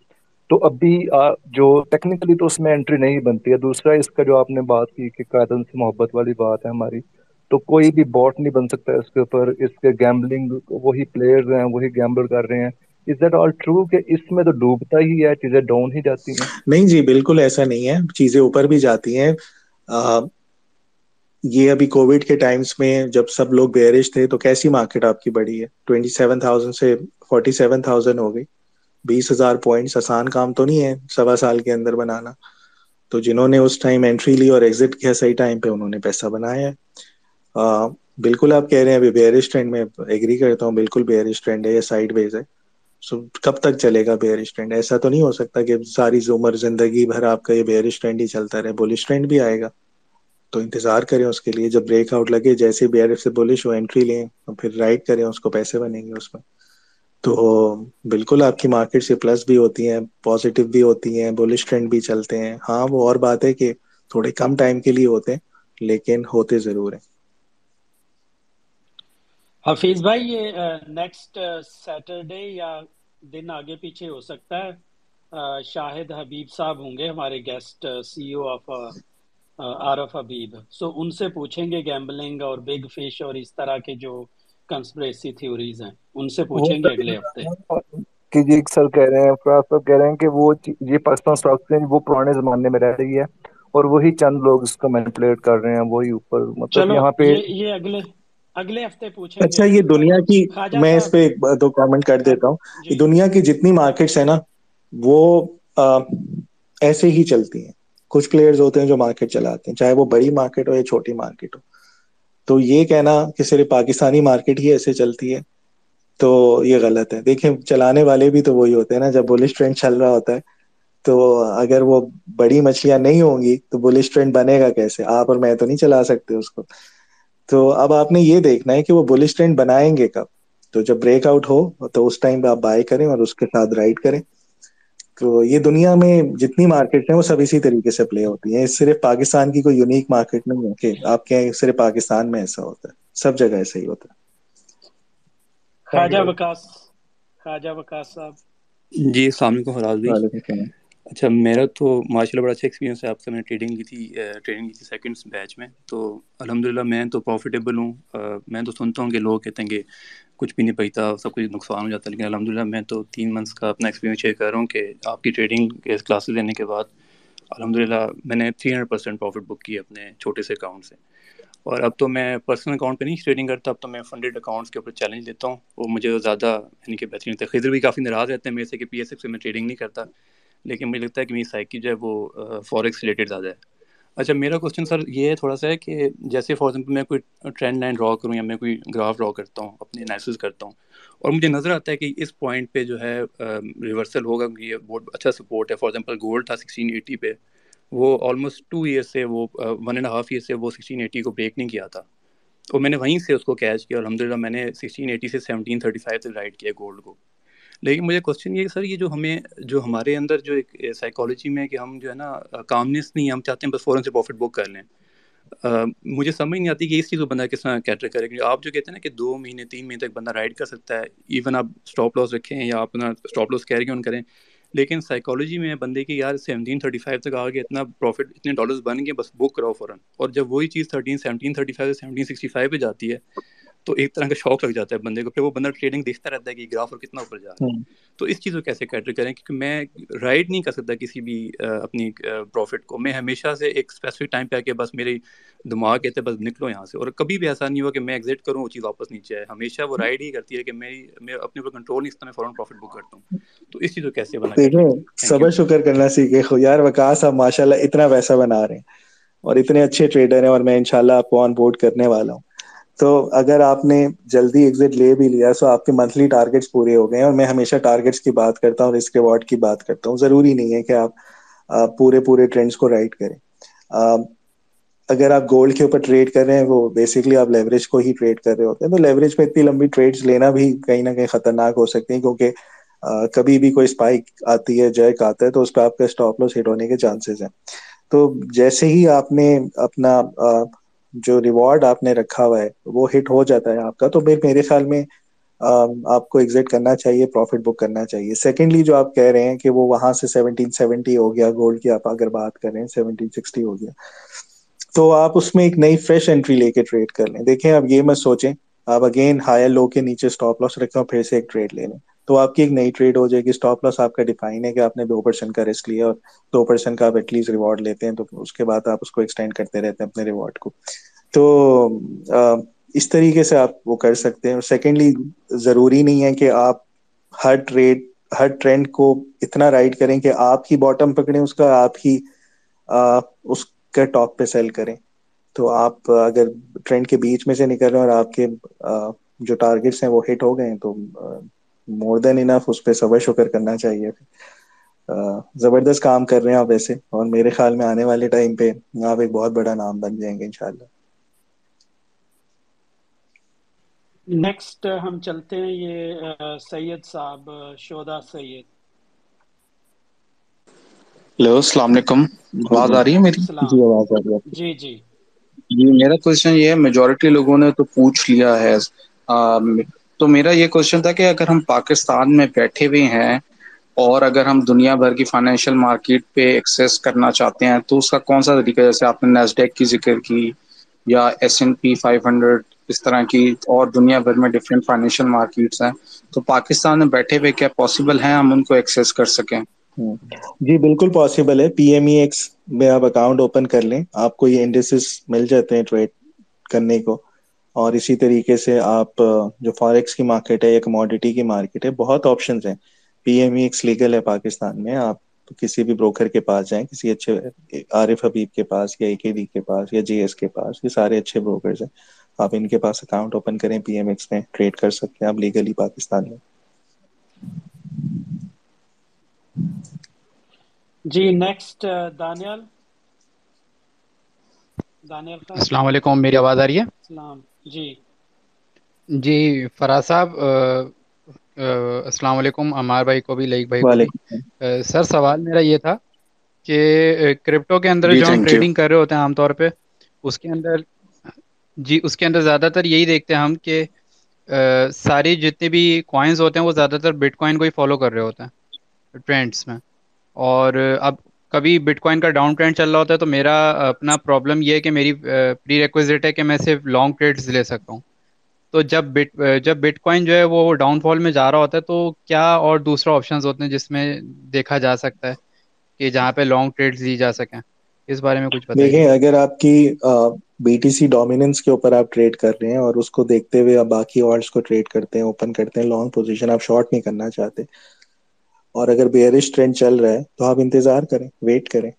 تو ابھی جو ٹیکنیکلی تو اس میں انٹری نہیں بنتی ہے۔ دوسرا، اس کا جو آپ نے بات کی کہ قائدن سے محبت والی بات ہے ہماری، تو کوئی بھی بوٹ نہیں بن سکتا اس کے اوپر۔ اس کے گیمبلنگ وہی پلیئرز ہیں، وہی گیمبل کر رہے ہیں۔ از دیٹ آل ٹرو کہ اس میں تو ڈوبتا ہی ہے، چیزیں ڈاؤن ہی جاتی ہیں؟ نہیں جی بالکل ایسا نہیں ہے۔ چیزیں اوپر بھی جاتی ہیں۔ یہ ابھی کووڈ کے ٹائمس میں جب سب لوگ بیرش تھے تو کیسی مارکیٹ آپ کی بڑی ہے؟ ٹوینٹی سیون تھاؤزینڈ سے فورٹی سیون تھاؤزینڈ ہو گئی۔ بیس ہزار پوائنٹس آسان کام تو نہیں ہے سوا سال کے اندر بنانا۔ تو جنہوں نے اس ٹائم انٹری لی اور ایگزٹ کیا صحیح ٹائم پہ انہوں نے پیسہ بنایا ہے۔ بالکل آپ کہہ رہے ہیں ابھی بیئرش ٹرینڈ میں ایگری کرتا ہوں، بالکل بیئرش ٹرینڈ ہے یا سائڈ ویز ہے۔ سو کب تک چلے گا بیئرش ٹرینڈ ایسا تو نہیں ہو سکتا کہ ساری عمر زندگی بھر آپ کا یہ بیئرش ٹرینڈ ہی چلتا رہے بولش ٹرینڈ بھی آئے گا۔ تو انتظار کریں اس کے لیے، جب بریک آؤٹ لگے، جیسے بیئر سے بولش ہو انٹری لیں پھر رائٹ کریں، اس کو پیسے بنیں گے اس میں۔ تو بالکل آپ کی مارکیٹ سے پلس بھی ہوتی ہیں پازیٹیو بھی ہوتی ہیں بولش ٹرینڈ بھی چلتے ہیں۔ ہاں وہ اور بات ہے کہ تھوڑے کم ٹائم کے لیے ہوتے ہیں، لیکن ہوتے ضرور ہیں۔ حفیظ بھائی، یہ نیکسٹ سیٹرڈے یا دن آگے پیچھے ہو سکتا ہے۔ شاہد حبیب صاحب ہوں گے ہمارے گیسٹ سی او آف عارف حبیب۔ سو ان سے پوچھیں گے گیمبلنگ اور بگ فش اور اس طرح کے جو کنسپریسی تھیوریز ہیں ان سے پوچھیں گے اگلے ہفتے۔ کہ جی سر کہہ رہے ہیں فراز صاحب کہہ رہے ہیں کہ وہ یہ پاکستان اسٹاک سے وہ پرانے زمانے میں رہ رہی ہے اور وہی چند لوگ اس کو مینپولیٹ کر رہے ہیں وہی اوپر مطلب یہاں پہ یہ اگلے اگلے ہفتے پوچھیں اچھا یہ دنیا کی میں اس پہ دو کامنٹ کر دیتا ہوں۔ دنیا کی جتنی مارکیٹس ہیں نا وہ ایسے ہی چلتی ہیں۔ کچھ پلیئرز ہوتے ہیں جو مارکیٹ چلاتے ہیں، چاہے وہ بڑی مارکیٹ ہو یا چھوٹی مارکیٹ ہو۔ تو یہ کہنا کہ صرف پاکستانی مارکیٹ ہی ایسے چلتی ہے تو یہ غلط ہے۔ دیکھیں، چلانے والے بھی تو وہی ہوتے ہیں نا، جب بولش ٹرینڈ چل رہا ہوتا ہے تو اگر وہ بڑی مچھلیاں نہیں ہوں گی تو بولش ٹرینڈ بنے گا کیسے؟ آپ اور میں تو نہیں چلا سکتے اس کو۔ تو اب آپ نے یہ دیکھنا ہے کہ وہ بولش ٹرینڈ بنائیں گے کب؟ تو جب بریک آؤٹ ہو تو اس ٹائم پہ آپ بائی کریں اور اس کے ساتھ رائڈ کریں۔ تو یہ دنیا میں جتنی مارکیٹ ہیں وہ سب اسی طریقے سے پلے ہوتی ہیں۔ صرف پاکستان کی کوئی یونیک مارکیٹ نہیں ہے کہ آپ کے صرف پاکستان میں ایسا ہوتا ہے۔ سب جگہ ایسا ہی ہوتا ہے۔ خواجہ وکاس خواجہ وکاس صاحب۔ جی السلام علیکم فراز بھائی۔ اچھا میرا تو ماشاء اللہ بڑا اچھا ایکسپیرینس ہے۔ آپ سے میں نے ٹریڈنگ کی تھی ٹریڈنگ کی تھی سیکنڈ بیچ میں۔ تو الحمد للہ میں تو پروفیٹیبل ہوں۔ میں تو سنتا ہوں کہ لوگ کہتے ہیں کہ کچھ بھی نہیں پیتا سب کچھ نقصان ہو جاتا ہے۔ لیکن الحمد للہ میں تو تین منتھس کا اپنا ایکسپیرینس شیئر کر رہا ہوں کہ آپ کی ٹریڈنگ کے کلاسز لینے کے بعد الحمد للہ میں نے three hundred percent profit book کی اپنے چھوٹے سے اکاؤنٹ سے۔ اور اب تو میں پرسنل اکاؤنٹ پہ نہیں ٹریڈنگ کرتا، اب تو میں فنڈیڈ اکاؤنٹس کے اوپر چیلنج دیتا ہوں۔ وہ مجھے زیادہ یعنی کہ بہترین ہوتا ہے۔ خضر بھی کافی ناراض رہتے ہیں میرے سے کہ پی ایس ایف سے میں ٹریڈنگ نہیں کرتا، لیکن مجھے لگتا ہے کہ میری سائیکی جو ہے وہ فوریکس ریلیٹڈ زیادہ ہے۔ اچھا میرا کوشچن سر یہ ہے تھوڑا سا ہے کہ جیسے فار ایگزامپل میں کوئی ٹرینڈ لائن ڈرا کروں یا میں کوئی گراف ڈرا کرتا ہوں، اپنی انالیسز کرتا ہوں، اور مجھے نظر آتا ہے کہ اس پوائنٹ پہ جو ہے ریورسل ہوگا یہ بہت اچھا سپورٹ ہے۔ فار ایگزامپل گولڈ تھا سکسٹین ایٹی پہ، وہ آلموسٹ ٹو ایئر سے، وہ ون اینڈ ہاف ایئر سے وہ سکسٹین ایٹی کو بریک نہیں کیا تھا۔ اور میں نے وہیں سے اس کو کیچ کیا الحمد للہ میں نے سکسٹین ایٹی سے سیونٹین تھرٹی فائیو سے رائڈ کیا گولڈ کو۔ لیکن مجھے کوشچن یہ سر یہ جو ہمیں جو ہمارے اندر جو ایک eh, سائیکالوجی میں کہ ہم جو ہے نا eh, کامنس نہیں، ہم چاہتے ہیں بس فوراً سے پروفٹ بک کر لیں۔ مجھے سمجھ نہیں آتی کہ اس چیز کو بندہ کس طرح کیٹر کرے، کیونکہ آپ جو کہتے ہیں نا کہ دو مہینے، تین مہینے تک بندہ رائڈ کر سکتا ہے ایون آپ اسٹاپ لاس رکھیں یا اپنا اسٹاپ لاس کیری آن کریں۔ لیکن سائیکالوجی میں بندے کی یار سیونٹین تھرٹی فائیو تک آ کے اتنا پروفٹ اتنے ڈالرز بن گئے، بس بک کراؤ فوراً۔ اور جب وہی چیز thirteen seventeen thirty five seventeen sixty five پہ جاتی ہے تو ایک طرح کا شوق لگ جاتا ہے بندے کو پھر وہ بندہ ٹریڈنگ دیکھتا رہتا ہے کہ گراف اور کتنا اوپر جا رہا ہے۔ تو اس چیز کو کیسے کیٹر کریں؟ کیونکہ میں رائڈ نہیں کر سکتا کسی بھی اپنی پروفٹ کو۔ میں ہمیشہ سے ایک اسپیسیفک ٹائم پہ آ کے بس میری دماغ کہتے بس نکلو یہاں سے۔ اور کبھی بھی ایسا نہیں ہوا کہ میں ایگزٹ کروں وہ چیز واپس نیچے آئے۔ ہمیشہ وہ رائڈ ہی کرتی ہے کہ میری میں اپنے اوپر کنٹرول نہیں میں فوراً پروفٹ بک کرتا ہوں۔ تو اس چیز کو کیسے بنا صبر شکر کرنا سیکھے یار وکاس آپ ماشاء اللہ اتنا پیسہ بنا رہے ہیں اور اتنے اچھے ٹریڈر ہیں اور میں انشاءاللہ آپ کو آن بورڈ کرنے والا ہوں۔ تو اگر آپ نے جلدی ایگزٹ لے بھی لیا تو آپ کے منتھلی ٹارگیٹس پورے ہو گئے ہیں اور میں ہمیشہ ٹارگیٹس کی بات کرتا ہوں رسک ریوارڈ کی بات کرتا ہوں۔ ضروری نہیں ہے کہ آپ پورے پورے ٹرینڈس کو رائٹ کریں۔ اگر آپ گولڈ کے اوپر ٹریڈ کر رہے ہیں، وہ بیسکلی آپ لیوریج کو ہی ٹریڈ کر رہے ہوتے ہیں۔ تو لیوریج میں اتنی لمبی ٹریڈس لینا بھی کہیں نہ کہیں خطرناک ہو سکتے ہیں، کیونکہ کبھی بھی کوئی اسپائک آتی ہے جیک آتا ہے، تو اس پہ آپ کا اسٹاپ لاس ہٹ ہونے کے چانسز ہیں۔ تو جیسے ہی آپ نے اپنا جو ریوارڈ آپ نے رکھا ہوا ہے، وہ ہٹ ہو جاتا ہے آپ کا، تو میرے خیال میں آپ کو ایگزٹ کرنا چاہیے پروفٹ بک کرنا چاہیے۔ سیکنڈلی جو آپ کہہ رہے ہیں کہ وہ وہاں سے سیونٹین سیونٹی ہو گیا گولڈ کی آپ اگر بات کر رہے ہیں سیونٹین سکسٹی ہو گیا۔ تو آپ اس میں ایک نئی فریش انٹری لے کے ٹریڈ کر لیں۔ دیکھیں، اب یہ مت سوچیں، آپ اگین ہائر لو کے نیچے اسٹاپ لاس رکھیں اور پھر سے ایک ٹریڈ لے لیں۔ تو آپ کی ایک نئی ٹریڈ ہو جائے گی۔ اسٹاپ لاس آپ کا ڈیفائن ہے کہ آپ نے دو پرسینٹ کا رسک لیا اور دو پرسینٹ کا آپ ایٹ لیسٹ ریوارڈ لیتے ہیں تو اس کے بعد آپ اس کو ایکسٹینڈ کرتے رہتے ہیں اپنے ریوارڈ کو۔ تو اس طریقے سے آپ وہ کر سکتے ہیں۔ اور سیکنڈلی ضروری نہیں ہے کہ آپ ہر ٹریڈ ہر ٹرینڈ کو اتنا رائڈ کریں کہ آپ ہی باٹم پکڑیں، اس کا آپ ہی اس کے ٹاپ پہ سیل کریں۔ تو آپ اگر ٹرینڈ کے بیچ میں سے نکل رہے ہیں اور آپ کے جو ٹارگیٹس ہیں وہ ہٹ ہو گئے ہیں تو مور دین انف اس پہ صبر شکر کرنا چاہیے۔ زبردست کام کر رہے ہیں آپ ایسے اور میرے خیال میں آنے والے ٹائم پہ آپ ایک بہت بڑا نام بن جائیں گے انشاءاللہ۔ نیکسٹ ہم چلتے ہیں یہ سید صاحب شودا سید۔ ہلو السلام علیکم۔ آواز آ رہی ہے میری؟ جی آواز آ رہی ہے۔ جی جی۔ جی میرا کوشچن یہ ہے میجورٹی لوگوں نے تو پوچھ لیا ہے۔ تو میرا یہ کوشچن تھا کہ اگر ہم پاکستان میں بیٹھے ہوئے ہیں اور اگر ہم دنیا بھر کی فائنینشیل مارکیٹ پہ ایکسیس کرنا چاہتے ہیں، تو اس کا کون سا طریقہ جیسے آپ نے نیسڈیک کی ذکر کی یا S and P five hundred اس طرح کی اور دنیا بھر میں ڈفرینٹ فائنینشیل مارکیٹس ہیں۔ تو پاکستان میں بیٹھے ہوئے کیا پاسبل ہیں ہم ان کو ایکسیس کر سکیں؟ جی بالکل پاسبل ہے۔ پی ایم ای ایکس میں آپ اکاؤنٹ اوپن کر لیں۔ آپ کو یہ انڈیسز مل جاتے ہیں ٹریڈ کرنے کو۔ اور اسی طریقے سے آپ جو فاریکس کی مارکیٹ ہے یا کموڈیٹی کی مارکیٹ ہے بہت آپشنز ہیں۔ P M E X legal ہے پاکستان میں۔ آپ کسی بھی بروکر کے پاس جائیں کسی اچھے عارف حبیب کے پاس یا اے کے ڈی کے پاس یا جی ایس کے پاس یہ سارے اچھے بروکرز ہیں۔ آپ ان کے پاس اکاؤنٹ اوپن کریں پی ایم ایکس میں ٹریڈ کر سکتے ہیں آپ لیگلی پاکستان میں۔ جی نیکسٹ دانیال۔ دانیال السلام علیکم میری آواز آ رہی ہے؟ السلام۔ جی۔ جی فراز صاحب السلام علیکم عمار بھائی کو بھی لئیک بھائی کو سر سوال میرا یہ تھا کہ کرپٹو کے اندر جو ہم ٹریڈنگ کر رہے ہوتے ہیں عام طور پہ اس کے اندر جی اس کے اندر زیادہ تر یہی دیکھتے ہیں ہم کہ ساری جتنے بھی کوائنز ہوتے ہیں وہ زیادہ تر بٹ کوائن کو ہی فالو کر رہے ہوتے ہیں ٹرینڈس میں۔ اور اب کبھی بٹ کوائن کا ڈاؤن ٹرینڈ چل رہا ہوتا ہے تو میرا اپنا پرابلم یہ ہے کہ میری پری ریکوزٹ ہے کہ میں صرف لانگ ٹریڈس لے سکتا ہوں۔ تو جب بٹ جب بٹ کوائن جو ہے وہ ڈاؤن فال میں جا رہا ہوتا ہے تو کیا اور دوسرا آپشنز ہوتے ہیں جس میں دیکھا جا سکتا ہے کہ جہاں پہ لانگ ٹریڈ دی جا سکیں؟ اس بارے میں کچھ دیکھیں، اگر آپ کی بی ٹی سی ڈومیننس کے اوپر آپ ٹریڈ کر رہے ہیں اور اس کو دیکھتے ہوئے آپ باقی آرڈس کو ٹریڈ کرتے ہیں اوپن کرتے ہیں لانگ پوزیشن آپ شارٹ نہیں کرنا چاہتے اور اگر بیئرش ٹرینڈ چل رہا ہے تو آپ انتظار کریں ویٹ کریں.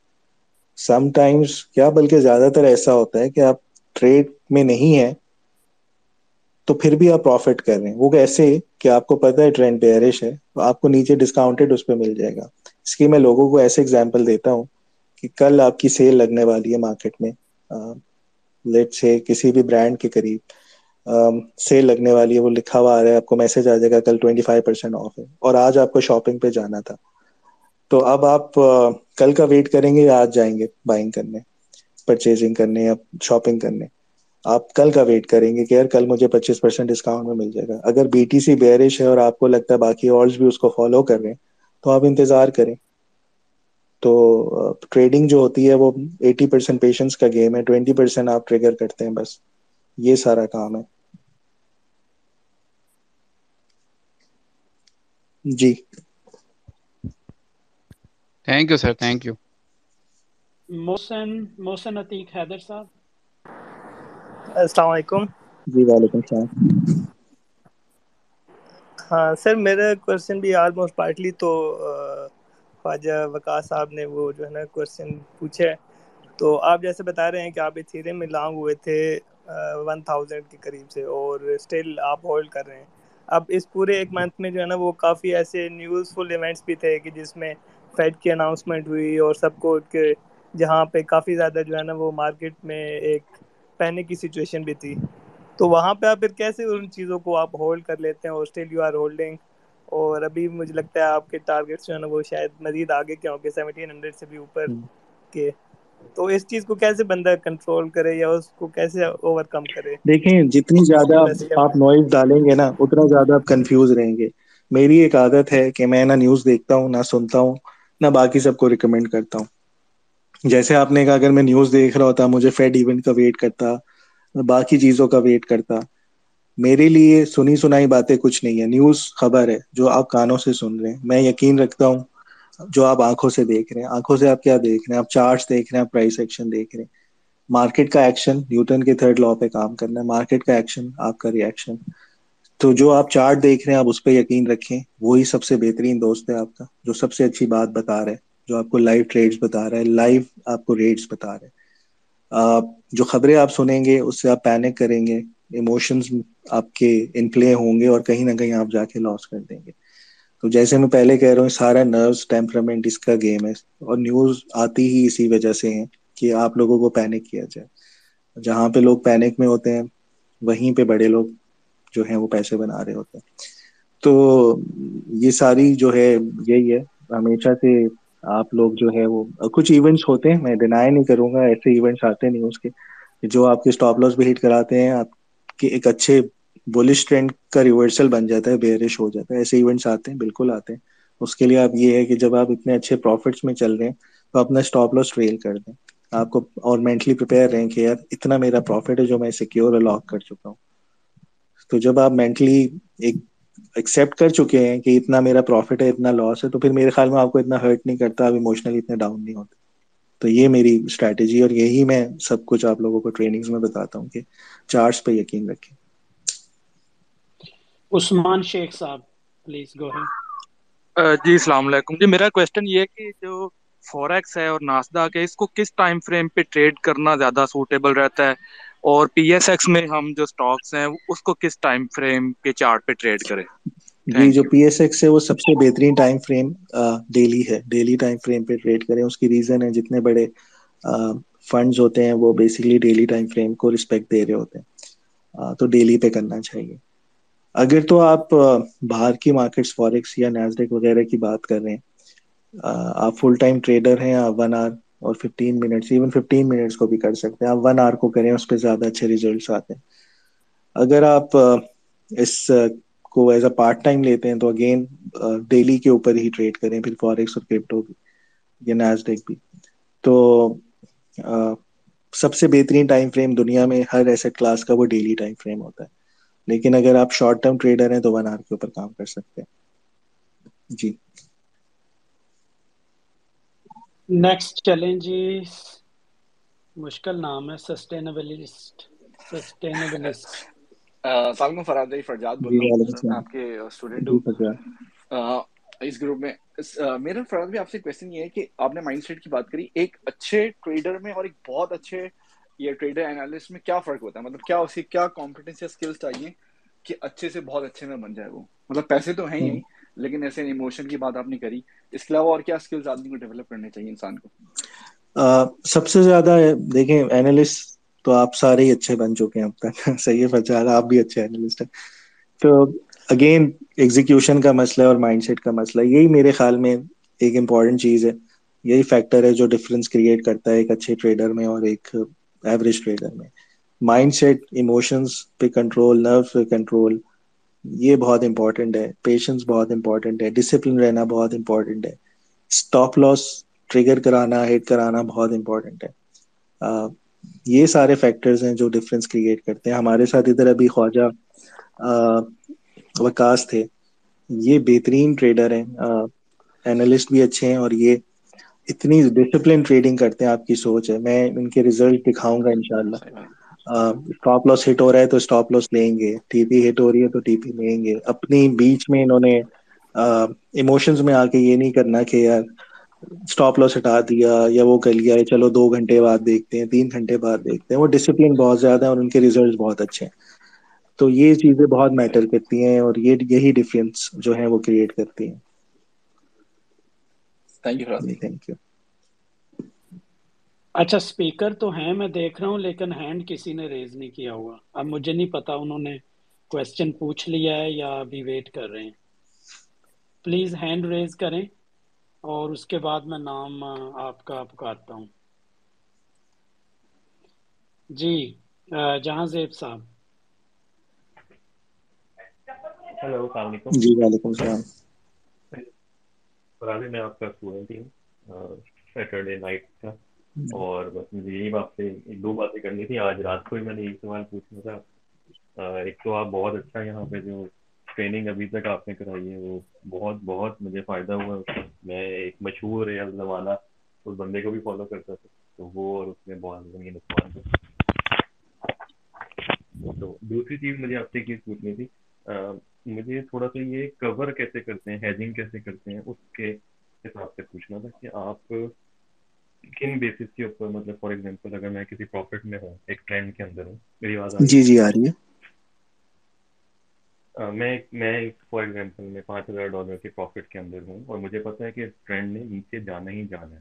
سم ٹائمس کیا بلکہ زیادہ تر ایسا ہوتا ہے کہ آپ ٹریڈ میں نہیں ہے تو پھر بھی آپ پروفٹ کر رہے ہیں. وہ ایسے کہ آپ کو پتا ہے ٹرینڈ بیئرش ہے تو آپ کو نیچے ڈسکاؤنٹڈ اس پہ مل جائے گا. اس کی میں لوگوں کو ایسے اگزامپل دیتا ہوں کہ کل آپ کی سیل لگنے والی ہے مارکیٹ میں. لیٹ سے کسی بھی برانڈ کے قریب. سیل لگنے والی ہے، وہ لکھا ہوا آ رہا ہے، آپ کو میسج آ جائے گا، کل ٹوینٹی فائیو پرسینٹ آف ہے۔ اور آج آپ کو شاپنگ پہ جانا تھا۔ تو اب آپ کل کا ویٹ کریں گے یا آج جائیں گے بائنگ کرنے پرچیزنگ کرنے یا شاپنگ کرنے؟ آپ کل کا ویٹ کریں گے کہ یار کل مجھے پچیس پرسینٹ ڈسکاؤنٹ میں مل جائے گا۔ اگر بی ٹی سی بیئرش ہے اور آپ کو لگتا ہے باقی اور بھی اس کو فالو کر رہے ہیں، تو آپ انتظار کریں۔ تو ٹریڈنگ جو ہوتی ہے، وہ ایٹی پرسینٹ پیشنس کا گیم ہے ٹوینٹی پرسینٹ آپ ٹریگر کرتے ہیں، بس۔ یہ سارا کام ہے۔ جی۔ Thank you sir thank you Mohsin Mohsin Atiq Haider صاحب۔ السلام علیکم۔ جی وعلیکم السلام۔ ہاں سر میرا کوشچن بھی آلموسٹ پارٹلی تو خواجہ وکاس صاحب نے وہ جو ہے نا کوشچن پوچھے۔ تو آپ جیسے بتا رہے ہیں کہ آپ ایتھیریم میں لانگ ہوئے تھے ون تھاؤزینڈ کے قریب سے اور اسٹل آپ ہولڈ کر رہے ہیں۔ اب اس پورے ایک منتھ میں جو ہے نا وہ کافی ایسے نیوز فل ایونٹس بھی تھے کہ جس میں فیڈ کی اناؤنسمنٹ ہوئی اور سب کو کہ جہاں پہ کافی زیادہ جو ہے نا وہ مارکیٹ میں ایک پہنے کی سچویشن بھی تھی۔ تو وہاں پہ آپ پھر کیسے ان چیزوں کو آپ ہولڈ کر لیتے ہیں؟ اور اسٹل یو آر ہولڈنگ اور ابھی مجھے لگتا ہے آپ کے ٹارگیٹس جو ہے نا وہ شاید مزید آگے کے ہوں گے؟ سیونٹین ہنڈریڈ سے بھی اوپر کے۔ تو اس چیز کو کیسے بندہ کنٹرول کرے یا اس کو کیسے اوور کم کرے؟ دیکھیں جتنی زیادہ آپ نوائز ڈالیں گے نا اتنا زیادہ آپ کنفیوز رہیں گے۔ میری ایک عادت ہے کہ میں نہ نیوز دیکھتا ہوں نہ سنتا ہوں نہ باقی سب کو ریکمینڈ کرتا ہوں۔ جیسے آپ نے کہا اگر میں نیوز دیکھ رہا ہوتا مجھے فیڈ ایونٹ کا ویٹ کرتا باقی چیزوں کا ویٹ کرتا۔ میرے لیے سنی سنائی باتیں کچھ نہیں ہے نیوز خبر ہے جو آپ کانوں سے سن رہے ہیں۔ میں یقین رکھتا ہوں جو آپ آنکھوں سے دیکھ رہے ہیں، آنکھوں سے آپ کیا دیکھ رہے ہیں؟ آپ چارٹس دیکھ رہے ہیں پرائس ایکشن دیکھ رہے ہیں۔ مارکیٹ کا ایکشن نیوٹن کے تھرڈ لا پہ کام کرنا ہے۔ مارکیٹ کا ایکشن آپ کا ریئیکشن تو جو آپ چارٹ دیکھ رہے ہیں، آپ اس پہ یقین رکھیں، وہی سب سے بہترین دوست ہے آپ کا، جو سب سے اچھی بات بتا رہے جو آپ کو لائیو ٹریڈس بتا رہا ہے۔ لائیو آپ کو ریٹس بتا رہے جو خبریں آپ سنیں گے، اس سے آپ پینک کریں گے۔ ایموشنز آپ کے انفلے ہوں گے اور کہیں نہ کہیں آپ جا کے لاس کر دیں گے۔ تو جیسے میں پہلے کہہ رہا ہوں، سارا نروس ٹیمپرامنٹ اس کا گیم ہے اور نیوز آتی ہی اسی وجہ سے ہے کہ آپ لوگوں کو پینک کیا جائے۔ جہاں پہ لوگ پینک میں ہوتے ہیں، وہیں پہ بڑے لوگ جو ہیں وہ پیسے بنا رہے ہوتے ہیں۔ تو یہ ساری جو ہے، یہی ہے۔ ہمیشہ سے آپ لوگ جو ہے وہ، کچھ ایونٹس ہوتے ہیں، میں ڈینائی نہیں کروں گا، ایسے ایونٹس آتے ہیں نیوز کے جو آپ کے اسٹاپ لاس بھی ہٹ کراتے ہیں، آپ کے ایک اچھے بولش ٹرینڈ کا ریورسل بن جاتا ہے بیئرش ہو جاتا ہے، ایسے ایونٹس آتے ہیں، بالکل آتے ہیں۔ اس کے لیے آپ یہ ہے کہ جب آپ اتنے اچھے پروفٹس میں چل رہے ہیں، تو اپنا اسٹاپ لاس ٹریل کر دیں۔ آپ کو اور مینٹلی پریپیئر رہیں کہ یار، اتنا میرا پروفٹ ہے جو میں سیکیور لاک کر چکا ہوں۔ تو جب آپ مینٹلی ایک ایکسپٹ کر چکے ہیں کہ اتنا میرا پروفٹ ہے، اتنا لاس ہے، تو پھر میرے خیال میں آپ کو اتنا ہرٹ نہیں کرتا اب ایموشنلی اتنے ڈاؤن نہیں ہوتے۔ تو یہ میری اسٹریٹجی اور یہی میں سب کچھ آپ لوگوں کو ٹریننگز میں بتاتا ہوں کہ چارٹس پہ یقین رکھیں۔ عثمان شیخ صاحب پلیز گو ہے جی السلام علیکم۔ جی میرا کوشچن یہ ہے کہ جو فوریکس ہے اور ناسدا کے اس کو کس ٹائم فریم پہ ٹریڈ کرنا زیادہ سوٹیبل رہتا ہے؟ اور پی ایس ایکس میں ہم جو سٹاکس ہیں اس کو کس ٹائم فریم کے چارٹ پہ ٹریڈ کریں؟ جی جو پی ایس ایکس ہے وہ سب سے بہترین ٹائم فریم ڈیلی ہے۔ ڈیلی ٹائم فریم پہ ٹریڈ کریں۔ اس کی ریزن ہے جتنے بڑے فنڈز ہوتے ہیں وہ بیسکلی ڈیلی ٹائم فریم کو رسپیکٹ دے رہے ہوتے ہیں۔ تو ڈیلی پہ کرنا چاہیے۔ اگر تو آپ باہر کی مارکیٹس فوریکس یا نیزڈیک وغیرہ کی بات کر رہے ہیں آپ فل ٹائم ٹریڈر ہیں، آپ ون آور اور fifteen minutes even fifteen minutes کو بھی کر سکتے ہیں، آپ ون آور کو کریں، اس پہ زیادہ اچھے ریزلٹس آتے ہیں۔ اگر آپ اس کو ایز اے پارٹ ٹائم لیتے ہیں، تو اگین ڈیلی کے اوپر ہی ٹریڈ کریں، پھر فوریکس اور کرپٹو بھی، یا نیزڈیک بھی۔ تو سب سے بہترین ٹائم فریم دنیا میں ہر ایسے کلاس کا وہ ڈیلی ٹائم فریم ہوتا ہے۔ لیکن اگر آپ شارٹ ٹرم ٹریڈر ہیں تو ون آر کے اوپر کام کر سکتے ہیں۔ جی۔ نیکسٹ چیلنج مشکل نام ہے سسٹینیبلسٹ سسٹینیبلسٹ سالم فراد بھائی فرجاد بول رہا ہوں آپ کے اسٹوڈنٹ ہوں اس گروپ میں میرا فراد بھائی آپ سے کوشچن یہ ہے کہ آپ نے مائنڈ سیٹ کی بات کری۔ ایک اچھے ٹریڈر میں اور ایک بہت اچھے یہ ٹریڈر اینالسٹ میں کیا فرق ہوتا ہے؟ مطلب کیا اس کی کیا کمپٹنس یا اسکلس چاہیے کہ اچھے سے بہت اچھے میں بن جائے وہ؟ مطلب پیسے تو ہیں ہی لیکن ایسے ایموشن کی بات آپ نے کری۔ اس کے علاوہ اور کیا اسکلز آدمی کو ڈیولپ کرنے چاہیے انسان کو؟ سب سے زیادہ دیکھیں اینالسٹ تو آپ سارے ہی اچھے بن چکے ہیں اب تک۔ صحیح ہے فجار آپ بھی اچھے اینالسٹ ہیں۔ تو اگین ایگزیکیوشن کا مسئلہ اور مائنڈ سیٹ کا مسئلہ یہی میرے خیال میں ایک امپورٹنٹ چیز ہے۔ یہی فیکٹر ہے جو ڈفرینس کریٹ کرتا ہے ایک اچھے ٹریڈر میں اور ایک ایوریج ٹریڈر میں مائنڈ سیٹ ایموشنس پہ کنٹرول نرو پہ کنٹرول یہ بہت امپورٹنٹ ہے۔ پیشنس بہت امپورٹنٹ ہے۔ ڈسپلن رہنا بہت امپورٹنٹ ہے۔ اسٹاپ لاس ٹریگر کرانا ہیٹ کرانا بہت امپورٹنٹ ہے۔ یہ سارے فیکٹرز ہیں جو ڈفرینس کریٹ کرتے ہیں۔ ہمارے ساتھ ادھر ابھی خواجہ وکاس تھے۔ یہ بہترین ٹریڈر ہیں۔ اینالسٹ بھی اچھے ہیں اور یہ اتنی ڈسپلن ٹریڈنگ کرتے ہیں آپ کی سوچ ہے۔ میں ان کے ریزلٹ دکھاؤں گا انشاءاللہ۔ اسٹاپ لاس ہٹ ہو رہا ہے تو اسٹاپ لاس لیں گے۔ ٹی پی ہٹ ہو رہی ہے تو ٹی پی لیں گے۔ اپنی بیچ میں انہوں نے ایموشنز میں آ کے یہ نہیں کرنا کہ یار اسٹاپ لاس ہٹا دیا یا وہ کر لیا چلو دو گھنٹے بعد دیکھتے ہیں تین گھنٹے بعد دیکھتے ہیں۔ وہ ڈسپلن بہت زیادہ ہے اور ان کے ریزلٹ بہت اچھے ہیں۔ تو یہ چیزیں بہت میٹر کرتی ہیں اور یہ یہی ڈفرینس جو ہے وہ کریٹ کرتی ہیں۔ تھینک یو اچھا اسپیکر تو ہیں میں دیکھ رہا ہوں لیکن ہینڈ کسی نے ریز نہیں کیا ہوا۔ اب مجھے نہیں پتا انہوں نے کوشچن پوچھ لیا ہے یا ابھی ویٹ کر رہے ہیں۔ پلیز ہینڈ ریز کریں اور اس کے بعد میں نام آپ کا پکارتا ہوں۔ جی جہاں زیب صاحب۔ ہلو السلام علیکم۔ جی وعلیکم السلام۔ فراضی میں آپ کا اسٹوڈنٹ ہی ہوں سیٹرڈے نائٹ کا۔ اور بس مجھے یہی بات سے ایک دو باتیں کرنی تھی آج رات کو ہی میں نے ایک سوال پوچھنا تھا۔ ایک تو آپ بہت اچھا یہاں پہ جو ٹریننگ ابھی تک آپ نے کرائی ہے وہ بہت بہت مجھے فائدہ ہوا۔ میں ایک مشہور ہے زمانہ اس بندے کو بھی فالو کرتا تھا۔ تو وہ اور اس میں بہت زمین نقصان تھا تو دوسری چیز مجھے آپ سے چیز پوچھنی تھی۔ مجھے تھوڑا سا یہ کور کیسے کرتے ہیں ہیجنگ کیسے کرتے ہیں اس کے حساب سے پوچھنا تھا کہ آپ کن بیسس کے اوپر مطلب فار ایگزامپل اگر میں کسی پروفٹ میں ہوں ایک ٹرینڈ کے اندر ہوں میری آواز جی جی آ رہی ہے۔ میں میں فار ایگزامپل میں پانچ ہزار ڈالر کے پروفٹ کے اندر ہوں اور مجھے پتا ہے کہ ٹرینڈ نے نیچے جانا ہی جانا ہے۔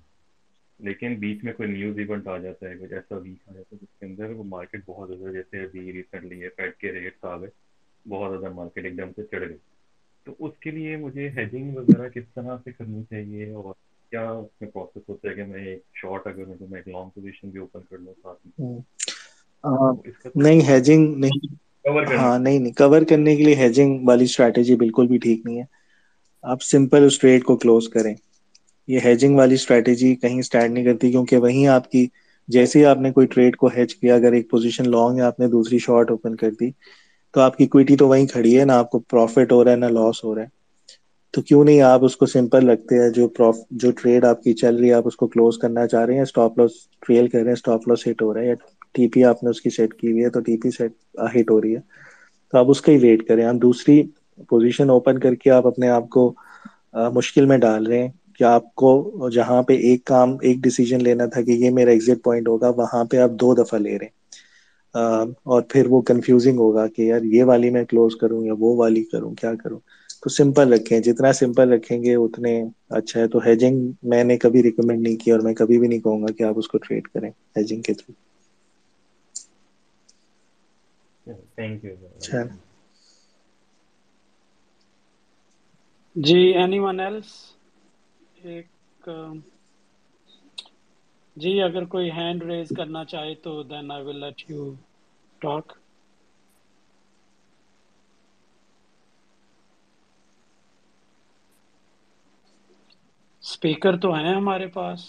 لیکن بیچ میں کوئی نیوز ایونٹ آ جاتا ہے کچھ ایسا ویک آ جاتا ہے جس کے اندر وہ مارکیٹ بہت زیادہ جیسے ابھی ریسنٹلی ہے فیڈ کے ریٹس آ گئے۔ بہت زیادہ مارکیٹ ایک دم سے چڑھ گئی تو اس کے لیے مجھے ہیجنگ وغیرہ کس طرح سے کرنی چاہیے اور کیا اس میں پروسیس ہوتا ہے کہ میں ایک شارٹ اگر ہوں تو میں ایک لانگ پوزیشن بھی اوپن کر لوں ساتھ میں؟ نہیں ہیجنگ نہیں۔ ہاں نہیں نہیں کور کرنے کے لیے ہیجنگ والی اسٹریٹجی بالکل بھی ٹھیک نہیں ہے۔ آپ سمپل اس ٹریڈ کو کلوز کریں۔ یہ ہیجنگ والی اسٹریٹجی کہیں اسٹارٹ نہیں کرتی کیونکہ وہیں آپ کی جیسے ہی آپ نے کوئی ٹریڈ کو ہیچ کیا اگر ایک پوزیشن لانگ ہے آپ نے دوسری شارٹ اوپن کر دی۔ تو آپ کی کوئٹی تو وہیں کھڑی ہے، نہ آپ کو پروفٹ ہو رہا ہے، نہ لاس ہو رہا ہے۔ تو کیوں نہیں آپ اس کو سمپل رکھتے ہیں؟ جو جو ٹریڈ آپ کی چل رہی ہے، آپ اس کو کلوز کرنا چاہ رہے ہیں اسٹاپ لاس ٹریل کر رہے ہیں اسٹاپ لاس ہٹ ہو رہا ہے۔ یا ٹی پی آپ نے اس کی سیٹ کی ہوئی ہے، تو ٹی پی سیٹ ہٹ ہو رہی ہے۔ تو آپ اس کا ہی ویٹ کریں۔ آپ دوسری پوزیشن اوپن کر کے آپ اپنے آپ کو مشکل میں ڈال رہے ہیں کہ آپ کو جہاں پہ ایک کام، ایک ڈیسیجن لینا تھا کہ یہ میرا ایگزٹ پوائنٹ ہوگا، وہاں پہ آپ دو دفعہ لے رہے ہیں۔ اور پھر وہ کنفیوزنگ ہوگا کہ یار یہ والی میں کلوز کروں یا وہ والی کروں کیا کروں؟ تو سمپل رکھیں جتنا سمپل رکھیں گے اتنے اچھا ہے۔ تو ہیجنگ میں نے کبھی ریکمینڈ نہیں کیا اور میں کبھی بھی نہیں کہوں گا کہ آپ اس کو ٹریڈ کریں ہیجنگ کے تھرو تھینک یو اچھا۔ جی اینی ون ایلس ایک جی اگر کوئی ہینڈ ریز کرنا چاہے تو then I will let you talk speaker تو ہیں ہمارے پاس۔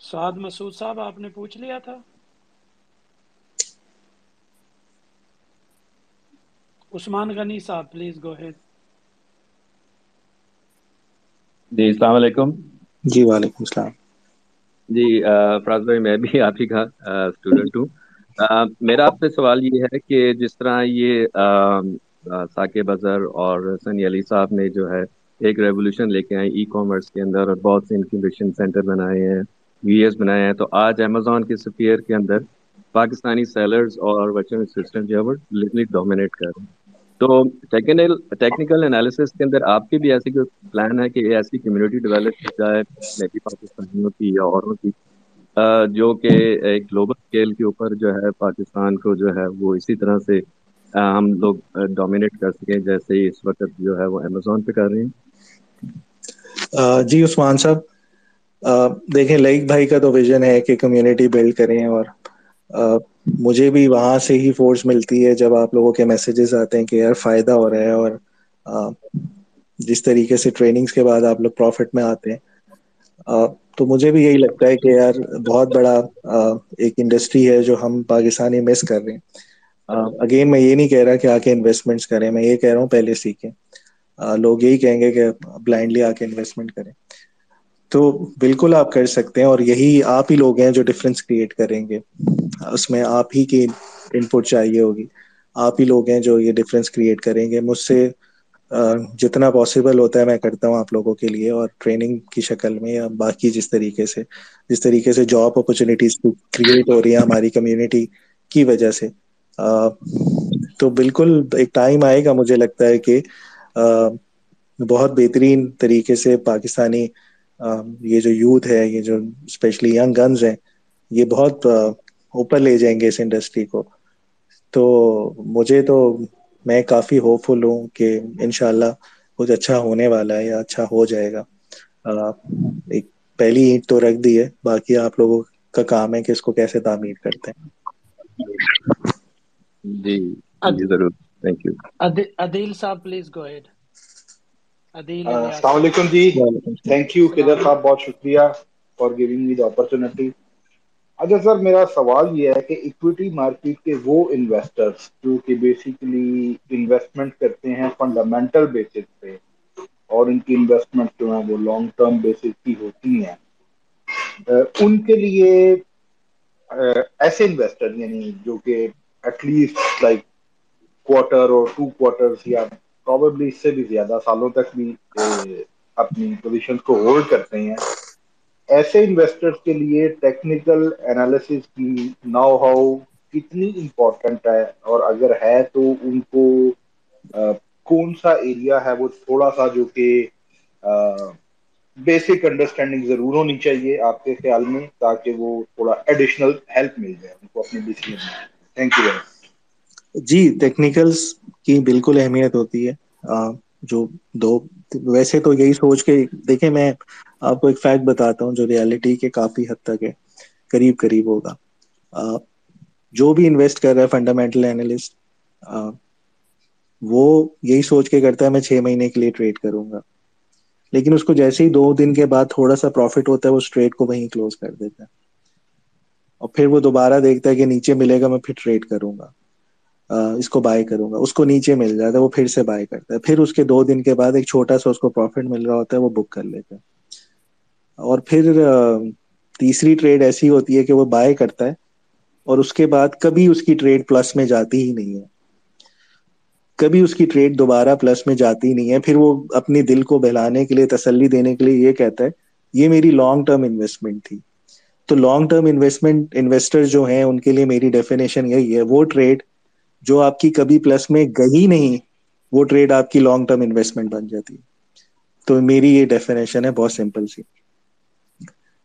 سعد مسعود صاحب آپ نے پوچھ لیا تھا؟ عثمان غنی صاحب پلیز گو ہیڈ جی السلام علیکم۔ جی وعلیکم السلام۔ جی فراز بھائی، میں بھی آپ ہی کا اسٹوڈنٹ ہوں۔ میرا آپ سے سوال یہ ہے کہ جس طرح یہ ثاقب اظہر اور سنی علی صاحب نے جو ہے ایک ریولیوشن لے کے آئے ای کامرس کے اندر اور بہت سے انکیوبیشن سینٹر بنائے ہیں وی ایس بنائے ہیں۔ تو آج امیزون کے سپیئر کے اندر پاکستانی سیلرز اور ورچوئل اسسٹنٹ جو ہے وہ ڈومینیٹ کر رہے ہیں۔ تو ٹیکنیکل ٹیکنیکل انالیسس کے اندر آپ کی بھی ایسی کوئی پلان ہے کہ ایسی کمیونٹی ڈیولپ کی جائے میں پاکستانیوں کی یا اوروں کی؟ جو کہ ایک گلوبل اسکیل کے اوپر جو ہے پاکستان کو جو ہے وہ اسی طرح سے ہم لوگ ڈومینیٹ کر سکیں جیسے اس وقت جو ہے وہ امیزون پہ کر رہے ہیں۔ جی عثمان صاحب دیکھیں لائک بھائی کا تو ویژن ہے کہ کمیونٹی بلڈ کریں اور مجھے بھی وہاں سے ہی فورس ملتی ہے جب آپ لوگوں کے میسیجز آتے ہیں کہ یار فائدہ ہو رہا ہے اور جس طریقے سے ٹریننگز کے بعد آپ لوگ پروفٹ میں آتے ہیں۔ تو مجھے بھی یہی لگتا ہے کہ یار بہت بڑا ایک انڈسٹری ہے جو ہم پاکستانی مس کر رہے ہیں۔ اگین میں یہ نہیں کہہ رہا کہ آ کے انویسٹمنٹس کریں، میں یہ کہہ رہا ہوں پہلے سیکھیں لوگ یہی کہیں گے کہ بلائنڈلی آ کے انویسٹمنٹ کریں۔ تو بالکل آپ کر سکتے ہیں اور یہی آپ ہی لوگ ہیں جو ڈفرینس کریٹ کریں گے۔ اس میں آپ ہی کی ان پٹ چاہیے ہوگی۔ آپ ہی لوگ ہیں جو یہ ڈفرینس کریٹ کریں گے۔ مجھ سے جتنا پاسبل ہوتا ہے میں کرتا ہوں آپ لوگوں کے لیے اور ٹریننگ کی شکل میں یا باقی جس طریقے سے، جس طریقے سے جاب اپرچونیٹیز کریٹ ہو رہی ہیں ہماری کمیونٹی کی وجہ سے۔ تو بالکل ایک ٹائم آئے گا مجھے لگتا ہے کہ بہت بہترین طریقے سے پاکستانی یہ جو یوتھ ہے یہ جو اسپیشلی ینگ گنز ہیں یہ بہت اوپر لے جائیں گے اس انڈسٹری کو۔ تو مجھے تو میں کافی ہوپ فل ہوں کہ ان شاء اللہ کچھ اچھا ہونے والا ہے یا اچھا ہو جائے گا۔ ایک پہلی اینٹ تو رکھ دی ہے باقی آپ لوگوں کا کام ہے کہ اس کو کیسے تعمیر کرتے ہیں۔ جی جی ضرور تھینک یو عدیل صاحب پلیز گو ہیڈ السلام علیکم جی تھینک یو کدر صاحب بہت شکریہ for giving me the opportunity اچھا سر میرا سوال یہ ہے کہ اکویٹی مارکیٹ کے وہ انویسٹرز جو کہ بیسیکلی انویسٹمنٹ کرتے ہیں فنڈامنٹل بیسس پہ اور ان کی انویسٹمنٹ جو ہیں وہ لانگ ٹرم بیسس کی ہوتی ہیں ان کے لیے ایسے انویسٹر یعنی جو کہ ایٹ لیسٹ لائک کوارٹر اور ٹو کوارٹر یا پروبیبلی اس سے بھی زیادہ سالوں تک بھی اپنی پوزیشن کو ہولڈ کرتے ہیں۔ ایسے انویسٹرز کے لیے ٹیکنیکل انالیسس کی ناؤ ہاؤ کتنی امپورٹنٹ ہے اور اگر ہے تو ان کو کون سا ایریا ہے وہ تھوڑا سا جو کہ بیسک انڈرسٹینڈنگ ضرور ہونی چاہیے آپ کے خیال میں تاکہ وہ تھوڑا ایڈیشنل ہیلپ مل جائے، ان کو اپنے ڈیسیزن میں۔ تھینک یو جی ٹیکنیکلس کی بالکل اہمیت ہوتی ہے۔ جو دو، ویسے تو یہی سوچ کے، دیکھیں میں آپ کو ایک فیکٹ بتاتا ہوں جو ریالٹی کے کافی حد تک ہے، قریب قریب ہوگا۔ جو بھی انویسٹ کر رہا ہے فنڈامنٹل اینالسٹ وہ یہی سوچ کے کرتا ہے میں چھ مہینے کے لیے ٹریڈ کروں گا۔ لیکن اس کو جیسے ہی دو دن کے بعد تھوڑا سا پروفٹ ہوتا ہے، وہ اسٹریٹ کو وہیں کلوز کر دیتا ہے۔ اور پھر وہ دوبارہ دیکھتا ہے کہ نیچے ملے گا، میں پھر ٹریڈ کروں گا۔ اس کو بائی کروں گا، اس کو نیچے مل جاتا ہے، وہ پھر سے بائی کرتا ہے۔ پھر اس کے دو دن کے بعد ایک چھوٹا سا اس کو پروفٹ مل رہا ہوتا ہے، وہ بک کر لیتا ہے۔ اور پھر تیسری ٹریڈ ایسی ہوتی ہے کہ وہ بائی کرتا ہے اور اس کے بعد کبھی اس کی ٹریڈ پلس میں جاتی ہی نہیں ہے۔ کبھی اس کی ٹریڈ دوبارہ پلس میں جاتی نہیں ہے، پھر وہ اپنی دل کو بہلانے کے لیے، تسلی دینے کے لیے یہ کہتا ہے، یہ میری لانگ ٹرم انویسٹمنٹ تھی۔ تو لانگ ٹرم انویسٹمنٹ انویسٹر جو ہیں، ان کے لیے میری ڈیفینیشن یہی ہے، وہ ٹریڈ جو آپ کی کبھی پلس میں گئی نہیں، وہ ٹریڈ آپ کی لانگ ٹرم انویسٹمنٹ بن جاتی۔ ہے تو میری یہ ڈیفینیشن ہے بہت سمپل سی۔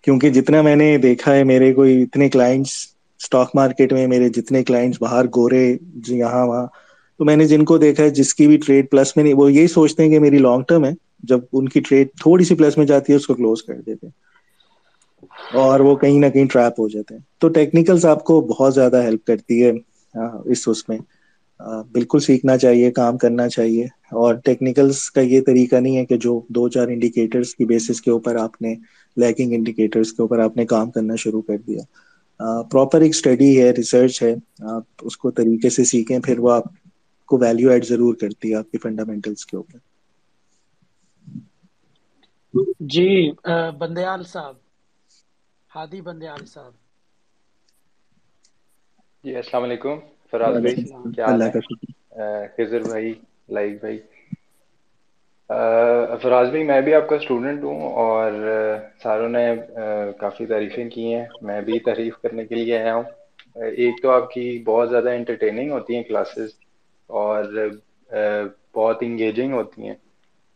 کیونکہ جتنا میں نے دیکھا ہے، میرے کوئی اتنے کلائنٹس اسٹاک مارکیٹ میں، میرے جتنے کلائنٹس باہر گورے جی یہاں وہاں۔ تو میں نے جن کو دیکھا ہے، جس کی بھی ٹریڈ پلس میں نہیں، وہ یہی سوچتے ہیں کہ میری لانگ ٹرم ہے۔ جب ان کی ٹریڈ تھوڑی سی پلس میں جاتی ہے، اس کو کلوز کر دیتے اور وہ کہیں نہ کہیں ٹریپ ہو جاتے ہیں۔ تو ٹیکنیکلس آپ کو بہت زیادہ ہیلپ کرتی ہے۔ اس اس میں۔ بالکل سیکھنا چاہیے، کام کرنا چاہیے۔ اور ٹیکنیکلس کا یہ طریقہ نہیں ہے کہ جو دو چار انڈیکیٹرس کی بیسس کے اوپر آپ نے لیکنگ انڈیکیٹرس کے اوپر آپ نے کام کرنا شروع کر دیا۔ پراپر ایک اسٹڈی ہے ریسرچ ہے۔ آپ اس کو طریقے سے سیکھیں، پھر وہ آپ کو ویلیو ایڈ ضرور کرتی ہے آپ کے فنڈامنٹلس کے اوپر۔ جی بندیال صاحب، ہادی بندیال صاحب۔ جی السلام علیکم۔ فراز بھائی کیا حال ہے؟ خضر بھائی لائک بھائی۔ فراز بھائی میں بھی آپ کا اسٹوڈنٹ ہوں اور ساروں نے کافی تعریفیں کی ہیں۔ میں بھی تعریف کرنے کے لیے آیا ہوں۔ ایک تو آپ کی بہت زیادہ انٹرٹیننگ ہوتی ہیں کلاسز اور بہت انگیجنگ ہوتی ہیں۔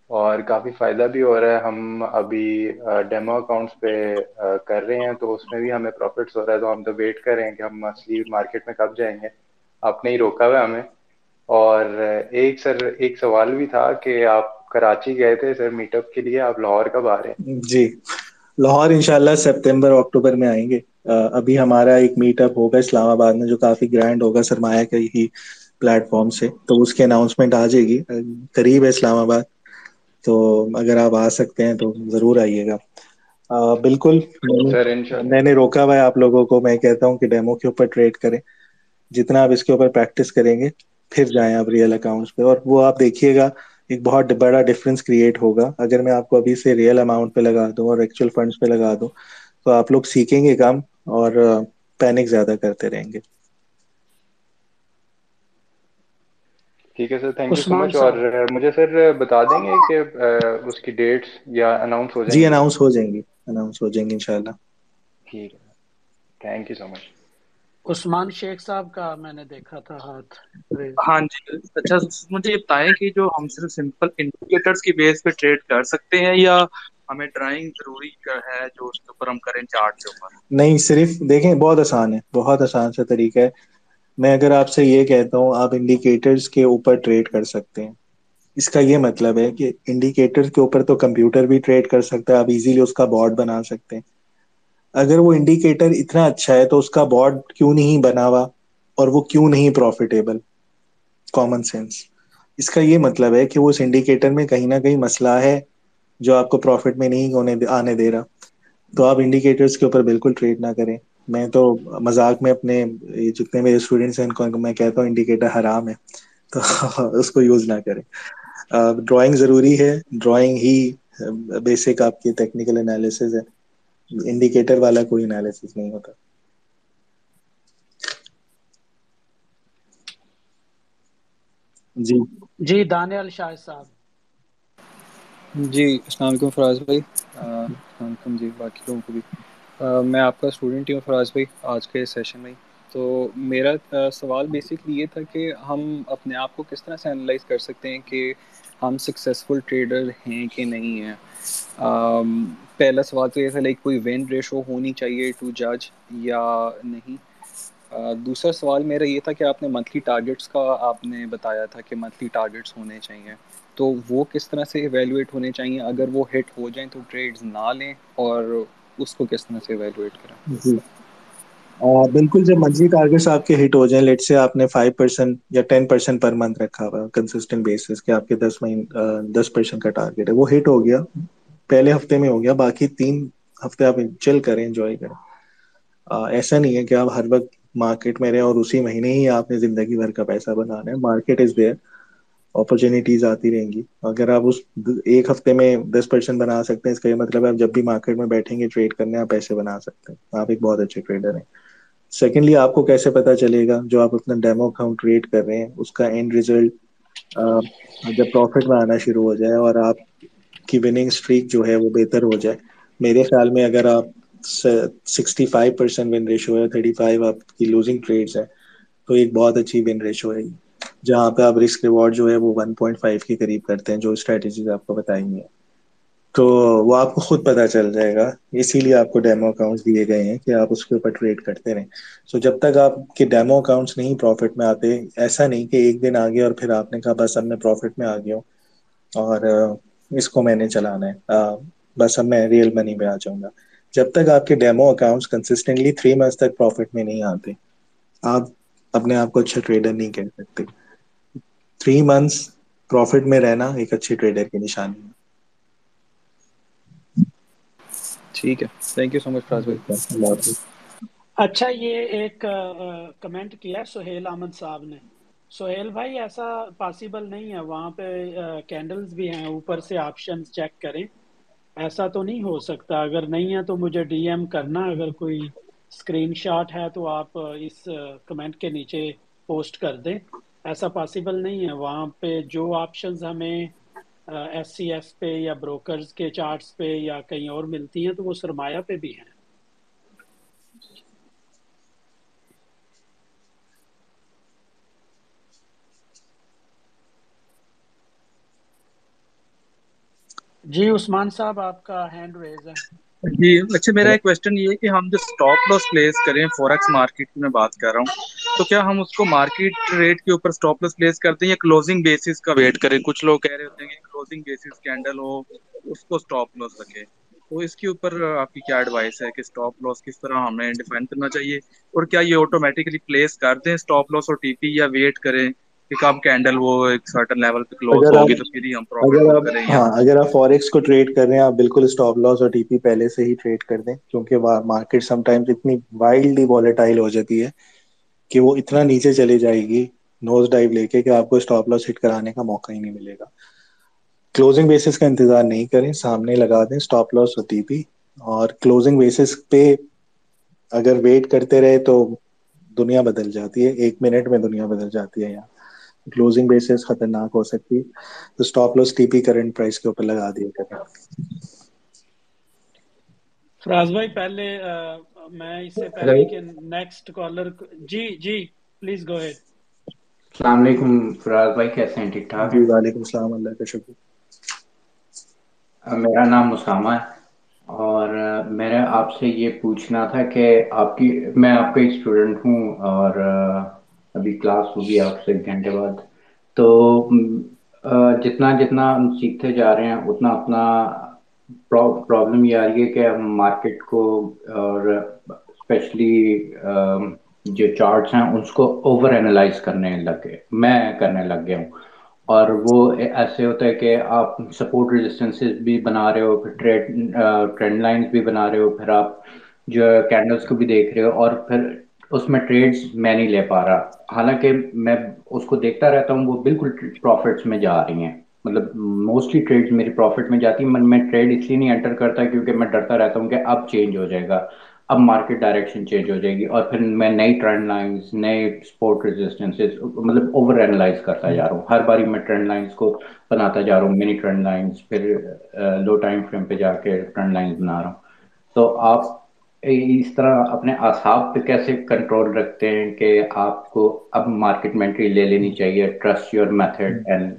اور کافی فائدہ بھی ہو رہا ہے۔ ہم ابھی ڈیمو اکاؤنٹس پہ کر رہے ہیں تو اس میں بھی ہمیں پروفٹس ہو رہا ہے۔ تو ہم تو ویٹ کر رہے ہیں کہ ہم اصلی مارکیٹ میں کب جائیں گے۔ آپ نے ہی روکا ہوا ہمیں۔ اور ایک سر، ایک سوال بھی تھا کہ آپ کراچی گئے تھے سر میٹ اپ کے لیے، آپ لاہور کب آ رہے ہیں؟ جی۔ لاہور انشاءاللہ سپتمبر اکتوبر میں آئیں گے۔ ابھی ہمارا ایک میٹ اپ ہوگا اسلام آباد میں، جو کافی گرینڈ ہوگا، سرمایہ کا ہی پلیٹ فارم سے۔ تو اس کی اناؤنسمنٹ آ جائے گی۔ قریب ہے اسلام آباد۔ تو اگر آپ آ سکتے ہیں تو ضرور آئیے گا۔ بالکل میں نے روکا ہوا ہے آپ لوگوں کو میں کہتا ہوں کہ ڈیمو کے اوپر ٹریڈ کریں۔ جتنا آپ اس کے اوپر پریکٹس کریں گے پھر جائیں آپ ریئل اکاؤنٹس پہ۔ اور وہ آپ دیکھیے گا ایک بہت بڑا ڈفرنس کریٹ ہوگا۔ اگر میں آپ کو ابھی سے ریئل اماؤنٹ پہ لگا دوں اور ایکچوئل فنڈس پہ لگا دوں تو آپ لوگ سیکھیں گے کام اور پینک زیادہ کرتے رہیں گے۔ ٹھیک ہے سر تھینک یو سو مچ اور مجھے سر بتا دیں گے کہ اس کی ڈیٹس یا اناؤنس ہو جائیں جی اناؤنس ہو جائیں گی۔ اناؤنس ہو جائیں گی انشاءاللہ۔ ٹھیک ہے۔ تھینک یو سو مچ عثمان شیخ صاحب کا میں نے دیکھا تھا ہاتھ۔ ہاں جی اچھا مجھے یہ بتائیں کہ جو ہم صرف سمپل انڈیکیٹرز کی بیس پہ ٹریڈ کر سکتے ہیں یا ہمیں ڈرائنگ ضروری ہے جو اس کے اوپر ہم کریں چارٹ کے اوپر؟ نہیں صرف دیکھیں بہت آسان ہے۔ بہت آسان سا طریقہ ہے۔ میں اگر آپ سے یہ کہتا ہوں، آپ انڈیکیٹرز کے اوپر ٹریڈ کر سکتے ہیں۔ اس کا یہ مطلب ہے کہ انڈیکیٹر کے اوپر تو کمپیوٹر بھی ٹریڈ کر سکتا ہے، آپ ایزیلی اس کا بورڈ بنا سکتے ہیں۔ اگر وہ انڈیکیٹر اتنا اچھا ہے تو اس کا بورڈ کیوں نہیں بنا ہوا اور وہ کیوں نہیں پروفیٹیبل کامن سینس اس کا یہ مطلب ہے کہ وہ اس انڈیکیٹر میں کہیں نہ کہیں مسئلہ ہے جو آپ کو پروفٹ میں نہیں ہونے آنے دے رہا۔ تو آپ انڈیکیٹرس کے اوپر بالکل ٹریڈ نہ کریں۔ میں تو مذاق میں اپنے جتنے میرے اسٹوڈینٹس ہیں ان کو میں کہتا ہوں انڈیکیٹر حرام ہے۔ تو اس کو یوز نہ کریں۔ ڈرائنگ ضروری ہے۔ ڈرائنگ ہی بیسک آپ کی ٹیکنیکل انالیسز ہے۔ انڈیکیٹر والا کوئی انالیسس نہیں ہوتا۔ جی۔ جی دانیال شاہ صاحب۔ جی السلام علیکم فراز بھائی۔ السلام علیکم جی باقی لوگوں کو بھی۔ میں آپ کا اسٹوڈنٹ ہوں، فراز بھائی، آج کے سیشن میں تو میرا سوال بیسکلی یہ تھا کہ ہم اپنے آپ کو کس طرح سے انالائز کر سکتے ہیں کہ ہم سکسیزفل ٹریڈر ہیں کہ نہیں ہیں؟ پہلا سوال تو یہ تھا لائک کوئی وین ریشو ہونی چاہیے ٹو جج یا نہیں؟ دوسرا سوال میرا یہ تھا کہ آپ نے منتھلی ٹارگیٹس کا آپ نے بتایا تھا کہ منتھلی ٹارگیٹس ہونے چاہیے۔ تو وہ کس طرح سے ایویلویٹ ہونے چاہیے؟ اگر وہ ہٹ ہو جائیں تو ٹریڈز نہ لیں اور اس کو کس طرح سے ایویلویٹ کریں؟ جی۔ بالکل جب منتھلی ٹارگیٹس آپ کے ہٹ ہو جائیں لیٹ سے آپ نے فائیو پرسینٹ یا ٹین پرسینٹ پر منتھ رکھا ہوا کنسسٹنٹ بیسس کہ آپ کے دس مہینے دس پرسینٹ کا ٹارگیٹ ہے۔ وہ ہٹ ہو گیا، پہلے ہفتے میں ہو گیا، باقی تین ہفتے آپ چل کریں انجوائے کریں۔ ایسا نہیں ہے کہ آپ ہر وقت مارکیٹ میں رہے اور اسی مہینے ہی آپ نے زندگی بھر کا پیسہ بنانا ہے مارکیٹ از دیئر اپرچونیٹیز آتی رہیں گی۔ اگر آپ اس ایک ہفتے میں دس پرسینٹ بنا سکتے ہیں، اس کا یہ مطلب ہے آپ جب بھی مارکیٹ میں بیٹھیں گے ٹریڈ کرنے آپ پیسے بنا سکتے ہیں۔ آپ ایک بہت اچھے ٹریڈر ہیں۔ سیکنڈلی آپ کو کیسے پتا چلے گا جو آپ اپنا ڈیمو اکاؤنٹ کریٹ کر رہے ہیں، اس کا اینڈ ریزلٹ جب پروفٹ میں آنا شروع ہو جائے اور آپ کی وننگ اسٹریک جو ہے وہ بہتر ہو جائے۔ میرے خیال میں اگر آپ sixty five percent win ratio ہے تھرٹی فائیو آپ کی لوزنگ ٹریڈس ہے تو ایک بہت اچھی ون ریشو ہے۔ جہاں پہ آپ رسک ریوارڈ جو ہے وہ ون پوائنٹ فائیو کے قریب کرتے ہیں، جو اسٹریٹجیز آپ کو بتائیں گے۔ تو وہ آپ کو خود پتا چل جائے گا۔ اسی لیے آپ کو ڈیمو اکاؤنٹس دیے گئے ہیں کہ آپ اس کے اوپر ٹریڈ کرتے رہیں۔ سو جب تک آپ کے ڈیمو اکاؤنٹس نہیں پروفٹ میں آتے، ایسا نہیں کہ ایک دن آگے اور پھر آپ نے کہا بس اب میں پروفٹ میں آ گیا ہوں اور اس کو میں نے چلانا ہے۔ بس اب میں ریئل منی میں آ جاؤں گا۔ جب تک آپ کے demo accounts consistently three months تک پروفٹ میں نہیں آتے، آپ اپنے آپ کو اچھا ٹریڈر نہیں کہہ سکتے۔ تھری منتھس پروفٹ میں رہنا ایک اچھے ٹریڈر کی نشانی ہے۔ ٹھیک ہے۔ تھینک یو سو مچ فراز بھائی اچھا یہ ایک کمنٹ کیا سہیل احمد صاحب نے۔ سہیل بھائی ایسا پاسبل نہیں ہے۔ وہاں پہ کینڈلز بھی ہیں۔ اوپر سے آپشن چیک کریں۔ ایسا تو نہیں ہو سکتا۔ اگر نہیں ہے تو مجھے ڈی ایم کرنا۔ اگر کوئی اسکرین شاٹ ہے تو آپ اس کمنٹ کے نیچے پوسٹ کر دیں۔ ایسا پاسبل نہیں ہے۔ وہاں پہ جو آپشنز ہمیں ایس سی ایس پہ یا بروکرز کے چارٹس پہ یا کہیں اور ملتی ہیں تو وہ سرمایہ پہ بھی ہیں۔ جی عثمان صاحب، آپ کا ہینڈ ریز ہے۔ جی اچھا میرا ایک کوشچن یہ ہے کہ ہم جو اسٹاپ لاس پلیس کریں فوریکس مارکیٹ کی میں بات کر رہا ہوں، تو کیا ہم اس کو مارکیٹ ریٹ کے اوپر اسٹاپ لاس پلیس کرتے ہیں یا کلوزنگ بیسس کا ویٹ کریں؟ کچھ لوگ کہہ رہے ہوتے ہیں کہ کلوزنگ بیسس کینڈل ہو، اس کو اسٹاپ لاس رکھے تو اس کے اوپر آپ کی کیا ایڈوائس ہے کہ اسٹاپ لاس کس طرح ہمیں ڈیفائن کرنا چاہیے؟ اور کیا یہ آٹومیٹکلی پلیس کر دیں اسٹاپ لاس اور ٹی پی یا ویٹ کریں؟ کہ کب کینڈل وہ ایک سرٹن لیول پہ کلوز اگر ہوگی آپ تو پھر ہی ہم اگر پروفٹ آپ کریں یا ہاں اگر آپ فوریکس کو ٹریڈ کر رہے ہیں آپ بالکل لاس اور ٹی پی پہلے سے ہی ٹریڈ کر دیں کیونکہ مارکیٹ سم ٹائمز اتنی وائلڈلی ہو جاتی ہے کہ وہ اتنا نیچے چلی جائے گی نوز ڈائیو لے کے کہ آپ کو لاس ہٹ کرانے کا موقع ہی نہیں ملے گا۔ کلوزنگ بیسس کا انتظار نہیں کریں سامنے لگا دیں اسٹاپ لاس اور ٹی پی اور کلوزنگ بیسس پہ اگر ویٹ کرتے رہے تو دنیا بدل جاتی ہے ایک منٹ میں دنیا بدل جاتی ہے یہاں۔ کلوزنگ بیسس خطرناک ہو سکتی تو stop loss T P current price کے اوپر لگا دیا کریں۔ فراز بھائی پہلے میں اس سے پہلے کہ نیکسٹ کالر جی جی پلیز گو ہیڈ السلام علیکم فراز بھائی کیسے ہیں؟ ٹھیک ٹھاک؟ جی وعلیکم السلام اللہ کا شکر۔ میرا نام مسامہ ہے اور میرا آپ سے یہ پوچھنا تھا کہ آپ کی میں آپ کا اسٹوڈنٹ ہوں اور ابھی کلاس ہوگی آپ سے ایک گھنٹے بعد۔ تو جتنا جتنا ہم سیکھتے جا رہے ہیں، اتنا اتنا پرابلم یہ آ رہی ہے کہ ہم مارکیٹ کو اور اسپیشلی جو چارٹس ہیں، اس کو اوور اینالائز کرنے لگ گئے۔ میں کرنے لگ گیا ہوں۔ اور وہ ایسے ہوتا ہے کہ آپ سپورٹ ریزسٹنس بھی بنا رہے ہو، پھر ٹریڈ ٹرینڈ لائنس بھی بنا رہے ہو، پھر آپ جو کینڈلس کو بھی دیکھ رہے ہو اور پھر اس میں ٹریڈز میں نہیں لے پا رہا۔ حالانکہ میں اس کو دیکھتا رہتا ہوں، وہ بالکل پروفٹس میں جا رہی ہیں۔ مطلب موسٹلی ٹریڈ میری پروفٹ میں جاتی ہے میں ٹریڈ اس لیے نہیں انٹر کرتا کیونکہ میں ڈرتا رہتا ہوں کہ اب چینج ہو جائے گا۔ اب مارکیٹ ڈائریکشن چینج ہو جائے گی اور پھر میں نئی ٹرینڈ لائنس نئے سپورٹ ریزسٹنس مطلب اوور اینالائز کرتا جا رہا ہوں۔ ہر باری میں ٹرینڈ لائنس کو بناتا جا رہا ہوں منی ٹرینڈ لائنس پھر لو ٹائم فریم پہ جا کے ٹرینڈ لائنس بنا رہا ہوں۔ تو آپ اس طرح اپنے اصحاب پہ کیسے کنٹرول رکھتے ہیں کہ آپ کو اب مارکیٹ میں انٹری لے لینی چاہیے ٹرسٹ یور میتھڈ اینڈ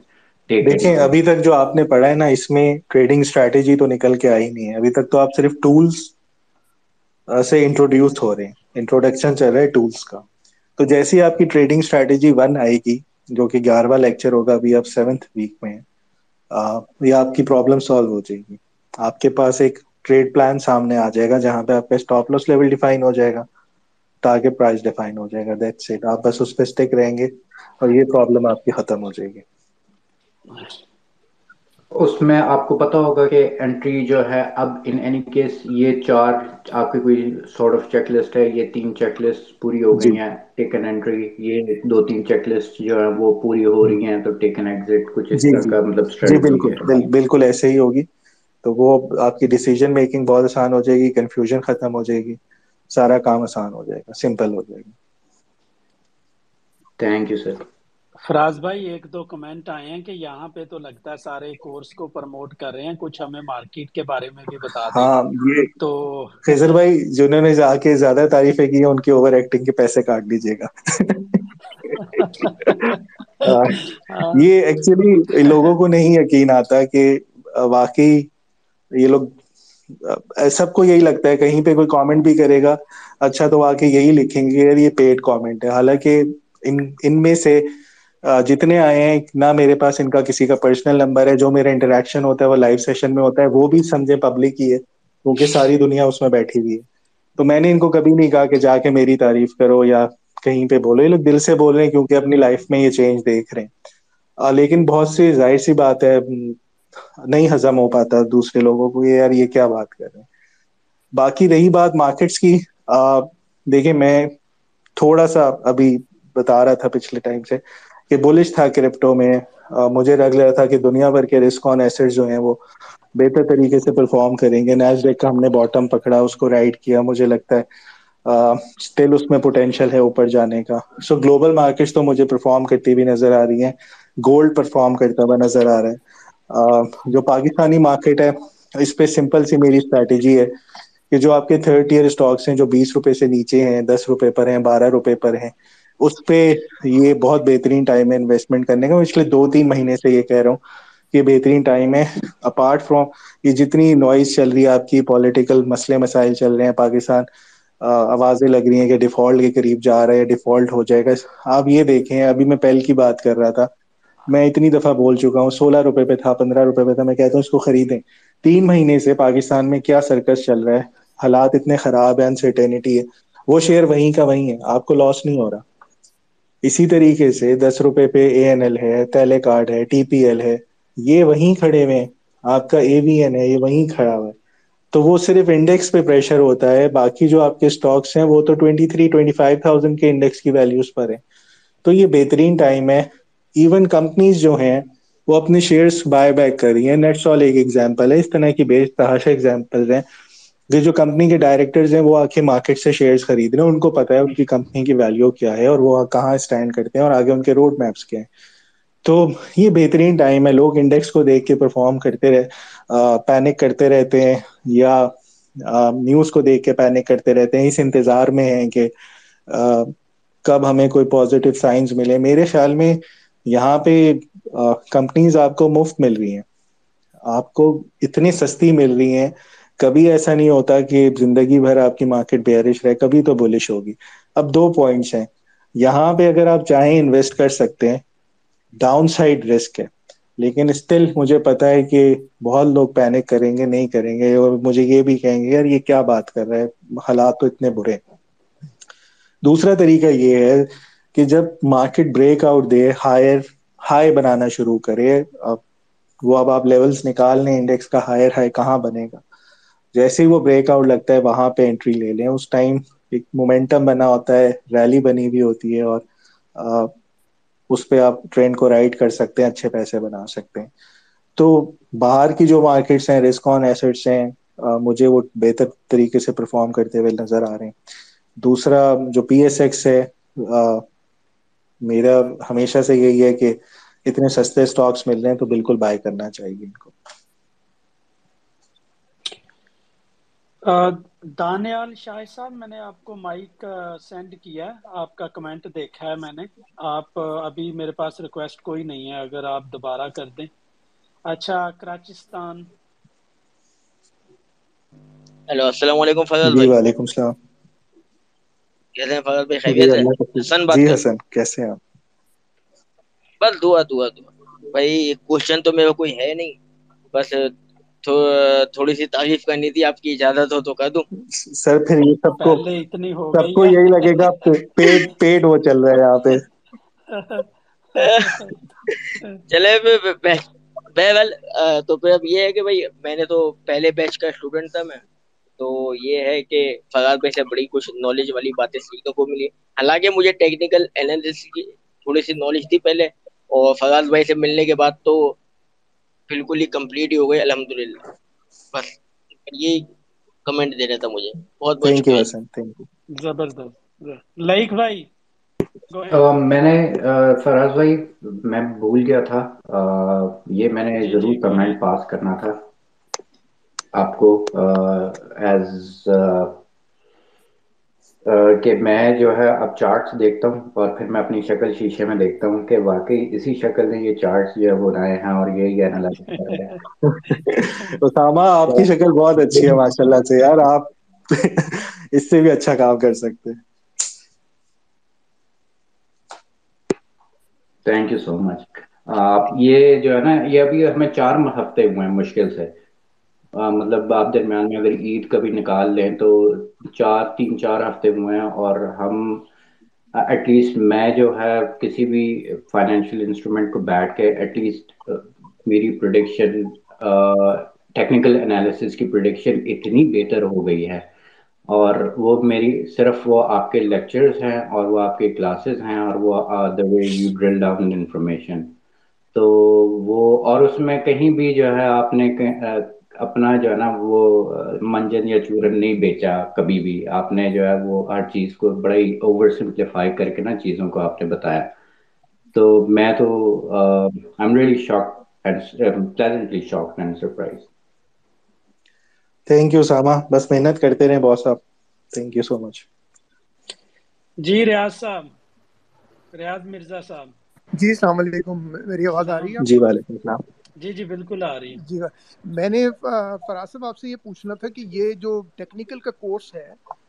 دیکھیں ابھی تک جو آپ نے پڑھا ہے نا اس میں ٹریڈنگ اسٹریٹجی تو نکل کے آئی نہیں ہے۔ ابھی تک تو آپ صرف ٹولس سے انٹروڈیوس ہو رہے ہیں۔ انٹروڈکشن چل رہا ہے ٹولس کا۔ تو جیسی آپ کی ٹریڈنگ اسٹریٹجی ون آئے گی جو کہ گیارہواں لیکچر ہوگا ابھی آپ سیونتھ ویک میں یہ آپ کی پرابلم سالو ہو جائے گی۔ آپ کے پاس ایک ٹریڈ پلان سامنے آ جائے گا جہاں پہ آپ کا اسٹاپ لاس لیول ڈیفائن ہو جائے گا ٹارگیٹ پرائز ڈیفائن ہو جائے گا دیٹس اٹ آپ بس اس پہ اسٹک رہیں گے اور یہ پرابلم آپ کی ختم ہو جائے گی۔ اس میں آپ کو پتا ہوگا کہ انٹری جو ہے اب ان اینی کیس یہ چار آپ کی کوئی سارٹ آف چیک لسٹ ہے یہ تین چیک لسٹ پوری ہو جی۔ گئی ہیں ٹیکن انٹری یہ دو تین چیک لسٹ جو ہے وہ پوری ہو رہی ہیں تو ٹیکن ایگزٹ کچھ اس جی طرح جی۔ کا مطلب جی بالکل بالکل ایسے ہی ہوگی۔ تو وہ آپ کی ڈیسیجن میکنگ بہت آسان ہو جائے گی کنفیوژن ختم ہو جائے گی سارا کام آسان ہو جائے گا سمپل ہو جائے گا۔ تھینک یو سر فراز بھائی ایک دو کمنٹ آئے ہیں کہ یہاں پہ تو لگتا ہے سارے کورس کو پروموٹ کر رہے ہیں کچھ ہمیں مارکیٹ کے بارے میں بھی بتا دیں۔ ہاں یہ تو خیزر بھائی جنہوں نے آ کے زیادہ تعریفیں کی ہیں ان کی اوور ایکٹنگ کے پیسے کاٹ دیجیے گا۔ ہاں یہ ایکچولی لوگوں کو نہیں یقین آتا کہ واقعی یہ لوگ آ، سب کو یہی لگتا ہے کہیں پہ کوئی کامنٹ بھی کرے گا اچھا تو واقعی یہی لکھیں گے یار یہ پیڈ کامنٹ ہے۔ حالانکہ ان ان میں سے آ، جتنے آئے ہیں نہ میرے پاس ان کا کسی کا پرسنل نمبر ہے جو میرا انٹریکشن ہوتا ہے وہ لائیو سیشن میں ہوتا ہے وہ بھی سمجھے پبلک ہی ہے کیونکہ ساری دنیا اس میں بیٹھی ہوئی ہے۔ تو میں نے ان کو کبھی نہیں کہا کہ جا کے میری تعریف کرو یا کہیں پہ بولو۔ یہ لوگ دل سے بول رہے ہیں کیونکہ اپنی لائف میں یہ چینج دیکھ رہے ہیں۔ آ، لیکن بہت سی ظاہر سی بات ہے نہیں ہضم ہو پاتا دوسرے لوگوں کو، یہ یار یہ کیا بات کر رہے ہیں؟ باقی رہی بات مارکیٹس کی۔ دیکھیں، میں تھوڑا سا ابھی بتا رہا تھا پچھلے ٹائم سے کہ بولش تھا کرپٹو میں۔ مجھے لگ رہا تھا کہ دنیا بھر کے رسک آن ایسٹ جو ہیں وہ بہتر طریقے سے پرفارم کریں گے۔ نیز ڈیک کا ہم نے باٹم پکڑا، اس کو رائڈ کیا۔ مجھے لگتا ہے اسٹل اس میں پوٹینشیل ہے اوپر جانے کا۔ سو گلوبل مارکیٹس تو مجھے پرفارم کرتی ہوئی نظر آ رہی ہیں۔ گولڈ پرفارم کرتا ہوا نظر آ رہا ہے۔ جو پاکستانی مارکیٹ ہے، اس پہ سمپل سی میری اسٹریٹجی ہے کہ جو آپ کے تھرڈ ایئر اسٹاکس ہیں، جو بیس روپے سے نیچے ہیں، دس روپے پر ہیں، بارہ روپے پر ہیں، اس پہ یہ بہت بہترین ٹائم ہے انویسٹمنٹ کرنے کا۔ میں پچھلے دو تین مہینے سے یہ کہہ رہا ہوں یہ بہترین ٹائم ہے۔ اپارٹ فرام یہ جتنی نوائز چل رہی ہے، آپ کی پولیٹیکل مسئلے مسائل چل رہے ہیں، پاکستان آوازیں لگ رہی ہیں کہ ڈیفالٹ کے قریب جا رہا ہے ڈیفالٹ ہو جائے گا۔ آپ یہ دیکھیں، ابھی میں پہل کی بات کر رہا تھا۔ میں اتنی دفعہ بول چکا ہوں، سولہ روپے پہ تھا، پندرہ روپے پہ تھا، میں کہتا ہوں اس کو خریدیں۔ تین مہینے سے پاکستان میں کیا سرکس چل رہا ہے؟ حالات اتنے خراب ہے انسرٹینٹی ہے۔ وہ شیئر وہیں کا وہیں ہے۔ آپ کو لاس نہیں ہو رہا۔ اسی طریقے سے دس روپے پہ اے این ایل ہے ٹیلی کارڈ ہے ٹی پی ایل ہے۔ یہ وہیں کھڑے ہوئے ہیں۔ آپ کا اے وی این ہے، یہ وہیں کھڑا ہوا ہے۔ تو وہ صرف انڈیکس پہ پریشر ہوتا ہے۔ باقی جو آپ کے اسٹاکس ہیں، وہ تو twenty three twenty five thousand کے انڈیکس کی ویلوز پر ہے تو یہ بہترین ٹائم ہے۔ ایون کمپنیز جو ہیں، وہ اپنے شیئرس بائی بیک کر رہی ہیں. نیٹ سال ایک ایگزامپل ہے. اس طرح کی بے تحاشا ایگزامپل ہیں کہ جو کمپنی کے ڈائریکٹرز ہیں، وہ آ کے مارکیٹ سے شیئرس خرید رہے ہیں. ان کو پتا ہے ان کی کمپنی کی ویلیو کیا ہے اور وہ کہاں اسٹینڈ کرتے ہیں اور آگے ان کے روڈ میپس کیا ہیں. تو یہ بہترین ٹائم ہے. لوگ انڈیکس کو دیکھ کے پرفارم کرتے رہے پینک کرتے رہتے ہیں یا نیوز کو دیکھ کے پینک کرتے رہتے ہیں. اس انتظار میں ہیں کہ کب ہمیں کوئی پازیٹیو سائنس ملے. میرے خیال میں یہاں پہ کمپنیز آپ کو مفت مل رہی ہیں۔ آپ کو اتنی سستی مل رہی ہیں۔ کبھی ایسا نہیں ہوتا کہ زندگی بھر آپ کی مارکیٹ بیئرش رہے، کبھی تو بولش ہوگی۔ اب دو پوائنٹس ہیں۔ یہاں پہ اگر آپ چاہیں انویسٹ کر سکتے ہیں ڈاؤن سائڈ رسک ہے۔ لیکن اسٹل مجھے پتا ہے کہ بہت لوگ پینک کریں گے، نہیں کریں گے۔ اور مجھے یہ بھی کہیں گے، یار یہ کیا بات کر رہا ہے؟ حالات تو اتنے برے دوسرا طریقہ یہ ہے کہ جب مارکیٹ بریک آؤٹ دے ہائر ہائی بنانا شروع کرے، اب وہ اب آپ لیولس نکال لیں انڈیکس کا ہائر ہائی کہاں بنے گا؟ جیسے ہی وہ بریک آؤٹ لگتا ہے، وہاں پہ انٹری لے لیں۔ اس ٹائم ایک مومینٹم بنا ہوتا ہے ریلی بنی ہوئی ہوتی ہے اور اس پہ آپ ٹرینڈ کو رائڈ کر سکتے ہیں، اچھے پیسے بنا سکتے ہیں۔ تو باہر کی جو مارکیٹس ہیں رسکون ایسٹس ہیں مجھے وہ بہتر طریقے سے پرفارم کرتے ہوئے نظر آ رہے ہیں۔ دوسرا جو پی ایس ایکس ہے میرا ہمیشہ سے یہی ہے کہ اتنے سستے اسٹاکس مل رہے ہیں تو بالکل بائی کرنا چاہیے ان کو۔ دانیال شاہ صاحب میں نے آپ کو مائک سینڈ کیا آپ کا کمنٹ دیکھا ہے میں نے۔ آپ ابھی میرے پاس ریکویسٹ کوئی نہیں ہے اگر آپ دوبارہ کر دیں۔ اچھا کراچستان۔ ہیلو السلام علیکم فضل جی بھائی۔ وعلیکم السلام۔ کیسے ہیں بھائی جی خیریت ہے کا شکر۔ حسن بات جی حسن کیسے ہیں آپ؟ بس دعا دعا دعا۔ بھائی کوشچن تو میرا کوئی ہے نہیں۔ بس تھوڑی سی تعریف کرنی تھی آپ کی اجازت ہو تو کر دوں۔ سر پھر یہ سب کو پہلے اتنی ہو سب کو یہی ہے لگے گا پیٹ پیٹ وہ چل رہا ہے یہاں پہ۔ چلے بہرحال تو پھر اب یہ ہے کہ بھائی میں نے تو پہلے بیچ کا اسٹوڈنٹ تھا میں۔ تو یہ ہے کہ فغاد بھائی سے بڑی کچھ نالج والی باتیں سیکھنے کو ملی۔ حالانکہ مجھے ٹیکنیکل انالیسس کی تھوڑی سی نالج تھی پہلے اور فغاد بھائی سے ملنے کے بعد تو بالکل ہی کمپلیٹ ہی ہو گئی الحمد للہ بس یہ کمنٹ دینا تھا مجھے۔ بہت بہت تھینک یو شکریہ۔ حسن تھینک یو زبردست لائک بھائی میں نے فراز بھائی میں بھول گیا تھا۔ یہ میں نے جی ضرور جی۔ go comment ahead. پاس کرنا تھا۔ آپ کو ایز کہ میں جو ہے اب چارٹس دیکھتا ہوں اور پھر میں اپنی شکل شیشے میں دیکھتا ہوں کہ واقعی اسی شکل میں یہ چارٹس جو ہے بنائے ہیں اور یہی ہیں۔ اسامہ آپ کی شکل بہت اچھی ہے ماشاء اللہ سے۔ یار آپ اس سے بھی اچھا کام کر سکتے ہیں۔ تھینک یو سو مچ آپ یہ جو ہے نا یہ ابھی ہمیں چار ہفتے ہوئے ہیں مشکل سے۔ مطلب آپ درمیان میں اگر عید کا بھی نکال لیں تو چار، تین، چار ہفتے ہوئے ہیں اور ہم ایٹ لیسٹ میں جو ہے کسی بھی فائنینشیل انسٹرومنٹ کو بیٹھ کے ایٹ لیسٹ میری پروڈکشن ٹیکنیکل انالیسس کی پروڈکشن اتنی بہتر ہو گئی ہے اور وہ میری، صرف وہ آپ کے لیکچرز ہیں اور وہ آپ کے کلاسز ہیں اور وہ the way you drill down information تو وہ، اور اس میں کہیں بھی جو ہے آپ نے اپنا جو ہے نا وہ منجن یا چورن نہیں بیچا کبھی بھی۔ آپ نے جو ہے وہ ہر چیز کو بڑا ہی اوور سمپلیفائی کر کے نا چیزوں کو آپ نے بتایا۔ تو میں تو I am really shock pleasantly shock and surprise thank you Usama بس محنت کرتے رہیں آپ تھینک یو سو مچ جی ریاض صاحب۔ ریاض مرزا صاحب۔ جی السلام علیکم۔ میری آواز آ رہی ہے جی وعلیکم السلام۔ جی جی بالکل آ رہی جی میں نے فراز صاحب آپ سے یہ پوچھنا تھا کہ یہ جو ٹیکنیکل کا کورس ہے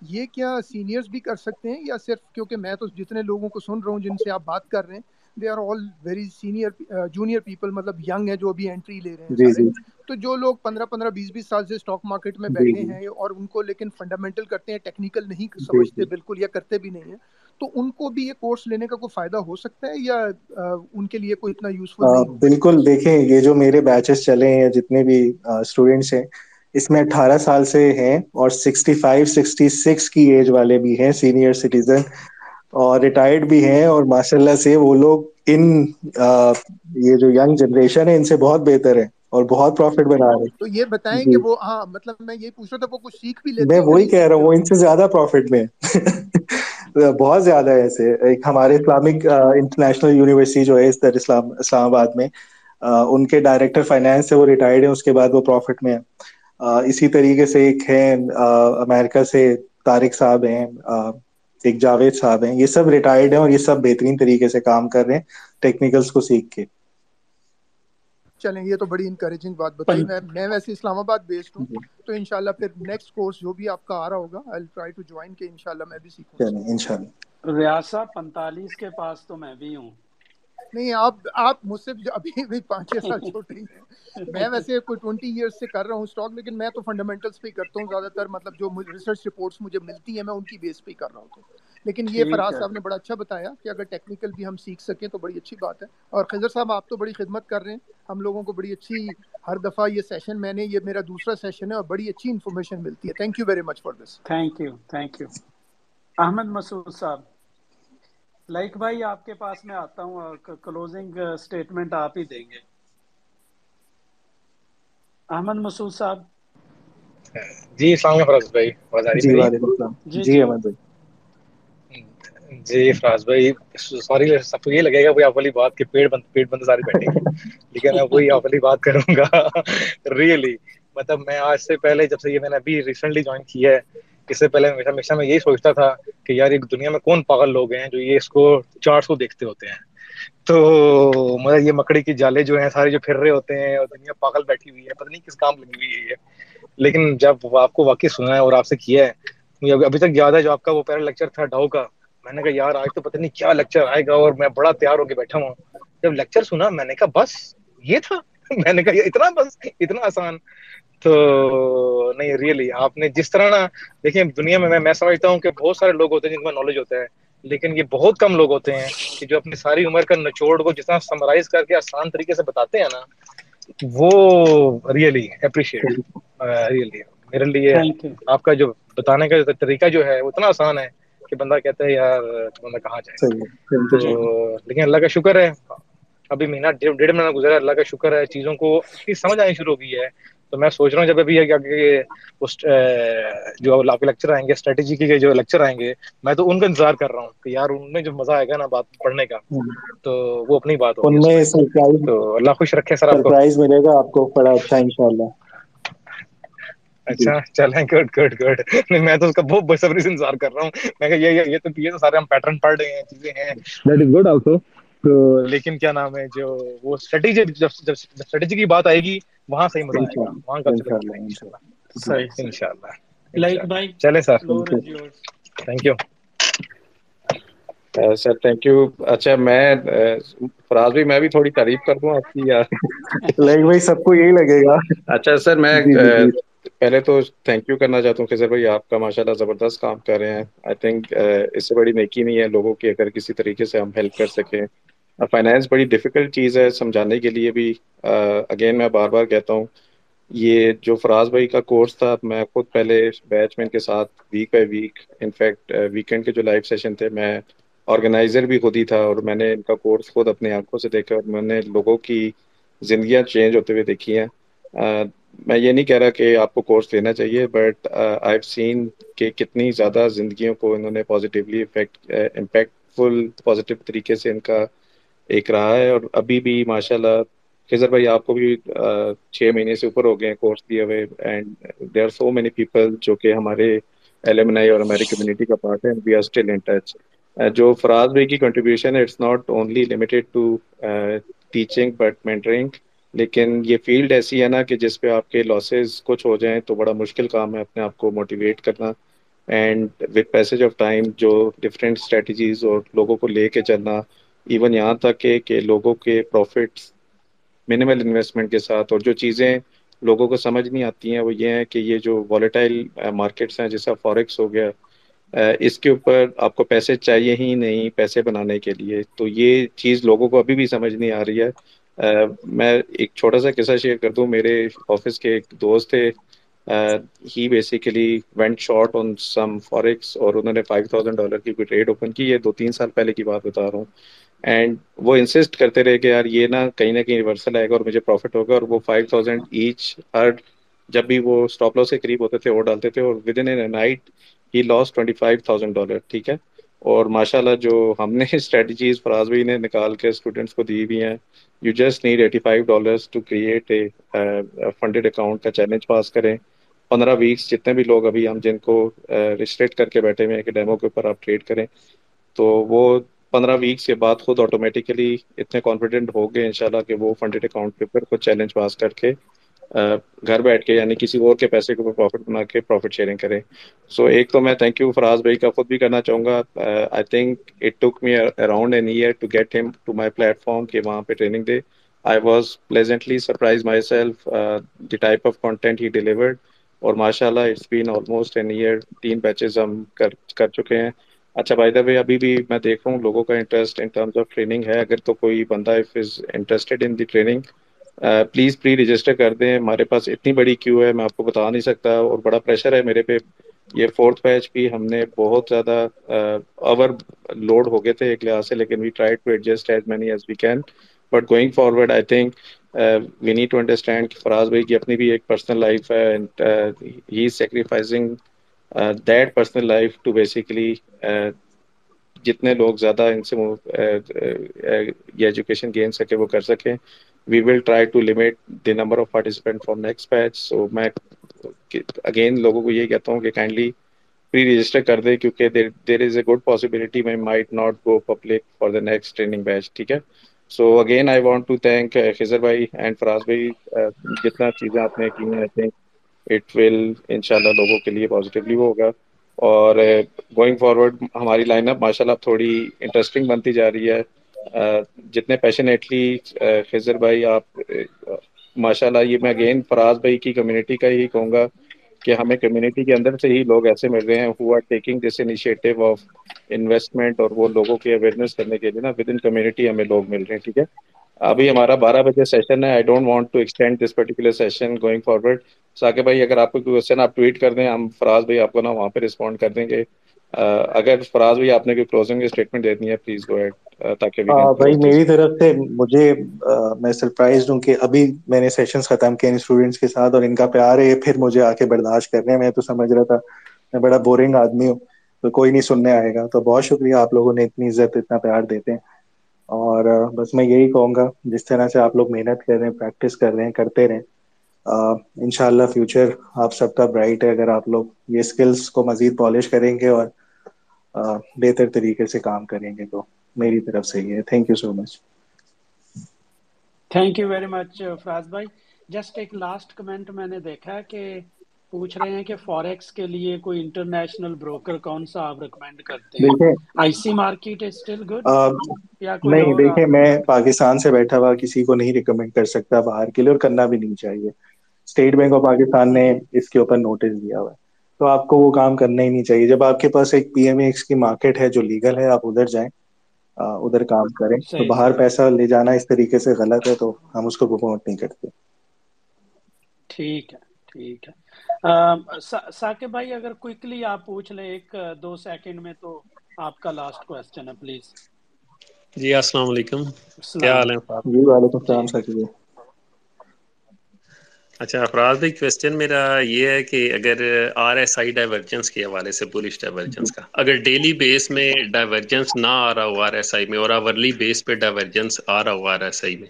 یہ کیا سینئرز بھی کر سکتے ہیں یا صرف کیونکہ میں تو جتنے لوگوں کو سن رہا ہوں جن سے آپ بات کر رہے ہیں they are all very senior junior people مطلب ینگ ہے جو ابھی انٹری لے رہے ہیں۔ جی جی۔ تو جو لوگ پندرہ پندرہ بیس بیس سال سے اسٹاک مارکیٹ میں جی بیٹھے ہیں اور ان کو لیکن فنڈامنٹل کرتے ہیں ٹیکنیکل نہیں سمجھتے بالکل یا کرتے بھی نہیں ہیں تو ان کو بھی یہ کورس لینے کا کوئی فائدہ ہو سکتا ہے یا ان کے لیے کوئی اتنا یوزفل بالکل دیکھیں یہ جو میرے بیچز چلے ہیں یا جتنے بھی اسٹوڈینٹس ہیں اس میں اٹھارہ سال سے ہیں اور سکسٹی فائیو سکسٹی سکس کی ایج والے بھی ہیں سینئر سٹیزن اور ریٹائرڈ بھی ہیں اور ماشاء اللہ سے وہ لوگ ان یہ جو ینگ جنریشن ہے ان سے بہت بہتر ہے اور بہت پروفٹ بنا رہے تو یہ بتائیں ہیں کہ جی وہ ہاں مطلب میں یہ پوچھ رہا تھا وہ کچھ سیکھ بھی لیتے میں وہی کہہ رہا ہوں وہ ان سے زیادہ پروفٹ میں۔ بہت زیادہ ہے ایسے۔ ایک ہمارے اسلامک انٹرنیشنل یونیورسٹی جو ہے اس در اسلام اسلام آباد میں ان کے ڈائریکٹر فائنانس سے وہ ریٹائرڈ ہیں، اس کے بعد وہ پروفٹ میں ہیں۔ اسی طریقے سے ایک ہیں امریکہ سے طارق صاحب ہیں ایک جاوید صاحب ہیں۔ یہ سب ریٹائرڈ ہیں اور یہ سب بہترین طریقے سے کام کر رہے ہیں ٹیکنیکلس کو سیکھ کے۔ چلیں یہ تو بڑی انکریجنگ بات بتائی۔ میں میں ویسے اسلام آباد بیسڈ ہوں تو انشاءاللہ پھر نیکسٹ کورس جو بھی آپ کا آ رہا ہوگا آئی ٹرائی ٹو جوائن کہ انشاءاللہ میں بھی سیکھوں۔ چلیں انشاءاللہ۔ ریاسہ پینتالیس کے پاس تو میں بھی ہوں۔ نہیں آپ آپ مجھ سے بھی ابھی بھی پانچ چھ سال چھوٹے ہی ہیں۔ میں ویسے کوئی ٹوئنٹی ایئرس سے کر رہا ہوں اسٹاک لیکن میں تو فنڈامنٹلس پہ کرتا ہوں۔ زیادہ تر مطلب جو ریسرچ رپورٹس مجھے ملتی ہیں میں ان کی بیس پہ ہی کر رہا ہوتا ہوں۔ لیکن یہ فراز صاحب نے بڑا اچھا بتایا کہ اگر ٹیکنیکل بھی ہم سیکھ سکیں تو بڑی اچھی بات ہے۔ اور خضر صاحب آپ تو بڑی خدمت کر رہے ہیں۔ ہم لوگوں کو بڑی اچھی ہر دفعہ یہ سیشن میں نے یہ میرا دوسرا سیشن ہے اور بڑی اچھی انفارمیشن ملتی ہے۔ Thank you very much for this thank you thank you Ahmed Masood صاحب لائک بھائی آپ کے پاس میں آتا ہوں کلوزنگ اسٹیٹمنٹ آپ ہی دیں گے۔ احمد مسعود صاحب۔ جی السلام علیکم فراز بھائی۔ جی میری؟ وعلیکم السلام۔ جی جی جی۔ احمد بھائی۔ جی فراز بھائی، سوری، سب کو یہ لگے گا آپ والی بات کہ پیڑ بند پیڑ بند سارے بیٹھے ہیں لیکن میں وہی آپ والی بات کروں گا۔ ریئلی مطلب میں آج سے پہلے جب سے یہ میں نے ابھی ریسنٹلی جوائن کیا ہے، اس سے پہلے ہمیشہ میں یہی سوچتا تھا کہ یار، ایک دنیا میں کون پاگل لوگ ہیں جو یہ اس کو چار سو دیکھتے ہوتے ہیں۔ تو مطلب یہ مکڑی کی جالے جو ہیں سارے جو پھر رہے ہوتے ہیں، اور دنیا پاگل بیٹھی ہوئی ہے، پتہ نہیں کس کام لگی ہوئی ہے۔ یہ لیکن جب آپ کو واقعی سنا ہے اور آپ سے کیا ہے، مجھے ابھی تک یاد ہے جو آپ کا وہ پہلا لیکچر تھا ڈاؤ کا۔ میں نے کہا یار آج تو پتہ نہیں کیا لیکچر آئے گا اور میں بڑا تیار ہو کے بیٹھا ہوں. جب لیکچر سنا میں نے کہا بس یہ تھا؟ میں نے کہا اتنا بس اتنا آسان. تو نہیں ریئلی آپ نے جس طرح نا دیکھیں دنیا میں میں سمجھتا ہوں کہ بہت سارے لوگ ہوتے ہیں جن کو نالج ہوتا ہے لیکن یہ بہت کم لوگ ہوتے ہیں کہ جو اپنی ساری عمر کا نچوڑ کو جتنا سمرائز کر کے آسان طریقے سے بتاتے ہیں نا وہ ریئلی اپریشیٹ ریئلی میرے لیے آپ کا جو بتانے کا طریقہ جو ہے وہ اتنا آسان ہے کہ بندہ کہتا ہے یار بندہ کہاں جائے۔ تو جی۔ لیکن اللہ کا شکر ہے ابھی مہینہ ڈیڑھ مہینہ گزرا ہے اللہ کا شکر ہے چیزوں کو سمجھ آنی شروع ہو گئی ہے۔ تو میں سوچ رہا ہوں جب ابھی اس جو آپ کے لیکچر آئیں گے اسٹریٹجی کے جو لیکچر آئیں گے میں تو ان کا انتظار کر رہا ہوں کہ یار ان میں جو مزہ آئے گا نا بات پڑھنے کا تو وہ اپنی بات ہوگی۔ تو اللہ خوش رکھے سر آپ کو۔ ملے گا آپ کو بڑا اچھا انشاءاللہ۔ اچھا چلیں گڈ گڈ گڈ۔ نہیں میں تو اس کا بہت بےصبری سے انتظار کر رہا ہوں۔ میں کہ یہ یہ تو یہ تو سارے ہم پیٹرن پڑھ رہے ہیں چیزیں ہیں۔ دیٹ از گڈ آلسو تو لیکن کیا نام ہے جو وہ اسٹریٹجی جب جب اسٹریٹجی کی بات آئے گی وہاں صحیح مزہ آئے گا۔ وہاں گی انشاءاللہ انشاءاللہ۔ صحیح صحیح۔ انشاءاللہ لائک بھائی چلیں sir. Thank you sir thank you اچھا میں فراز بھی میں بھی تھوڑی تعریف کر دوں آپ کی یار لائک بھائی سب کو یہی لگے گا۔ اچھا سر میں جی جی جی۔ پہلے تو تھینک یو کرنا چاہتا ہوں خضر بھائی، آپ کا ماشاء اللہ زبردست کام کر رہے ہیں۔ آئی تھنک اس سے بڑی نیکی نہیں ہے لوگوں کی اگر کسی طریقے سے ہم ہیلپ کر سکیں۔ فائنینس بڑی ڈیفیکلٹ چیز ہے سمجھانے کے لیے بھی۔ اگین میں بار بار کہتا ہوں، یہ جو فراز بھائی کا کورس تھا، میں خود پہلے بیچ میں ان کے ساتھ week by week in fact weekend کے جو لائیو سیشن تھے، میں آرگنائزر بھی خود ہی تھا اور میں نے ان کا کورس خود اپنی آنکھوں سے دیکھا اور میں نے لوگوں کی زندگیاں چینج ہوتے ہوئے دیکھی ہیں۔ میں یہ نہیں کہہ رہا کہ آپ کو کورس لینا چاہیے بٹ آئی سین کہ کتنی زیادہ زندگیوں کو انہوں نے positively affect impactful positive طریقے سے ان کا ایک رہا ہے اور ابھی بھی ماشاء اللہ خضر بھائی آپ کو بھی uh, چھ مہینے سے اوپر ہو گئے ہیں کورس دیے ہوئے and there are so many people جو کہ ہمارے ایلیمنائی اور ہماری کمیونٹی کا پارٹ ہے we are still in touch جو فراز بھائی کی کنٹریبیوشن ہے it's not only limited to teaching but mentoring لیکن یہ فیلڈ ایسی ہے نا کہ جس پہ آپ کے لاسز کچھ ہو جائیں تو بڑا مشکل کام ہے اپنے آپ کو موٹیویٹ کرنا and with passage of time جو ڈفرینٹ اسٹریٹجیز اور لوگوں کو لے کے چلنا ایون یہاں تک کہ کہ لوگوں کے پروفٹس منیمل انویسٹمنٹ کے ساتھ اور جو چیزیں لوگوں کو سمجھ نہیں آتی ہیں وہ یہ ہیں کہ یہ جو والیٹائل مارکیٹس uh, ہیں جیسا فارکس ہو گیا uh, اس کے اوپر آپ کو پیسے چاہیے ہی نہیں پیسے بنانے کے لیے، تو یہ چیز لوگوں کو ابھی بھی سمجھ نہیں آ رہی ہے میں ایک چھوٹا سا قصہ شیئر کر دوں۔ میرے آفس کے ایک دوست تھے۔ He basically went short on some forex اور انہوں نے فائیو تھاؤزینڈ ڈالر کی کوئی ٹریڈ اوپن کی۔ یہ دو تین سال پہلے کی بات بتا رہا ہوں۔ اینڈ وہ انسسٹ کرتے رہے کہ یار، یہ نا کہیں نہ کہیں ریورسل آئے گا اور مجھے پروفٹ ہوگا۔ اور وہ فائیو تھاؤزینڈ ایچ ہر جب بھی وہ اسٹاپ لاس کے قریب ہوتے تھے، وہ ڈالتے تھے۔ اور within a night he loss twenty five thousand dollar ٹھیک ہے؟ اور ماشاء اللہ جو ہم نے اسٹریٹجیز فراز بھائی نے نکال کے اسٹوڈنٹس کو دی ہوئی ہیں you just need eighty five dollars to create a funded account کا چیلنج پاس کریں. پندرہ ویکس جتنے بھی لوگ ابھی ہم جن کو ریسٹریکٹ کر کے بیٹھے ہوئے ہیں کہ ڈیمو کے اوپر آپ ٹریڈ کریں، تو وہ پندرہ ویکس کے بعد خود آٹومیٹیکلی اتنے کانفیڈنٹ ہو گئے انشاءاللہ کہ وہ فنڈیڈ اکاؤنٹ کے اوپر خود چیلنج پاس کر کے گھر بیٹھ کے یعنی کسی اور کے پیسے کے اوپر پروفٹ بنا کے پروفٹ شیئرنگ کریں۔ سو ایک تو میں تھینک یو فراز بھائی کا خود بھی کرنا چاہوں گا۔ I think it took me around an year to get him to my platform کہ وہاں پہ training they. I was pleasantly surprised myself the type of content he delivered اور ماشاء اللہ it's been almost an year تین batches ہم کر کر چکے ہیں۔ اچھا بھائی دا بھائی ابھی بھی میں دیکھ رہا ہوں، لوگوں کا interest in terms of training ہے۔ اگر تو کوئی بندہ if is interested in the training please pre register کر دیں۔ ہمارے پاس اتنی بڑی کیو ہے، میں آپ کو بتا نہیں سکتا اور بڑا پریشر ہے میرے پہ۔ یہ فورتھ بیچ بھی ہم نے بہت زیادہ اوور لوڈ ہو گئے تھے ایک لحاظ سے، لیکن we try to adjust as many as we can but going forward I think we need to understand کہ فراز بھائی کی اپنی بھی ایک پرسنل لائف ہے and he is sacrificing that personal life to basically جتنے لوگ زیادہ ان سے یہ ایجوکیشن گین سکے وہ کر سکیں۔ We will try to limit the number of participant for next batch so میں اگین لوگوں کو یہ کہتا ہوں کہ کائنڈلی پری رجسٹر کر دے کیونکہ there is a good possibility میں might not go public for the next training batch ٹھیک ہے so again I want to thank Khizar بھائی اینڈ فراز بھائی جتنا چیزیں آپ نے کی ہیں آئی تھنک اٹ ول ان شاء اللہ لوگوں کے لیے پازیٹیولی ہوگا اور گوئنگ فارورڈ ہماری لائن اپ ماشاء اللہ تھوڑی انٹرسٹنگ بنتی جا رہی ہے جتنے پیشنیٹلی خزر بھائی، آپ ماشاء اللہ یہ میں اگین فراز بھائی کی کمیونٹی کا ہی کہوں گا کہ ہمیں کمیونٹی کے اندر سے ہی لوگ ایسے مل رہے ہیں who are taking this initiative of investment اور وہ لوگوں کی اویئرنیس کرنے کے لیے نا ود ان کمیونٹی ہمیں لوگ مل رہے ہیں، ٹھیک ہے؟ ابھی ہمارا بارہ بجے سیشن ہے I don't want to extend this particular session going forward ساکے بھائی، اگر آپ کو کوئی کوشچن آپ ٹویٹ کر دیں، ہم فراز بھائی آپ کو نا وہاں پہ رسپونڈ کر دیں گے۔ اگر فراز بھائی آپ نے کوئی کلوزنگ اسٹیٹمنٹ دے دی ہے پلیز گو ایڈ تاکہ بھائی میری طرف سے مجھے میں سرپرائز ہوں کہ ابھی میں نے سیشنز ختم کیے اسٹوڈنٹس کے ساتھ اور ان کا پیار ہے پھر مجھے آ کے برداشت کر رہے ہیں میں تو سمجھ رہا تھا۔ میں بڑا بورنگ آدمی ہوں تو کوئی نہیں سننے آئے گا۔ تو بہت شکریہ آپ لوگوں نے اتنی عزت اتنا پیار دیتے ہیں۔ اور بس میں یہی کہوں گا جس طرح سے آپ لوگ محنت کر رہے ہیں پریکٹس کر رہے ہیں کرتے رہیں۔ ان شاء اللہ فیوچر آپ سب کا برائٹ ہے اگر آپ لوگ یہ اسکلس کو مزید پالش کریں گے اور بہتر طریقے سے کام کریں گے تو میری طرف سے یہ thank you so much thank you very much Faraz بھائی جسٹ ایک لاسٹ کمنٹ میں نے دیکھا کہ پوچھ رہے ہیں کہ فوریکس کے لیے کوئی انٹرنیشنل بروکر کون سا آپ ریکمینڈ کرتے ہیں؟ I see market is still good نہیں دیکھیں میں پاکستان سے بیٹھا ہوا کسی کو نہیں ریکمینڈ کر سکتا باہر کے لیے اور کرنا بھی نہیں چاہیے۔ اسٹیٹ بینک آف پاکستان نے اس کے اوپر نوٹس دیا ہوا ہے۔ تو آپ کو وہ کام کرنا ہی نہیں چاہیے۔ جب آپ کے پاس ایک پی ایم ایکس کی مارکیٹ ہے جو لیگل ہے آپ ادھر جائیں ادھر کام کریں۔ تو باہر پیسہ لے جانا اس طریقے سے غلط ہے تو ہم اس کو پروموٹ نہیں کرتے۔ ٹھیک ہے ٹھیک ہے۔ ساکب بھائی اگر کوئکلی آپ پوچھ لیں ایک دو سیکنڈ میں تو آپ کا لاسٹ کوشچن ہے پلیز جی السلام علیکم۔ کیا حال ہے جی وعلیکم السلام ساکب اچھا افراد بھائی کوشچن میرا یہ ہے کہ اگر آر ایس آئی ڈائیورجنس کے حوالے سے بولش ڈائیورجنس کا، اگر ڈیلی بیس میں ڈائیورجنس نہ آ رہا ہو آر ایس آئی میں اور آورلی بیس پہ ڈائیورجنس آ رہا ہو آر ایس آئی میں،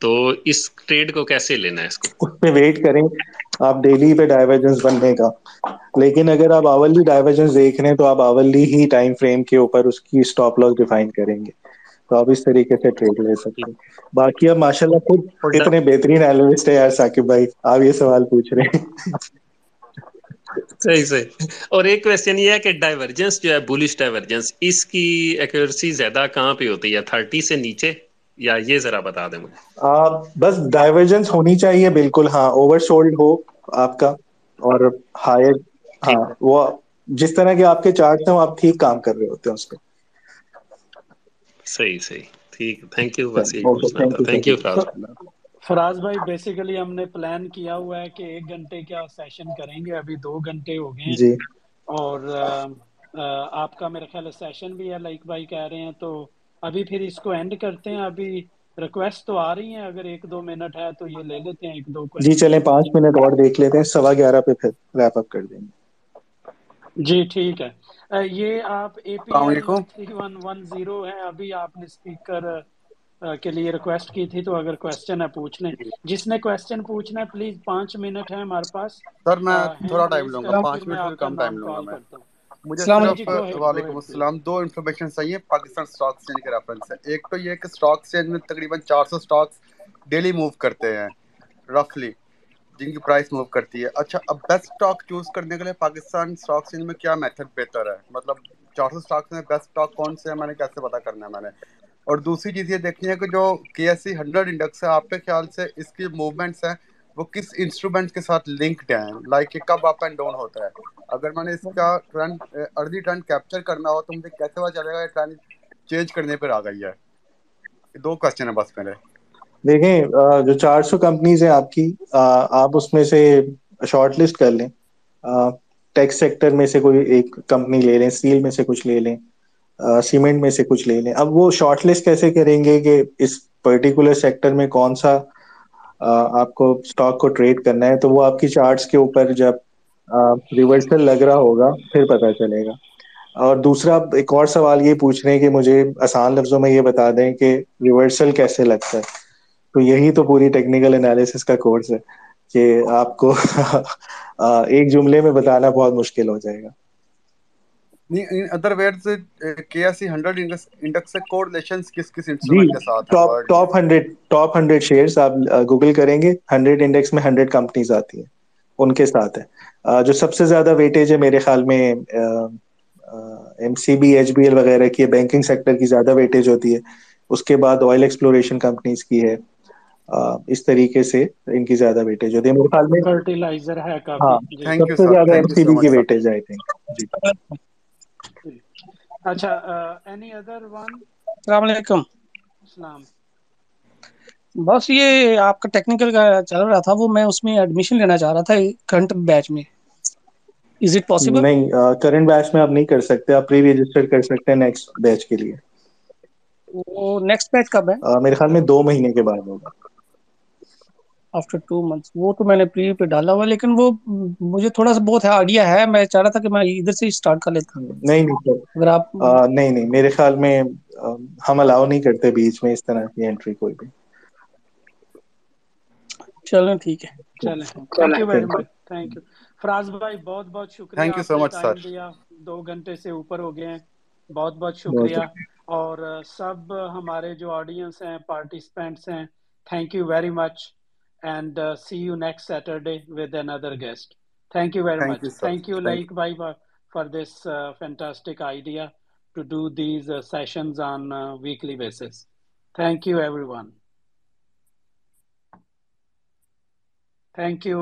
تو اس ٹریڈ کو کیسے لینا ہے اس کو؟ اس پہ ویٹ کریں آپ ڈیلی پہ ڈائیورجنس بننے کا۔ لیکن اگر آپ آورلی ڈائیورجنس دیکھ رہے ہیں تو آپ آورلی ہی ٹائم فریم کے اوپر اس کی اسٹاپ لاس ڈیفائن کریں گے۔ تو آپ اس طریقے سے ٹریڈ لے سکتے باقی اب ماشاء اللہ خود اتنے بہترین اینالسٹ ہے یار ثاقب بھائی آپ یہ سوال پوچھ رہے ہیں۔ صحیح صحیح۔ اور ایک کوشچن یہ ہے کہ ڈائیورجنس جو ہے بولش ڈائیورجنس اس کی ایکورسی زیادہ کہاں پہ ہوتی ہے؟ تھرٹی سے نیچے؟ یا یہ ذرا بتا دیں مجھے۔ بس ڈائیورجنس ہونی چاہیے بالکل ہاں۔ اوور سولڈ ہو آپ کا اور ہائر ہاں وہ جس طرح کے آپ کے چارٹ ہیں وہ آپ ٹھیک کام کر رہے ہوتے ہیں اس پہ۔ صحیح صحیح۔ ٹھیک تھینک یو بس تھینک یو فراز فراز بھائی بیسیکلی ہم نے پلان کیا ہوا ہے کہ ایک گھنٹے کا سیشن کریں گے۔ ابھی دو گھنٹے ہو گئے جی۔ اور آپ کا میرا خیال سیشن بھی ہے لائک بھائی کہہ رہے ہیں۔ تو ابھی پھر اس کو اینڈ کرتے ہیں۔ ابھی ریکویسٹ تو آ رہی ہیں۔ اگر ایک دو منٹ ہے تو یہ لے لیتے ہیں ایک دو جی چلیں پانچ منٹ اور دیکھ لیتے ہیں۔ سوا گیارہ پہ پھر ریپ اپ کر دیں گے۔ جی ٹھیک ہے۔ یہ آپ A P one one zero ہے ابھی آپ نے اسپیکر کے لیے ریکویسٹ کی تھی تو اگر کوشچن ہے پوچھ لیں۔ جس نے کوشچن پوچھنا ہے پلیز پانچ منٹ ہے ہمارے پاس۔ سر میں تھوڑا ٹائم لوں گا۔ پانچ منٹ سے کم ٹائم لوں گا میں۔ مجھے صرف وعلیکم السلام دو انفارمیشن چاہیے پاکستان اسٹاک ایکسچینج کے ریفرنس سے ایک تو یہ کہ اسٹاک ایکسچینج میں تقریباً چار سو اسٹاکس ڈیلی موو کرتے ہیں رفلی جن کی پرائس موو کرتی ہے۔ اچھا اب بیسٹ اسٹاک چوز کرنے کے لیے پاکستان اسٹاک ایکسچینج میں کیا میتھڈ بہتر ہے؟ مطلب چار سو اسٹاک میں بیسٹ اسٹاک کون سے ہیں؟ میں نے کیسے پتا کرنا ہے میں نے؟ اور دوسری چیز یہ دیکھنی ہے کہ جو کے ایس سی ہنڈریڈ انڈیکس ہے، آپ کے خیال سے اس کی موومنٹس ہیں، وہ کس انسٹرومنٹ کے ساتھ لنکڈ ہیں؟ لائک کہ کب اپ اینڈ ڈاؤن ہوتا ہے۔ اگر میں نے اس کا ٹرینڈ ارلی ٹرینڈ کیپچر کرنا ہو تو مجھے کیسے پتا چلے گا؟ یہ ٹرینڈ چینج کرنے پر آ گئی ہے۔ دو کوشچن ہیں بس میرے۔ دیکھیں جو چار سو کمپنیز ہیں آپ کی آپ اس میں سے شارٹ لسٹ کر لیں۔ ٹیکس سیکٹر میں سے کوئی ایک کمپنی لے لیں اسٹیل میں سے کچھ لے لیں سیمنٹ میں سے کچھ لے لیں۔ اب وہ شارٹ لسٹ کیسے کریں گے کہ اس پرٹیکولر سیکٹر میں کون سا آپ کو اسٹاک کو ٹریڈ کرنا ہے؟ تو وہ آپ کی چارٹس کے اوپر جب ریورسل لگ رہا ہوگا، پھر پتا چلے گا۔ اور دوسرا ایک اور سوال یہ پوچھ رہے ہیں کہ مجھے آسان لفظوں میں یہ بتا دیں کہ ریورسل کیسے لگتا ہے۔ تو یہی تو پوری ٹیکنیکل انالیسس کا کورس ہے کہ آپ کو ایک جملے میں بتانا بہت مشکل ہو جائے گا۔ ادر ورڈز کے ایس سی 100 انڈیکس سے کوریلیشنز کس کس جی انسٹرومنٹ کے ساتھ ہیں؟ Top world top hundred top hundred shares آپ گوگل کریں گے۔ ہنڈریڈ انڈیکس میں ہنڈریڈ کمپنیز آتی ہیں۔ ان کے ساتھ ہے جو سب سے زیادہ ویٹیج ہے میرے خیال میں M C B H B L وغیرہ کی بینکنگ سیکٹر کی زیادہ ویٹیج ہوتی ہے۔ اس کے بعد آئل ایکسپلوریشن کمپنیز کی ہے۔ اس طریقے سے ان کی زیادہ ویٹیج ہوتی ہے۔ میرے خیال میں فرٹیلائزر ہے ہاں کافی جی تھینک سب یو سے سر زیادہ ایم سی بی کی ویٹیج آئی تھنک جی۔ اچھا اینی ادر ون السلام علیکم۔ اسلام بس یہ آپ کا ٹیکنیکل کا چل رہا تھا وہ میں اس میں ایڈمیشن لینا چاہ رہا تھا کرنٹ بیچ میں۔ از اٹ پاسبل نہیں کرنٹ بیچ میں آپ نہیں کر سکتے آپ پری رجسٹر کر سکتے ہیں نیکسٹ بیچ کے لیے۔ وہ نیکسٹ بیچ کب ہے؟ میرے خیال میں دو مہینے کے بعد ہوگا۔ آفٹر ٹو منتھس وہ تو میں نے پری پہ ڈالا ہوا لیکن وہ مجھے تھوڑا سا بہت آئیڈیا ہے۔ میں چاہ رہا تھا کہ میں ادھر سے اسٹارٹ کر لیتا نہیں نہیں سر اگر آپ نہیں نہیں میرے خیال میں ہم الاؤ نہیں کرتے بیچ میں اس طرح کی انٹری کوئی بھی۔ چلیں ٹھیک ہے۔ چلیں۔ Thank you very Thank you. Much thank you Faraz بھائی بہت بہت شکریہ۔ تھینک یو آپ سو نے مچ ٹائم سر دیا۔ دو گھنٹے سے اوپر ہو گئے ہیں۔ بہت بہت شکریہ۔ اور سب ہمارے جو آڈینس ہیں پارٹیسپینٹس ہیں thank you very much and see you next Saturday with another guest thank you very thank much you sir thank you thank Laiq بھائی for this fantastic idea to do these sessions on weekly basis thank you everyone thank you